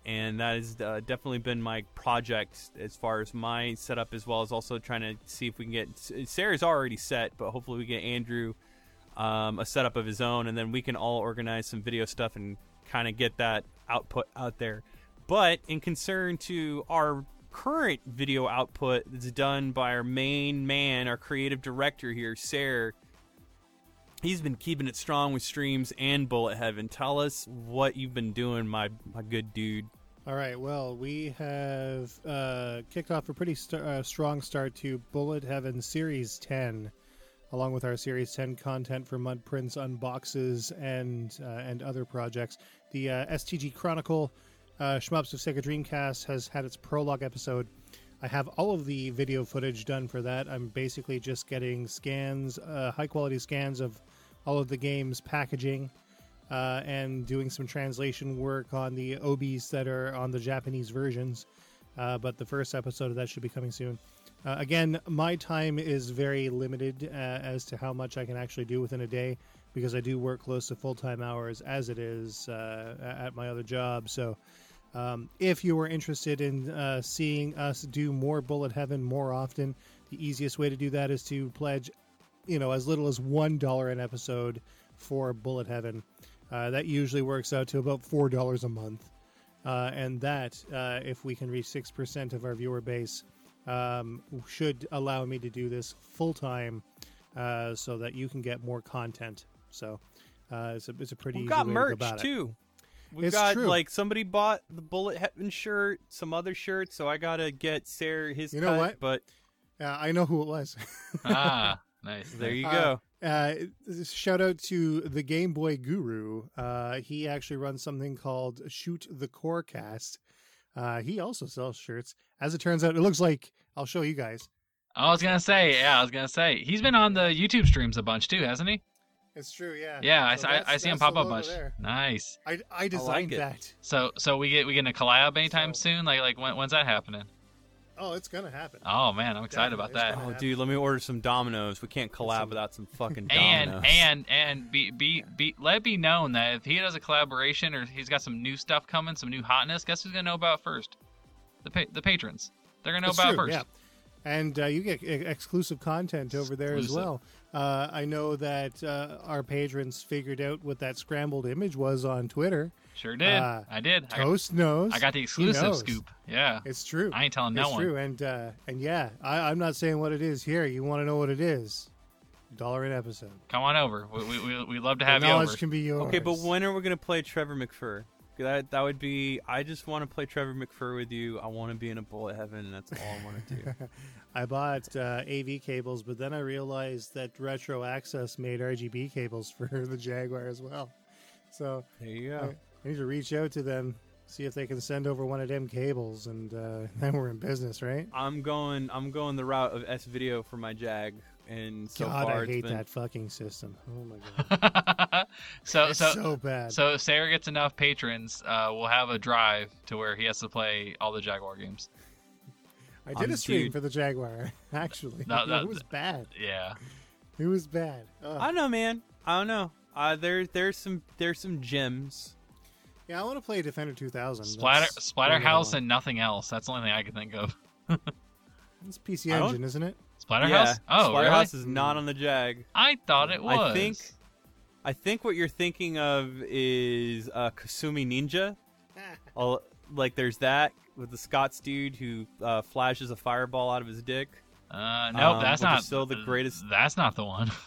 S1: And that has uh, definitely been my project as far as my setup as well as also trying to see if we can get Sarah's already set but hopefully we get Andrew um, a setup of his own and then we can all organize some video stuff and kind of get that output out there. But in concern to our current video output that's done by our main man, our creative director here, Sarah. He's been keeping it strong with streams and Bullet Heaven. Tell us what you've been doing, my my good dude.
S3: All right. Well, we have uh, kicked off a pretty st- uh, strong start to Bullet Heaven Series 10, along with our Series 10 content for Mud Prince unboxes and uh, and other projects. The uh, STG Chronicle uh, Shmups of Sega Dreamcast has had its prologue episode. I have all of the video footage done for that. I'm basically just getting scans, uh, high quality scans of all of the game's packaging uh, and doing some translation work on the obis that are on the Japanese versions. Uh, but the first episode of that should be coming soon. Uh, again, my time is very limited uh, as to how much I can actually do within a day because I do work close to full time hours as it is uh, at my other job. So, um, if you are interested in uh, seeing us do more Bullet Heaven more often, the easiest way to do that is to pledge, you know, as little as one dollar an episode for Bullet Heaven. Uh, that usually works out to about four dollars a month, uh, and that, uh, if we can reach six percent of our viewer base, um, should allow me to do this full time, uh, so that you can get more content. So, uh, it's a it's a pretty.
S1: We've
S3: easy
S1: got
S3: to
S1: merch
S3: it.
S1: too. We've
S3: It's
S1: got
S3: true.
S1: like somebody bought the Bullet Heaven shirt, some other shirts, so I gotta get Sarah his.
S3: You know
S1: cut,
S3: what?
S1: But
S3: Uh, I know who it was. <laughs>
S6: ah, nice.
S1: there you
S3: Uh,
S1: go.
S3: Uh, shout out to the Game Boy Guru. Uh, he actually runs something called Shoot the Core Cast. Uh, he also sells shirts. As it turns out, it looks like I'll show you guys.
S6: I was gonna say, yeah, I was gonna say he's been on the YouTube streams a bunch too, hasn't he?
S3: It's true, yeah.
S6: Yeah, I,
S3: So
S6: I,
S3: that's-
S6: I see him pop
S3: the
S6: up a bunch.
S3: there.
S6: Nice.
S3: I, I designed
S1: it.
S3: that.
S6: So so we get we getting a collab anytime
S3: So-
S6: soon? Like like when, when's that happening?
S3: Oh, it's gonna happen.
S6: Oh man, I'm excited about
S3: Definitely,
S6: that.
S1: Oh,
S3: gonna
S1: dude, let me order some Domino's. We can't collab
S3: some-
S1: without some fucking <laughs>
S6: And
S1: Domino's.
S6: and and and be be be let it be known that if he does a collaboration or he's got some new stuff coming, some new hotness, guess who's gonna know about first? The pa- the patrons. They're gonna know
S3: It's
S6: about
S3: true,
S6: first.
S3: yeah. and uh, you get e- exclusive content over there as well. Uh, I know that uh, our patrons figured out what that scrambled image was on Twitter.
S2: Sure did.
S3: Uh,
S2: I did. I,
S3: Toast knows.
S2: I got the exclusive scoop. Yeah.
S3: It's true.
S2: I ain't telling no
S3: it's
S2: one.
S3: true, and uh, and yeah, I, I'm not saying what it is here. You want to know what it is? Dollar an episode.
S2: Come on over. We we we we'd love to
S3: The
S2: have you
S3: knowledge
S2: over.
S3: can be yours.
S1: Okay, but when are we gonna play Trevor McFur? That that would be. I just want to play Trevor McFur with you. I want to be in a bullet heaven, and that's all I want to do. <laughs>
S3: I bought uh, AV cables, but then I realized that Retro Access made RGB cables <laughs> for the Jaguar as well. So
S1: There you go.
S3: I need to reach out to them, see if they can send over one of them cables, and uh, <laughs> then we're in business, right?
S1: I'm going. I'm going the route of S video for my Jag, and so
S3: God,
S1: far
S3: I hate
S1: been.
S3: that fucking system. Oh my god, <laughs>
S2: so
S3: it's
S2: so
S3: so, bad.
S2: so if Sarah gets enough patrons, uh, we'll have a drive to where he has to play all the Jaguar games.
S3: I did
S1: um,
S3: a stream
S1: dude.
S3: for the Jaguar. <laughs> Actually,
S2: No, no, <laughs>
S3: it was bad.
S2: Yeah.
S3: It was bad. Ugh.
S1: I don't know, man. I don't know. Uh, there, there's some, there's some gems.
S3: Yeah, I want to play Defender 2000.
S2: Splatter
S3: That's one that I
S2: Splatterhouse and nothing else. That's the only thing I can think of. <laughs>
S3: It's PC Engine, isn't it?
S2: Splatterhouse?
S1: yeah,
S2: Oh, really?
S1: Splatterhouse is not on the Jag.
S2: I thought it was.
S1: I think, I think what you're thinking of is uh, Kasumi Ninja. All, like there's that with the Scots dude who uh, flashes a fireball out of his dick.
S2: Uh, nope,
S1: Um,
S2: that's not
S1: still the greatest-
S2: That's not the one. <laughs>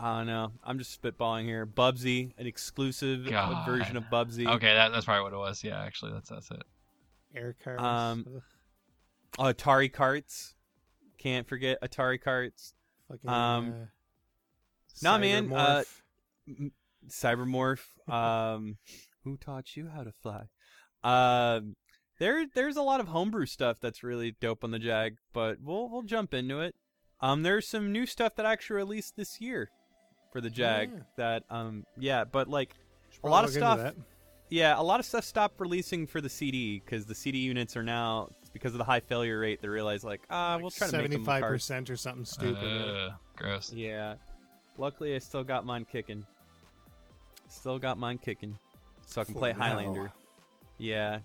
S1: I don't know. I'm just spitballing here. Bubsy, an exclusive
S2: God.
S1: version of Bubsy.
S2: okay, that, that's probably what it was. Yeah, actually, that's that's it.
S3: Air cars.
S1: Um, Atari carts. Can't forget Atari carts.
S3: fucking,
S1: um,
S3: uh,
S1: nah, man, uh,
S3: Cybermorph.
S1: Cybermorph. Um, who taught you how to fly? Um, there, there's a lot of homebrew stuff that's really dope on the Jag, but we'll we'll jump into it. Um, there's some new stuff that actually released this year for the Jag.
S3: yeah.
S1: That um, yeah, but like
S3: Should
S1: a lot of stuff. Yeah, a lot of stuff stopped releasing for the CD because the CD units are now because of the high failure rate. They realize like, ah,
S3: that.
S1: we'll try to make them
S3: seventy
S1: five
S3: percent or something stupid.
S2: Uh, gross.
S1: Yeah. Luckily, I still got mine kicking. Still got mine kicking, so I can
S3: For
S1: play
S3: now.
S1: Highlander. Yeah,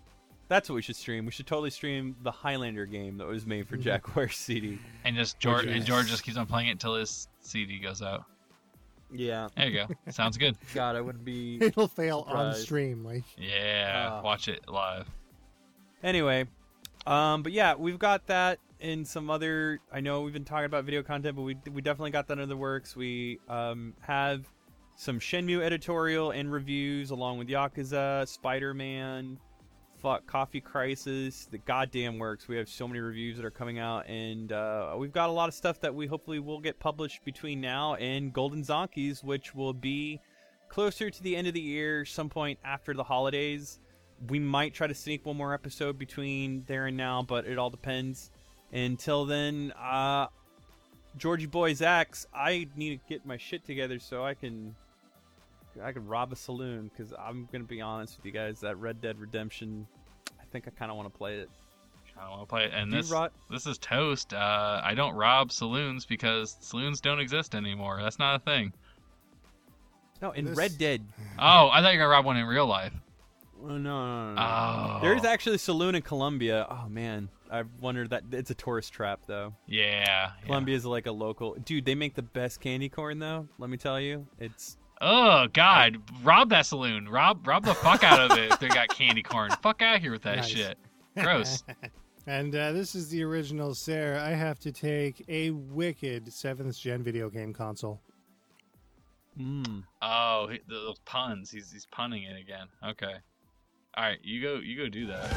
S1: that's what we should stream. We should totally stream the Highlander game that was made for Jaguar CD.
S2: And just George
S3: Which
S2: and
S3: is-
S2: George just keeps on playing it until his CD goes out.
S1: Yeah.
S2: There you go. Sounds good. <laughs>
S1: God, I would be. <laughs>
S3: It'll fail on stream. Like
S2: Yeah,
S1: Ah.
S2: watch it live.
S1: Anyway, um, but yeah, we've got that in some other. I know we've been talking about video content, but we we definitely got that in the works. We um have some Shenmue editorial and reviews along with Yakuza, Spider Man, fuck Coffee Crisis, the goddamn works. We have so many reviews that are coming out, and uh, we've got a lot of stuff that we hopefully will get published between now and Golden Zonkies, which will be closer to the end of the year, some point after the holidays. We might try to sneak one more episode between there and now, but it all depends. Until then, uh, Georgie Boy's Zax, I need to get my shit together so I can I can rob a saloon because I'm gonna be honest with you guys. That Red Dead Redemption, I think I kind of want to play it.
S2: I want to play it. And
S1: Do
S2: this
S1: ro-
S2: this is toast. Uh, I don't rob saloons because saloons don't exist anymore. That's not a thing.
S1: no, in
S3: This-
S1: Red Dead.
S2: Oh, I thought you were gonna rob one in real life.
S1: Oh, no, no, no, no.
S2: Oh,
S1: There's actually a saloon in Colombia. Oh man, I wondered that it's a tourist trap though.
S2: yeah. yeah.
S1: Colombia's like a local dude. They make the best candy corn though. Let me tell you, it's
S2: Oh God, rob that saloon. Rob rob the fuck out of it if they got candy corn. <laughs> Fuck out of here with that
S3: Nice.
S2: shit. Gross. <laughs>
S3: And uh, this is the original Sarah. I have to take a wicked seventh gen video game console.
S1: mm.
S2: Oh, he- those puns. He's he's punning it again. Okay. All right, you go. You go do that.